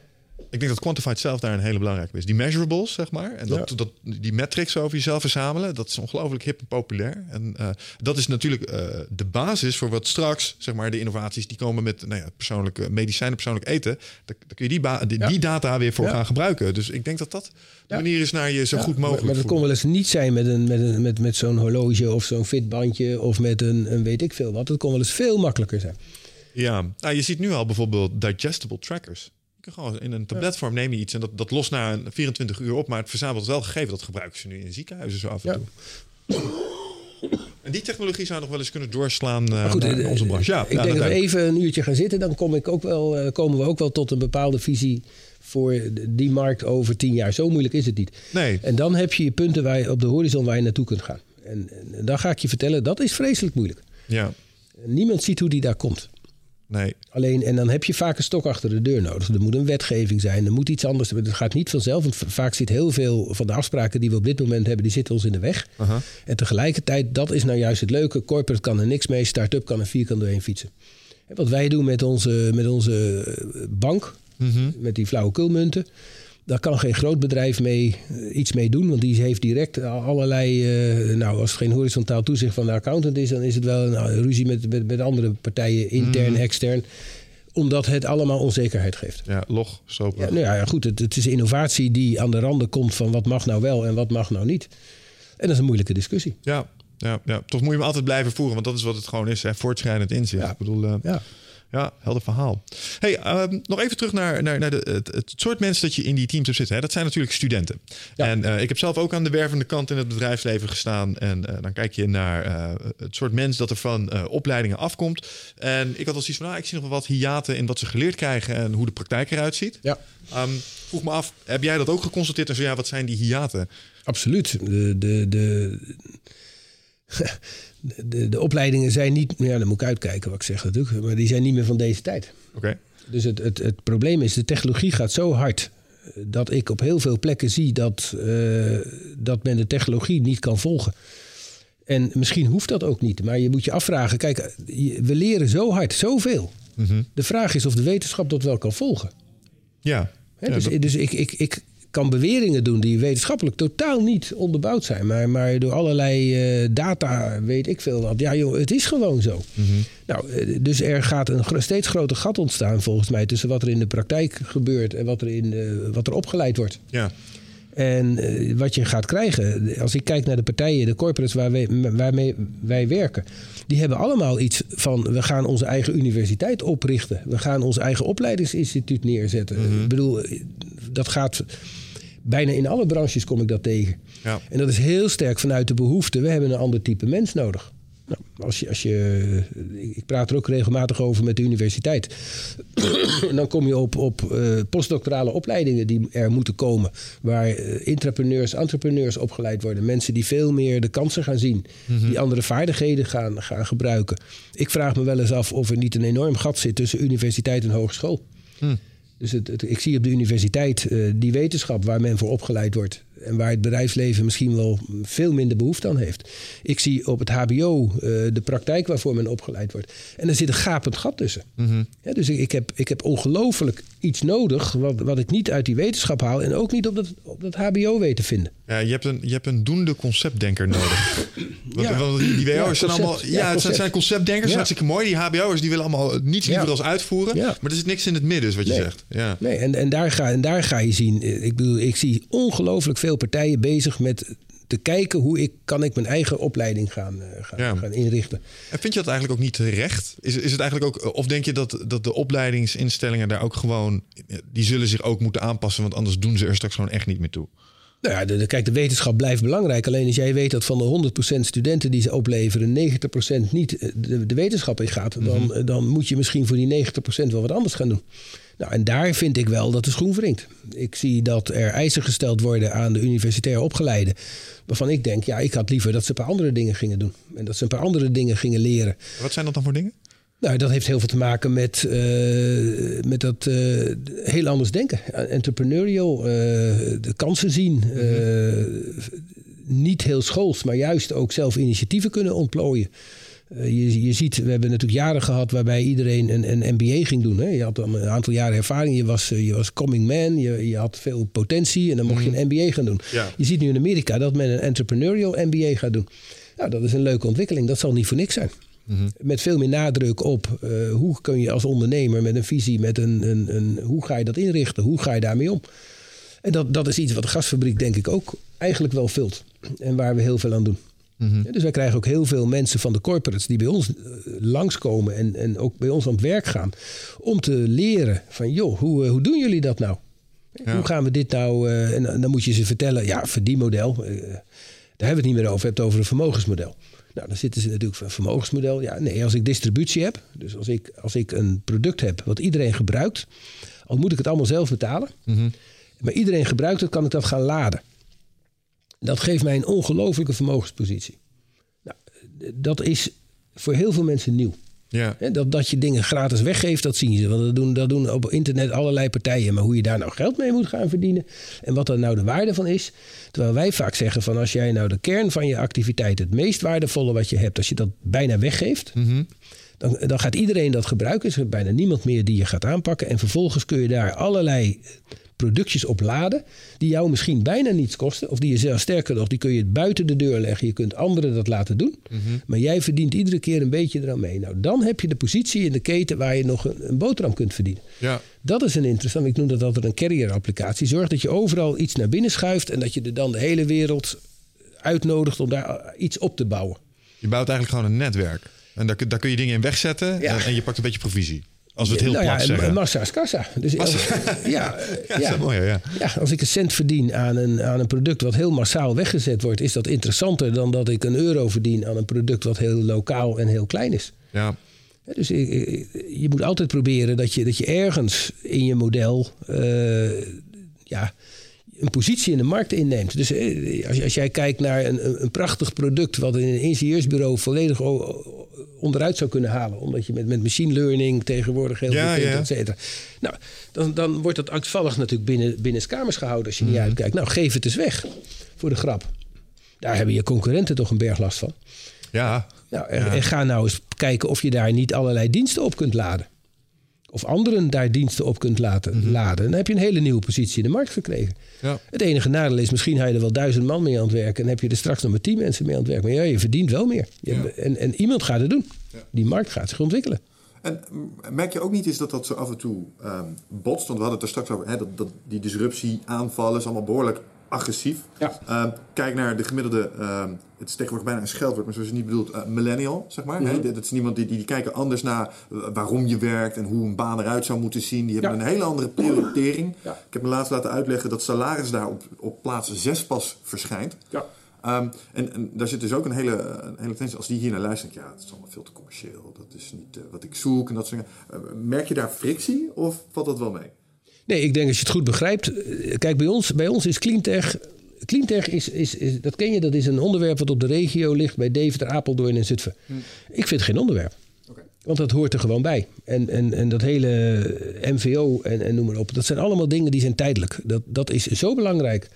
Ik denk dat Quantified zelf daar een hele belangrijke is. Die measurables, zeg maar. En dat, Ja. dat, die metrics over jezelf verzamelen, dat is ongelooflijk hip en populair. En eh, dat is natuurlijk eh, de basis voor wat straks, zeg maar, de innovaties die komen met nou ja, persoonlijke medicijnen, persoonlijk eten. Daar, kun je die, die, Ja. die data weer voor Ja. gaan gebruiken. Dus ik denk dat dat de Ja. manier is naar je zo Ja, goed maar- mogelijk Maar, dat kon wel eens niet zijn met, een, met, een, met, met zo'n horloge of zo'n fitbandje of met een, een weet ik veel wat. Dat kon wel eens veel makkelijker zijn. Ja, nou, je ziet nu al bijvoorbeeld digestible trackers. Je kan gewoon in een tabletvorm neem je iets en dat, dat lost na een 24 uur op, maar het verzamelt wel gegeven. Dat gebruiken ze nu in ziekenhuizen zo af en toe. En die technologie zou nog wel eens kunnen doorslaan eh, goed, naar eh, onze branche. Ja, ik ja, denk dat we even een uurtje gaan zitten. Dan kom ik ook wel, eh, komen we ook wel tot een bepaalde visie voor die markt over tien jaar. Zo moeilijk is het niet. Nee, En dan heb je je punten waar je, op de horizon waar je naartoe kunt gaan. En, en dan ga ik je vertellen, dat is vreselijk moeilijk. ja, Niemand ziet hoe die daar komt. Nee. Alleen, en dan heb je vaak een stok achter de deur nodig. Er moet een wetgeving zijn, er moet iets anders. Het gaat niet vanzelf, want vaak zit heel veel van de afspraken die we op dit moment hebben, die zitten ons in de weg. En tegelijkertijd, dat is nou juist het leuke. Corporate kan er niks mee, start-up kan er vierkant doorheen fietsen. En wat wij doen met onze, met onze eh, bank, met die flauwekulmunten. Daar kan geen groot bedrijf mee, eh, iets mee doen, want die heeft direct allerlei. eh, nou, als het geen horizontaal toezicht van de accountant is, dan is het wel een ruzie met, met, met andere partijen, intern, extern. Omdat het allemaal onzekerheid geeft. Ja, log, stroop. Ja, nou ja, goed, het, het is innovatie die aan de randen komt van wat mag nou wel en wat mag nou niet. En dat is een moeilijke discussie. Ja, ja, ja. Toch moet je hem altijd blijven voeren, want dat is wat het gewoon is. Hè? Voortschrijdend inzicht. Ja. Ik bedoel, eh, Ja. Ja, helder verhaal. Hey, ehm, nog even terug naar, naar, naar de, het, het soort mensen dat je in die teams hebt zitten. Hè? Dat zijn natuurlijk studenten. Ja. En eh, ik heb zelf ook aan de wervende kant in het bedrijfsleven gestaan. En eh, dan kijk je naar eh, het soort mens dat er van opleidingen afkomt. En ik had al zoiets van, nou, ik zie nog wel wat hiaten in wat ze geleerd krijgen en hoe de praktijk eruit ziet. Ja. Ehm, vroeg me af, heb jij dat ook geconstateerd? En zo ja, wat zijn die hiaten? Absoluut. De, de, de, de, de opleidingen zijn niet... Ja, dan moet ik uitkijken wat ik zeg natuurlijk. Maar die zijn niet meer van deze tijd. Oké. Dus het, het, het probleem is, de technologie gaat zo hard... eh, dat ik op heel veel plekken zie dat, eh, dat men de technologie niet kan volgen. En misschien hoeft dat ook niet. Maar je moet je afvragen, kijk, we leren zo hard, zoveel. De vraag is of de wetenschap dat wel kan volgen. Ja. Hè, Ja, dus dat- dus ik, ik, ik kan beweringen doen die wetenschappelijk totaal niet onderbouwd zijn. Maar, maar door allerlei eh, data weet ik veel wat. Ja joh, het is gewoon zo. Nou, eh, dus er gaat een steeds groter gat ontstaan volgens mij... tussen wat er in de praktijk gebeurt en wat er, in, eh, wat er opgeleid wordt. ja. En wat je gaat krijgen, als ik kijk naar de partijen, de corporates waar wij, waarmee wij werken, die hebben allemaal iets van: we gaan onze eigen universiteit oprichten, we gaan ons eigen opleidingsinstituut neerzetten. Ik bedoel, dat gaat bijna in alle branches kom ik dat tegen. Ja. En dat is heel sterk vanuit de behoefte: we hebben een ander type mens nodig. Nou, als je, als je, ik praat er ook regelmatig over met de universiteit. En dan kom je op, op eh, postdoctorale opleidingen die er moeten komen. Waar eh, intrapreneurs, entrepreneurs opgeleid worden. Mensen die veel meer de kansen gaan zien. Die andere vaardigheden gaan, gaan gebruiken. Ik vraag me wel eens af of er niet een enorm gat zit tussen universiteit en hogeschool. Dus het, ik zie op de universiteit eh, die wetenschap waar men voor opgeleid wordt. En waar het bedrijfsleven misschien wel veel minder behoefte aan heeft. Ik zie op het HBO eh, de praktijk waarvoor men opgeleid wordt. En er zit een gapend gat tussen. Ja, dus ik, ik heb, ik heb ongelooflijk iets nodig wat, wat ik niet uit die wetenschap haal. En ook niet op dat, op dat HBO weet te vinden. Ja, je hebt een, je hebt een doende conceptdenker nodig. Want, Ja. want die, WO'ers Ja, zijn allemaal... Ja, het zijn, concept. zijn conceptdenkers, hartstikke mooi. Die HBO'ers die willen allemaal niets liever als uitvoeren. Ja. Maar er zit niks in het midden, is wat je zegt. Ja. Nee, en, en, daar ga, en daar ga je zien. Ik bedoel, ik zie ongelooflijk veel partijen bezig met te kijken hoe ik kan ik mijn eigen opleiding gaan, eh, gaan, Ja. gaan inrichten. En vind je dat eigenlijk ook niet terecht? Is, is het eigenlijk ook... Of denk je dat, dat de opleidingsinstellingen daar ook gewoon... Die zullen zich ook moeten aanpassen, want anders doen ze er straks gewoon echt niet meer toe. Nou ja, de, de- kijk, de wetenschap blijft belangrijk. Alleen als jij weet dat van de 100% studenten die ze opleveren, 90% niet eh, de, de wetenschap in gaat, dan, eh, dan moet je misschien voor die 90% wel wat anders gaan doen. Nou, en daar vind ik wel dat de schoen wringt. Ik zie dat er eisen gesteld worden aan de universitair opgeleiden. Waarvan ik denk, ja, ik had liever dat ze een paar andere dingen gingen doen. En dat ze een paar andere dingen gingen leren. Wat zijn dat dan voor dingen? Nou, dat heeft heel veel te maken met, eh, met dat eh, heel anders denken. Entrepreneurial, eh, de kansen zien. eh, niet heel schools, maar juist ook zelf initiatieven kunnen ontplooien. Eh, je, je ziet, we hebben natuurlijk jaren gehad waarbij iedereen een, een MBA ging doen. Hè? Je had dan een aantal jaren ervaring, je was, eh, je was coming man, je, je had veel potentie en dan mocht je een MBA gaan doen. Ja. Je ziet nu in Amerika dat men een entrepreneurial MBA gaat doen. Nou, dat is een leuke ontwikkeling. Dat zal niet voor niks zijn. Met veel meer nadruk op eh, hoe kun je als ondernemer met een visie, met een, een, een, hoe ga je dat inrichten, hoe ga je daarmee om. En dat, dat is iets wat de gasfabriek denk ik ook eigenlijk wel vult. En waar we heel veel aan doen. Ja, dus wij krijgen ook heel veel mensen van de corporates die bij ons eh, langskomen en, en ook bij ons aan het werk gaan. Om te leren van joh, hoe, eh, hoe doen jullie dat nou? Ja. Hoe gaan we dit nou? eh, en dan- dan moet je ze vertellen, ja, verdienmodel. daar hebben we het niet meer over. Je hebt het over een vermogensmodel. Nou, dan zitten ze natuurlijk van vermogensmodel. Ja, nee, als ik distributie heb, dus als ik, als ik een product heb wat iedereen gebruikt, al moet ik het allemaal zelf betalen, maar iedereen gebruikt het, kan ik dat gaan laden. Dat geeft mij een ongelofelijke vermogenspositie. Nou, dat is voor heel veel mensen nieuw. Ja. Dat, dat je dingen gratis weggeeft, dat zien ze. Want dat doen, dat doen op internet allerlei partijen. Maar hoe je daar nou geld mee moet gaan verdienen... en wat er nou de waarde van is... terwijl wij vaak zeggen van als jij nou de kern van je activiteit... het meest waardevolle wat je hebt, als je dat bijna weggeeft... Dan, dan gaat iedereen dat gebruiken. Er is bijna niemand meer die je gaat aanpakken. En vervolgens kun je daar allerlei productjes op laden. Die jou misschien bijna niets kosten. Of die je zelf sterker nog, die kun je buiten de deur leggen. Je kunt anderen dat laten doen. Maar jij verdient iedere keer een beetje eraan mee. Nou, dan heb je de positie in de keten waar je nog een, een boterham kunt verdienen. Ja. Dat is een interessant. Ik noem dat altijd een carrier-applicatie. Zorg dat je overal iets naar binnen schuift. En dat je er dan de hele wereld uitnodigt om daar iets op te bouwen. Je bouwt eigenlijk gewoon een netwerk. En daar, kun- daar kun je dingen in wegzetten Ja. en, en je pakt een beetje provisie. Als we het heel nou plat ja, zeggen. massa is kassa. Dus als, ja, ja, ja, mooi, ja. Ja, als ik een cent verdien aan een, aan een product wat heel massaal weggezet wordt, is dat interessanter dan dat ik een euro verdien aan een product wat heel lokaal en heel klein is. ja. Dus je moet altijd proberen dat je, dat je ergens in je model eh, ja, een positie in de markt inneemt. Dus eh, als, als jij kijkt naar een, een- prachtig product wat in een ingenieursbureau volledig onderuit zou kunnen halen. Omdat je met, met machine learning tegenwoordig heel Ja, veel kunt, ja. et cetera. Nou, dan, dan wordt dat angstvallig natuurlijk binnen, binnen kamers gehouden als je niet uitkijkt. Nou, geef het eens weg voor de grap. Daar hebben je concurrenten toch een berg last van. Ja, Nou, en, en ga nou eens kijken of je daar niet allerlei diensten op kunt laden. Of anderen daar diensten op kunt laten laden. Dan heb je een hele nieuwe positie in de markt gekregen. ja. Het enige nadeel is, misschien ga je er wel duizend man mee aan het werken... en heb je er straks nog maar tien mensen mee aan het werken. Maar ja, je verdient wel meer. Je- Ja. en, en iemand gaat het doen. Die markt gaat zich ontwikkelen. En mm, merk je ook niet eens dat dat zo af en toe ehm, botst? Want we hadden het er straks over, hè, dat, dat die disruptie, aanvallen is allemaal behoorlijk agressief. Ja. Ehm, kijk naar de gemiddelde, ehm, het is tegenwoordig bijna een scheldwoord, maar zoals je niet bedoelt, eh, millennial, zeg maar. Mhm. Dat is niemand die, die, die kijken anders naar eh, waarom je werkt en hoe een baan eruit zou moeten zien. Die hebben Ja. een hele andere prioritering. Ja. Ik heb me laatst laten uitleggen dat salaris daar op, op plaats 6 pas verschijnt. Ja. Ehm, en, en daar zit dus ook een hele, een hele tendens. Als die hier naar ik, ja, het is allemaal veel te commercieel. Dat is niet eh, wat ik zoek en dat soort dingen. Merk je daar frictie of valt dat wel mee? Nee, ik denk als je het goed begrijpt. eh, Kijk, bij ons, bij ons is cleantech. Cleantech is, is, is, dat ken je, dat is een onderwerp wat op de regio ligt bij Deventer, Apeldoorn en Zutphen. Ik vind het geen onderwerp. Want dat hoort er gewoon bij. En, en, en dat hele MVO en, en noem maar op. Dat zijn allemaal dingen die zijn tijdelijk. Dat, dat is zo belangrijk.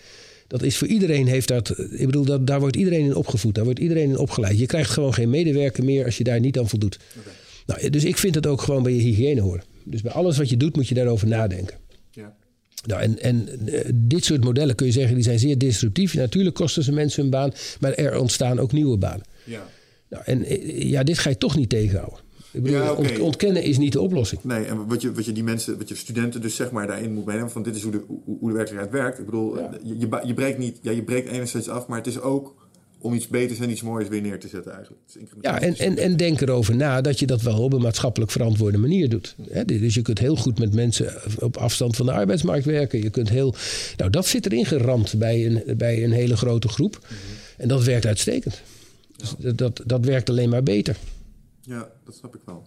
Dat is voor iedereen heeft dat. Ik bedoel, dat, daar wordt iedereen in opgevoed. Daar wordt iedereen in opgeleid. Je krijgt gewoon geen medewerker meer als je daar niet aan voldoet. Nou, dus ik vind het ook gewoon bij je hygiëne horen. Dus bij alles wat je doet moet je daarover nadenken. Nou, en, en eh, dit soort modellen kun je zeggen, die zijn zeer disruptief. Natuurlijk kosten ze mensen hun baan, maar er ontstaan ook nieuwe banen. ja. Nou, en eh, ja, dit ga je toch niet tegenhouden. Ik bedoel, Ja, ontkennen is niet de oplossing. Nee, en wat je, wat je die mensen, wat je studenten dus zeg maar daarin moet meenemen, van dit is hoe de, hoe, de werkelijkheid werkt. Ik bedoel, Ja. je, je breekt niet, ja, je breekt enerzijds af, maar het is ook om iets beters en iets moois weer neer te zetten eigenlijk. Ja, en, en, en denk erover na dat je dat wel op een maatschappelijk verantwoorde manier doet. Dus je kunt heel goed met mensen op afstand van de arbeidsmarkt werken. Je kunt heel, nou, dat zit erin geramd bij een, bij een hele grote groep. En dat werkt uitstekend. Dus dat, dat, dat werkt alleen maar beter. Ja, dat snap ik wel.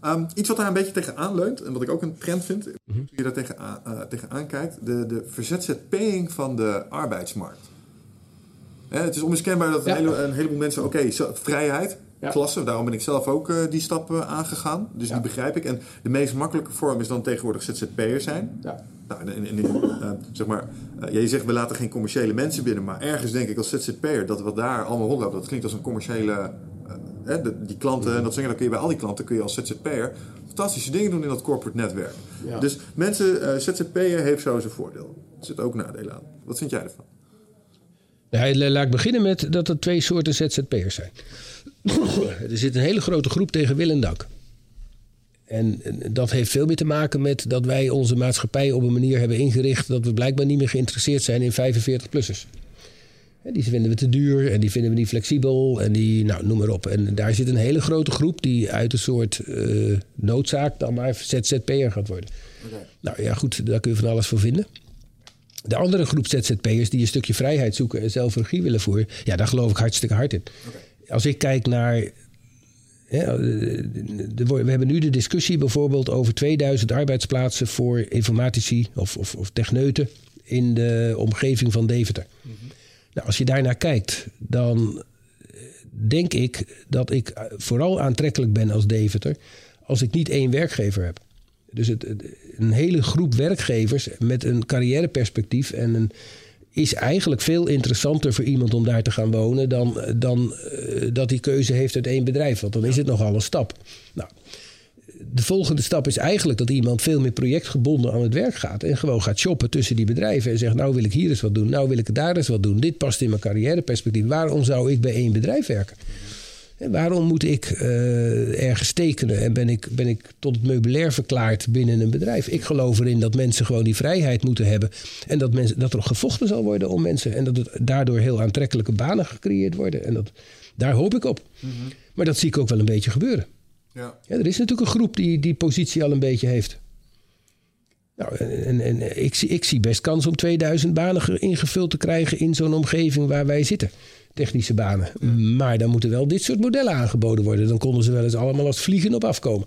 Ehm, iets wat daar een beetje tegenaan leunt en wat ik ook een trend vind, Mhm. hoe je daar tegenaan, eh, tegenaan kijkt, de, de verzetzetpaying van de arbeidsmarkt. Hè, het is onmiskenbaar dat een, hele- een heleboel mensen, oké, vrijheid, Ja. klasse, daarom ben ik zelf ook eh, die stap aangegaan. Dus die begrijp ik. En de meest makkelijke vorm is dan tegenwoordig ZZP'er zijn. Ja. Nou, en, en, en, eh, zeg maar, eh, je zegt we laten geen commerciële mensen binnen, maar ergens denk ik als ZZP'er dat wat daar allemaal rondloopt, dat klinkt als een commerciële, de- die klanten en dat zeggen, dan kun je bij al die klanten kun je als ZZP'er fantastische dingen doen in dat corporate netwerk. Ja. Dus mensen, ZZP'er heeft zo zijn voordeel. Er zitten ook nadelen aan. Wat vind jij ervan? Ja, laat ik beginnen met dat er twee soorten ZZP'ers zijn. er zit een hele grote groep tegen wil en dank. En en dat heeft veel meer te maken met dat wij onze maatschappij op een manier hebben ingericht dat we blijkbaar niet meer geïnteresseerd zijn in 45-plussers. Die vinden we te duur en die vinden we niet flexibel en die, nou, noem maar op. En daar zit een hele grote groep die uit een soort eh, noodzaak dan maar ZZP'er gaat worden. Nou ja, goed, daar kun je van alles voor vinden. De andere groep ZZP'ers die een stukje vrijheid zoeken en zelf regie willen voeren, ja, daar geloof ik hartstikke hard in. Als ik kijk naar. eh, we hebben nu de discussie bijvoorbeeld over 2000 arbeidsplaatsen voor informatici of, of, of techneuten in de omgeving van Deventer. Nou, als je daarnaar kijkt, dan eh, denk ik dat ik eh, vooral aantrekkelijk ben als Deventer als ik niet één werkgever heb. Dus het, het- een hele groep werkgevers met een carrièreperspectief en een is eigenlijk veel interessanter voor iemand om daar te gaan wonen dan, dan eh, dat hij keuze heeft uit één bedrijf. Want dan is het nogal een stap. Nou, de volgende stap is eigenlijk dat iemand veel meer projectgebonden aan het werk gaat. En gewoon gaat shoppen tussen die bedrijven. En zegt, nou wil ik hier eens wat doen. Nou wil ik daar eens wat doen. Dit past in mijn carrièreperspectief. Waarom zou ik bij één bedrijf werken? En waarom moet ik uh, ergens tekenen en ben ik, ben ik tot het meubilair verklaard binnen een bedrijf? Ik geloof erin dat mensen gewoon die vrijheid moeten hebben. En dat, mensen, dat er gevochten zal worden om mensen. En dat het daardoor heel aantrekkelijke banen gecreëerd worden. En dat, daar hoop ik op. Mm -hmm. Maar dat zie ik ook wel een beetje gebeuren. Ja. ja. er is natuurlijk een groep die die positie al een beetje heeft. Nou, en, en ik, zie, ik zie best kans om 2000 banen ingevuld te krijgen in zo'n omgeving waar wij zitten technische banen. Maar dan moeten wel dit soort modellen aangeboden worden. Dan konden ze wel eens allemaal als vliegen op afkomen.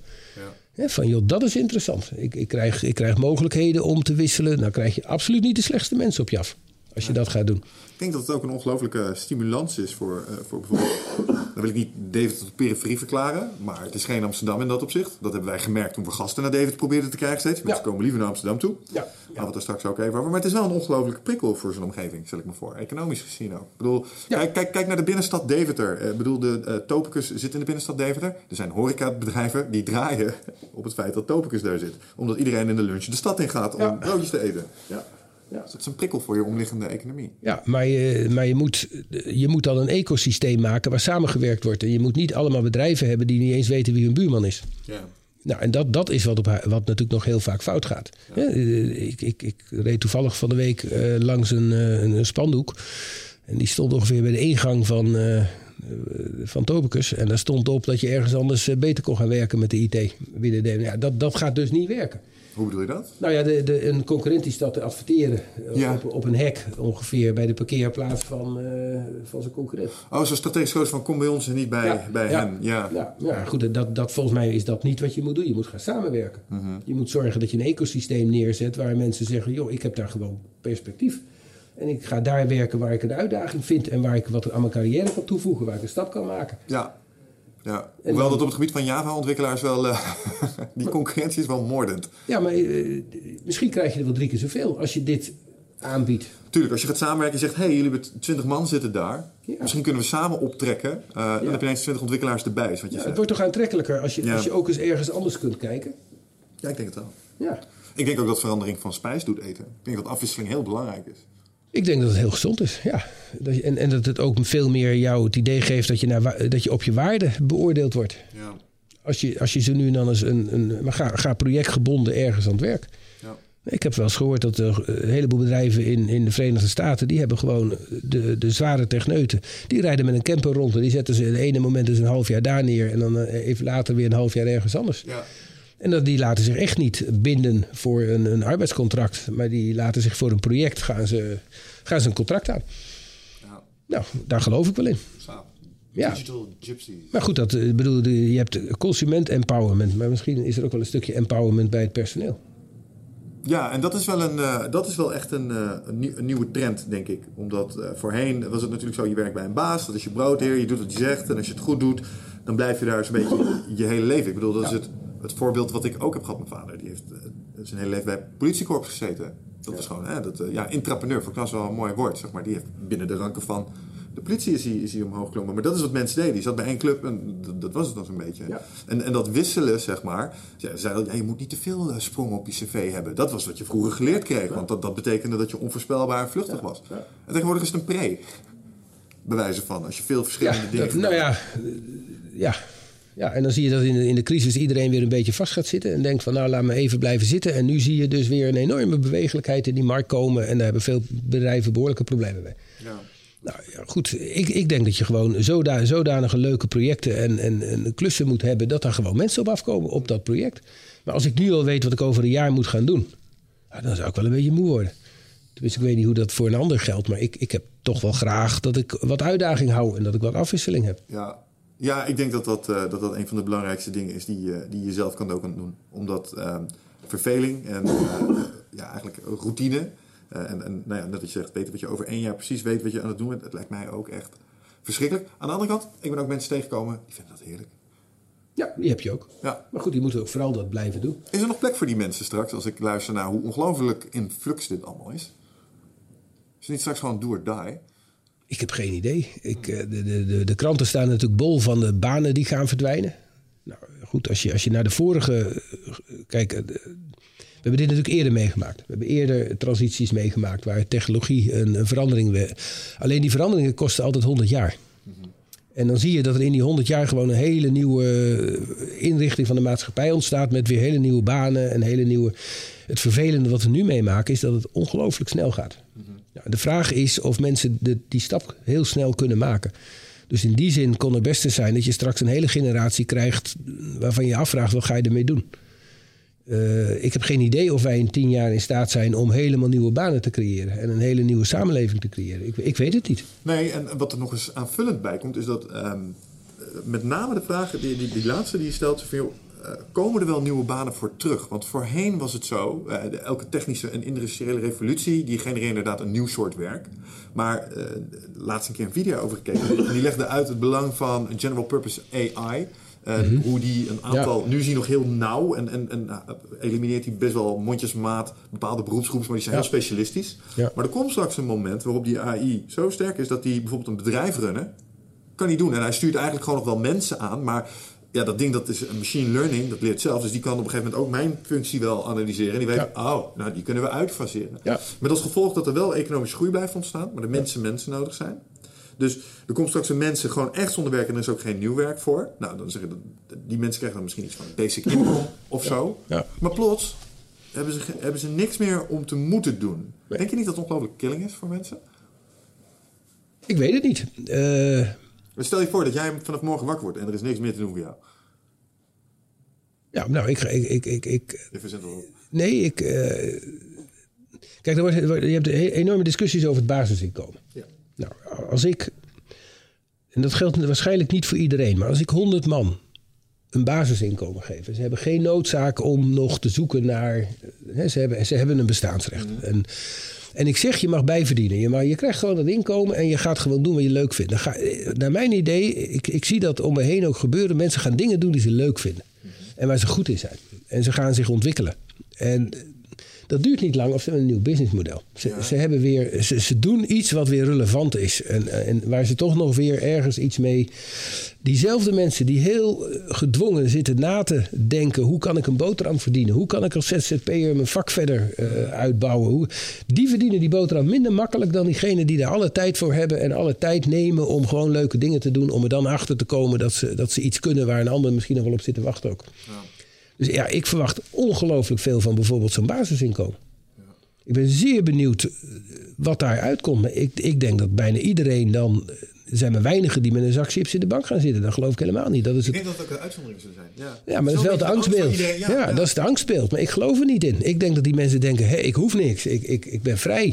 Ja. van joh, dat is interessant. Ik, ik, krijg, ik krijg mogelijkheden om te wisselen. Nou krijg je absoluut niet de slechtste mensen op je af. Als je dat gaat doen. Ik denk dat het ook een ongelooflijke stimulans is voor, uh, voor bijvoorbeeld. Dan wil ik niet David tot de periferie verklaren. Maar het is geen Amsterdam in dat opzicht. Dat hebben wij gemerkt toen we gasten naar David probeerden te krijgen steeds. Mensen komen liever naar Amsterdam toe. Ja. Daar gaan we het er straks ook even over. Maar het is wel een ongelooflijke prikkel voor zo'n omgeving, stel ik me voor. Economisch gezien ook. Ik bedoel, kijk, kijk, kijk naar de binnenstad Deventer. Ik bedoel, de uh, Topicus zit in de binnenstad Deventer. Er zijn horecabedrijven die draaien op het feit dat Topicus daar zit. Omdat iedereen in de lunch de stad in gaat om broodjes te eten. Ja. Ja. Dus dat is een prikkel voor je omliggende economie. Ja, maar, je, maar je, moet, je moet dan een ecosysteem maken waar samengewerkt wordt. En je moet niet allemaal bedrijven hebben die niet eens weten wie hun buurman is. Ja. Nou, en dat, dat is wat, op, wat natuurlijk nog heel vaak fout gaat. Ja. ik, ik, ik reed toevallig van de week uh, langs een, uh, een spandoek. En die stond ongeveer bij de ingang van, uh, van Topicus. En daar stond op dat je ergens anders beter kon gaan werken met de IT. Ja, dat, dat gaat dus niet werken. Hoe bedoel je dat? Nou ja, de, de, een concurrent die staat te adverteren ja. op, op, een hek ongeveer bij de parkeerplaats van, uh, van zijn concurrent. Oh, zo strategisch koos van kom bij ons en niet bij, ja, bij ja, hen. Ja, ja, ja goed, dat, dat, volgens mij is dat niet wat je moet doen. Je moet gaan samenwerken. Uh -huh. Je moet zorgen dat je een ecosysteem neerzet waar mensen zeggen, joh, ik heb daar gewoon perspectief. En ik ga daar werken waar ik een uitdaging vind en waar ik wat aan mijn carrière kan toevoegen, waar ik een stap kan maken. Ja, ja, hoewel dat op het gebied van Java-ontwikkelaars wel... Uh, die concurrentie is wel moordend. Ja, maar uh, misschien krijg je er wel drie keer zoveel als je dit aanbiedt. Tuurlijk, als je gaat samenwerken en zegt... hé, hey, jullie hebben 20 man zitten daar. Ja. Misschien kunnen we samen optrekken. Uh, ja. Dan heb je ineens 20 ontwikkelaars erbij, is wat je ja. Het wordt toch aantrekkelijker als je, als je ook eens ergens anders kunt kijken? Ja, ik denk het wel. Ja. Ik denk ook dat verandering van spijs doet eten. Ik denk dat afwisseling heel belangrijk is. Ik denk dat het heel gezond is, ja. En, en dat het ook veel meer jou het idee geeft dat je, naar, dat je op je waarde beoordeeld wordt. Ja. Als, je, als je zo nu en dan eens een, een maar ga, ga projectgebonden ergens aan het werk. Ja. Ik heb wel eens gehoord dat er een heleboel bedrijven in, in de Verenigde Staten... die hebben gewoon de, de zware techneuten. Die rijden met een camper rond en die zetten ze in het ene moment dus een half jaar daar neer... en dan even later weer een half jaar ergens anders. Ja. En dat, die laten zich echt niet binden voor een, een arbeidscontract. Maar die laten zich voor een project gaan ze, gaan ze een contract aan. Ja. Nou, daar geloof ik wel in. Ja. Digital gypsies. Maar goed, dat, bedoel, je hebt consument empowerment. Maar misschien is er ook wel een stukje empowerment bij het personeel. Ja, en dat is wel, een, uh, dat is wel echt een, uh, een, een, nieuwe trend, denk ik. Omdat uh, voorheen was het natuurlijk zo, je werkt bij een baas. Dat is je broodheer, je doet wat je zegt. En als je het goed doet, dan blijf je daar zo'n beetje je hele leven. Ik bedoel, dat ja. is het het voorbeeld wat ik ook heb gehad, mijn vader, die heeft uh, zijn hele leven bij het politiekorps gezeten. Dat was gewoon, hè, dat, uh, ja, intrapreneur, voor was wel een mooi woord, zeg maar. Die heeft binnen de ranken van de politie is hij, is hij omhoog geklommen. Maar dat is wat mensen deden. Die zat bij één club en dat, dat was het dan zo'n beetje. Ja. En, en dat wisselen, zeg maar. Ja, zei ja, je moet niet te veel uh, sprongen op je cv hebben. Dat was wat je vroeger geleerd kreeg. Want dat, dat betekende dat je onvoorspelbaar en vluchtig ja. was. En tegenwoordig is het een pre. Bewijzen van. Als je veel verschillende dingen... Dat, nou ja, ja, ja, en dan zie je dat in de, in de crisis iedereen weer een beetje vast gaat zitten. En denkt van nou laat me even blijven zitten. En nu zie je dus weer een enorme bewegelijkheid in die markt komen. En daar hebben veel bedrijven behoorlijke problemen mee. Ja. Nou ja, goed. Ik, ik denk dat je gewoon zodanig, zodanige leuke projecten en, en, en klussen moet hebben. dat er gewoon mensen op afkomen op dat project. Maar als ik nu al weet wat ik over een jaar moet gaan doen. Dan zou ik wel een beetje moe worden. Dus ik weet niet hoe dat voor een ander geldt. Maar ik, ik heb toch wel graag dat ik wat uitdaging hou. En dat ik wat afwisseling heb. Ja, ja, ik denk dat dat, uh, dat dat een van de belangrijkste dingen is die, uh, die je zelf kan ook aan doen. Omdat uh, verveling en ja, eigenlijk routine. en en nou ja, net wat je zegt, weten wat je over één jaar precies weet wat je aan het doen bent. Het lijkt mij ook echt verschrikkelijk. Aan de andere kant, ik ben ook mensen tegengekomen die vinden dat heerlijk. Ja, die heb je ook. Ja. Maar goed, die moeten ook vooral dat blijven doen. Is er nog plek voor die mensen straks als ik luister naar hoe ongelooflijk in flux dit allemaal is? het niet straks gewoon do or die? Ik heb geen idee. Ik, eh, de, de, de, de kranten staan natuurlijk bol van de banen die gaan verdwijnen. Nou goed, als je, als je naar de vorige. eh, Kijk, eh, we hebben dit natuurlijk eerder meegemaakt. We hebben eerder transities meegemaakt waar technologie een, verandering. Alleen die veranderingen kosten altijd 100 jaar. En dan zie je dat er in die 100 jaar gewoon een hele nieuwe inrichting van de maatschappij ontstaat. Met weer hele nieuwe banen en hele nieuwe. Het vervelende wat we nu meemaken is dat het ongelooflijk snel gaat. De vraag is of mensen de, die stap heel snel kunnen maken. Dus in die zin kon het beste zijn dat je straks een hele generatie krijgt waarvan je afvraagt wat ga je ermee doen. Eh, ik heb geen idee of wij in tien jaar in staat zijn om helemaal nieuwe banen te creëren en een hele nieuwe samenleving te creëren. Ik, ik weet het niet. Nee, en wat er nog eens aanvullend bij komt, is dat ehm, eh, met name de vraag, die, die, die laatste die je stelt, van, eh, komen er wel nieuwe banen voor terug? Want voorheen was het zo, eh, de- elke technische en industriële revolutie, die genereerde inderdaad een nieuw soort werk. Maar eh laatst een keer een video over gekeken, en die legde uit het belang van general purpose AI. eh, Hoe die een aantal, nu zie je nog heel nauw en, en, en elimineert hij best wel mondjesmaat bepaalde beroepsgroepen, maar die zijn Ja. heel specialistisch. Ja. Maar er komt straks een moment waarop die AI zo sterk is dat hij bijvoorbeeld een bedrijf runnen kan hij doen. En hij stuurt eigenlijk gewoon nog wel mensen aan, maar ja, dat ding dat is een machine learning, dat leert zelf. Dus die kan op een gegeven moment ook mijn functie wel analyseren. En die weet, oh, nou die kunnen we uitfaseren. Ja. Met als gevolg dat er wel economische groei blijft ontstaan, maar de mensen mensen nodig zijn. Dus er komt straks een mensen gewoon echt zonder werk en er is ook geen nieuw werk voor. Nou, dan zeggen dat die mensen krijgen dan misschien iets van basic income of zo. Ja. Maar plots hebben ze, hebben ze niks meer om te moeten doen. Nee. Denk je niet dat het ongelooflijk killing is voor mensen? Ik weet het niet. Eh, Maar Stel je voor dat jij vanaf morgen wakker wordt en er is niks meer te doen voor jou. ja, nou, ik, ik, ik, ik, ik, Je verzint wel. Nee, ik. eh, kijk, er wordt, je hebt he- enorme discussies over het basisinkomen. Ja. Nou, als ik. En dat geldt waarschijnlijk niet voor iedereen, maar als ik 100 man een basisinkomen geef. en Ze hebben geen noodzaak om nog te zoeken naar. Hè, ze, hebben, ze hebben een bestaansrecht. En, en ik zeg, je mag bijverdienen. Je, maar je krijgt gewoon dat inkomen en je gaat gewoon doen wat je leuk vindt. Dan ga, eh, naar mijn idee, ik, ik zie dat om me heen ook gebeuren. Mensen gaan dingen doen die ze leuk vinden. En waar ze goed in zijn. En ze gaan zich ontwikkelen. En dat duurt niet lang of ze hebben een nieuw businessmodel. Ze, ze, hebben weer, ze, ze doen iets wat weer relevant is. En, en waar ze toch nog weer ergens iets mee. Diezelfde mensen die heel eh, gedwongen zitten na te denken: hoe kan ik een boterham verdienen? Hoe kan ik als ZZP'er mijn vak verder eh, uitbouwen? Hoe, die verdienen die boterham minder makkelijk dan diegenen die daar alle tijd voor hebben. En alle tijd nemen om gewoon leuke dingen te doen. Om er dan achter te komen dat ze, dat ze iets kunnen waar een ander misschien nog wel op zit te wachten ook. Dus ja, ik verwacht ongelooflijk veel van bijvoorbeeld zo'n basisinkomen. Ik ben zeer benieuwd eh, wat daar uitkomt. Maar ik, ik denk dat bijna iedereen dan... eh, Er zijn maar weinigen die met een zak chips in de bank gaan zitten. Dat geloof ik helemaal niet. Dat is Ik denk dat ook een uitzondering zou zijn. Ja, ja, maar dat is wel het de angstbeeld. Ja, dat is het angstbeeld. Maar ik geloof er niet in. Ik denk dat die mensen denken... Hé, ik hoef niks. Ik, ik, ik ben vrij.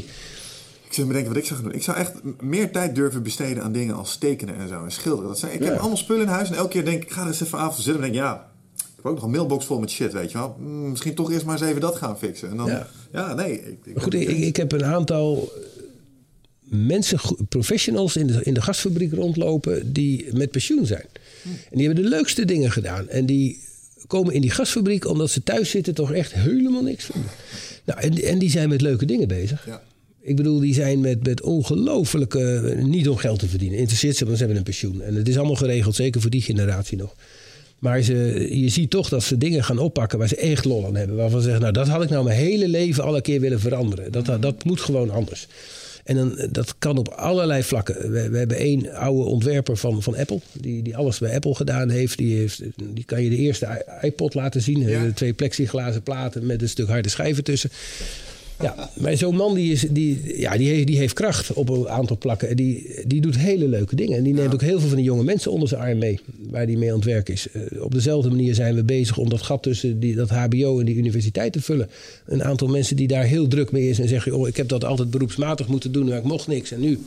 Ik zit me denken wat ik zou gaan doen. Ik zou echt meer tijd durven besteden aan dingen als tekenen en zo en schilderen. Dat zijn, ik heb allemaal spullen in huis en elke keer denk ik, ik ga er eens even avond zitten en denk ik, ja, heb ook nog een mailbox vol met shit, weet je wel. Mm, misschien toch eerst maar eens even dat gaan fixen. En dan, ja, Ja. nee. Ik, ik, goed, ik, ik heb een aantal eh, mensen, professionals in de, in de gasfabriek rondlopen die met pensioen zijn. En die hebben de leukste dingen gedaan. En die komen in die gasfabriek omdat ze thuis zitten toch echt helemaal niks vinden. Nou, en, en die zijn met leuke dingen bezig. Ja. Ik bedoel, die zijn met, met ongelofelijke... Niet om geld te verdienen. Interesseert ze, want ze hebben een pensioen. En het is allemaal geregeld, zeker voor die generatie nog. Maar ze, je ziet toch dat ze dingen gaan oppakken waar ze echt lol aan hebben. Waarvan ze zeggen, nou dat had ik nou mijn hele leven al een keer willen veranderen. Dat, dat moet gewoon anders. En dan, dat kan op allerlei vlakken. We, we hebben één oude ontwerper van, van Apple. Die, die alles bij Apple gedaan heeft. Die, heeft. die kan je de eerste iPod laten zien. Ja. Eh, Twee plexiglazen platen met een stuk harde schijven tussen. Ja, maar zo'n man die, is, die, ja, die, heeft, die heeft kracht op een aantal plakken. En die, die doet hele leuke dingen. En die neemt ook heel veel van die jonge mensen onder zijn arm mee. Waar die mee aan het werk is. Eh, op dezelfde manier zijn we bezig om dat gat tussen die, dat HBO en die universiteit te vullen. Een aantal mensen die daar heel druk mee is. En zeggen, oh, ik heb dat altijd beroepsmatig moeten doen. Maar ik mocht niks. En nu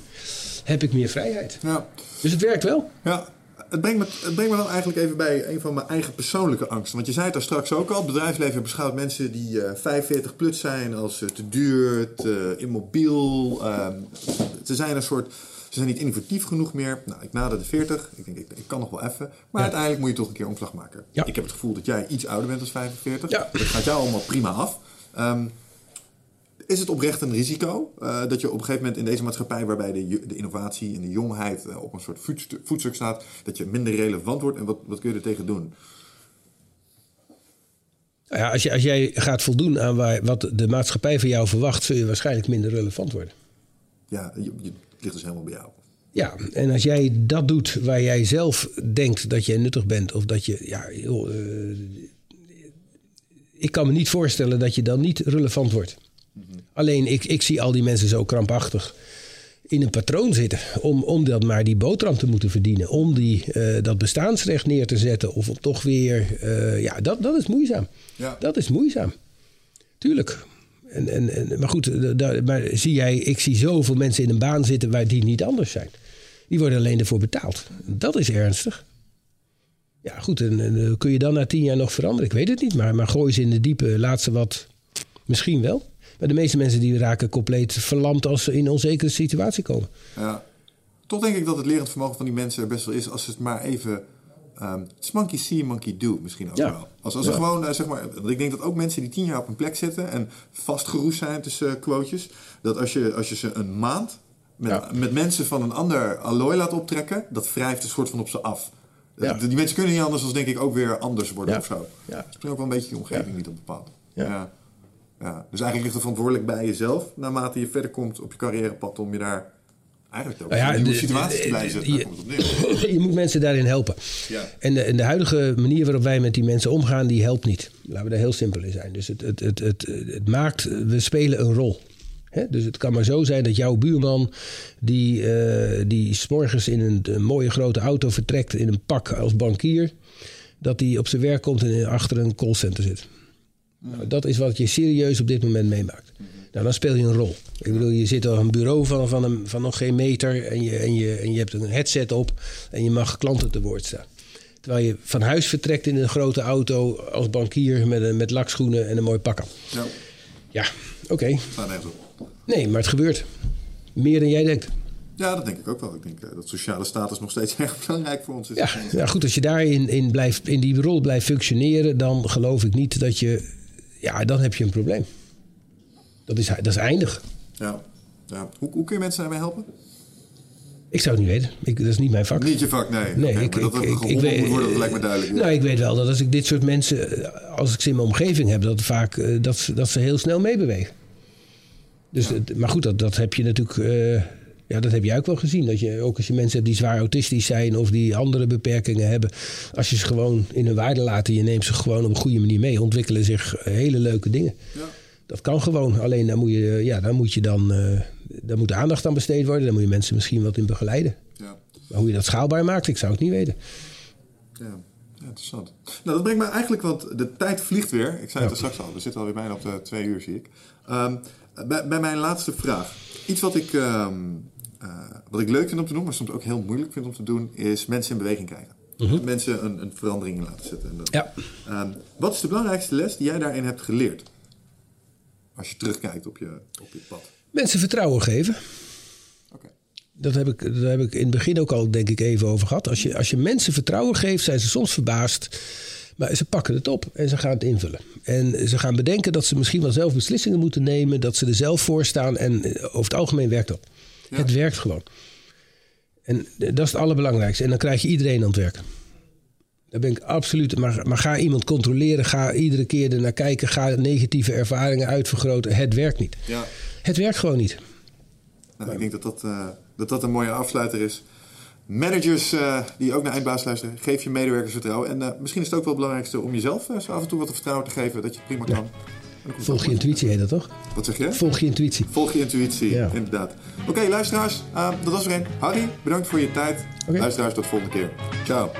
heb ik meer vrijheid. Ja. Dus het werkt wel. Ja, het brengt, me, het brengt me dan eigenlijk even bij een van mijn eigen persoonlijke angsten. Want je zei het daar straks ook al. Het bedrijfsleven beschouwt mensen die eh 45 plus zijn als eh, te duur, te immobiel. ehm, ze zijn een soort... Ze zijn niet innovatief genoeg meer. Nou, ik nader de 40. Ik denk, ik, ik kan nog wel even. Maar uiteindelijk moet je toch een keer omslag maken. Ja. Ik heb het gevoel dat jij iets ouder bent dan 45. Ja. Dat gaat jou allemaal prima af. Ehm, is het oprecht een risico uh, dat je op een gegeven moment in deze maatschappij, waarbij de, de innovatie en de jongheid uh, op een soort voetstuk, staat, dat je minder relevant wordt? En wat, wat kun je er tegen doen? Nou ja, als, je, als jij gaat voldoen aan waar, wat de maatschappij van jou verwacht, zul je waarschijnlijk minder relevant worden. Ja, je, je ligt dus helemaal bij jou. Ja, en als jij dat doet waar jij zelf denkt dat je nuttig bent, of dat je, ja, joh, uh, ik kan me niet voorstellen dat je dan niet relevant wordt. Alleen ik, ik zie al die mensen zo krampachtig in een patroon zitten. Om, om dat maar die boterham te moeten verdienen. Om die, uh, dat bestaansrecht neer te zetten. Of om toch weer. Uh, ja, dat, dat is moeizaam. Ja. Dat is moeizaam. Tuurlijk. En, en, en, maar goed, daar, maar zie jij, ik zie zoveel mensen in een baan zitten waar die niet anders zijn. Die worden alleen ervoor betaald. Dat is ernstig. Ja, goed, en, en kun je dan na tien jaar nog veranderen? Ik weet het niet, maar, maar gooi ze in de diepe, laat ze wat. Misschien wel. Maar de meeste mensen die raken compleet verlamd als ze in een onzekere situatie komen. Ja. Toch denk ik dat het lerend vermogen van die mensen er best wel is als ze het maar even. Um, monkey see, monkey do misschien ook ja. wel. Als, als ja. gewoon, uh, zeg maar, ik denk dat ook mensen die tien jaar op een plek zitten en vastgeroest zijn tussen uh, quotejes, dat als je, als je ze een maand met, ja. met mensen van een ander allooi laat optrekken, dat wrijft een soort van op ze af. Ja. Die mensen kunnen niet anders dan denk ik ook weer anders worden ja. of zo. Ja. Misschien ook wel een beetje je omgeving niet op bepaald. Ja. Ja. Dus eigenlijk ligt het verantwoordelijk bij jezelf, naarmate je verder komt op je carrièrepad, om je daar eigenlijk ook Nou ja, in de- situatie te de- blijven zetten. je- moet mensen daarin helpen. Ja. En, de, en de huidige manier waarop wij met die mensen omgaan, die helpt niet. Laten we daar heel simpel in zijn. Dus het, het, het, het, het maakt, we spelen een rol. Dus het kan maar zo zijn dat jouw buurman, die, eh die s'morgens in een, een mooie grote auto vertrekt in een pak als bankier, dat die op zijn werk komt en achter een callcenter zit. Nou, dat is wat je serieus op dit moment meemaakt. Nou, dan speel je een rol. Ik bedoel, je zit op een bureau van, van, een, van nog geen meter en je, en, je, en je hebt een headset op en je mag klanten te woord staan. Terwijl je van huis vertrekt in een grote auto als bankier met, een- met lakschoenen en een mooi pak aan. Ja, Ja, oké. staat nergens op. Nee, maar het gebeurt. Meer dan jij denkt. Ja, dat denk ik ook wel. Ik denk eh, dat sociale status nog steeds erg belangrijk voor ons is. Ja, ja goed, als je daarin in, blijft, in die rol blijft functioneren, dan geloof ik niet dat je. Ja, dan heb je een probleem. Dat is, dat is eindig. Ja. Ja. Hoe, hoe kun je mensen daarbij helpen? Ik zou het niet weten. Ik, dat is niet mijn vak. Niet je vak, nee. Nee, ik, maar dat ik, ik, weet- moet worden, dat lijkt me duidelijk. Nou, ik weet wel dat als ik dit soort mensen, eh, als ik ze in mijn omgeving heb, dat vaak eh, dat, ze- dat ze heel snel meebewegen. Dus, maar goed, dat, dat heb je natuurlijk, eh, ja, dat heb jij ook wel gezien. Dat je ook als je mensen hebt die zwaar autistisch zijn of die andere beperkingen hebben, als je ze gewoon in hun waarde laat en je neemt ze gewoon op een goede manier mee, ontwikkelen zich hele leuke dingen. Ja. Dat kan gewoon. Alleen daar moet je, ja, daar moet je dan, eh, daar moet aandacht aan besteed worden. Daar moet je mensen misschien wat in begeleiden. Ja. Maar hoe je dat schaalbaar maakt, ik zou het niet weten. Ja. ja, interessant. Nou, dat brengt me eigenlijk, want de tijd vliegt weer. Ik zei het er straks al, we zitten alweer bijna op de twee uur, zie ik. Ehm, bij, bij mijn laatste vraag. Iets wat ik, ehm, eh, wat ik leuk vind om te doen, maar soms ook heel moeilijk vind om te doen, is mensen in beweging krijgen. Mensen een, een verandering in laten zetten. En dat- Ja. Ehm, wat is de belangrijkste les die jij daarin hebt geleerd? Als je terugkijkt op je, op je pad. Mensen vertrouwen geven. Oké. Dat heb, ik, dat heb ik in het begin ook al, denk ik, even over gehad. Als je, als je mensen vertrouwen geeft, zijn ze soms verbaasd. Maar ze pakken het op en ze gaan het invullen. En ze gaan bedenken dat ze misschien wel zelf beslissingen moeten nemen. Dat ze er zelf voor staan. En eh, over het algemeen werkt dat. Ja. Het werkt gewoon. En dat is het allerbelangrijkste. En dan krijg je iedereen aan het werk. Daar ben ik absoluut. Maar, maar ga iemand controleren. Ga iedere keer er naar kijken. Ga negatieve ervaringen uitvergroten. Het werkt niet. Ja. Het werkt gewoon niet. Nou, ik denk dat dat, eh, dat dat een mooie afsluiter is. Managers eh, die ook naar eindbaas luisteren, geef je medewerkers vertrouwen. En eh, misschien is het ook wel het belangrijkste om jezelf zo af en toe wat vertrouwen te geven dat je het prima kan. Volg je intuïtie heet dat toch? Wat zeg je? Volg je intuïtie. Volg je intuïtie, Ja. inderdaad. Oké, luisteraars, eh, dat was er een. Harry, bedankt voor je tijd. Luisteraars, tot de volgende keer. Ciao.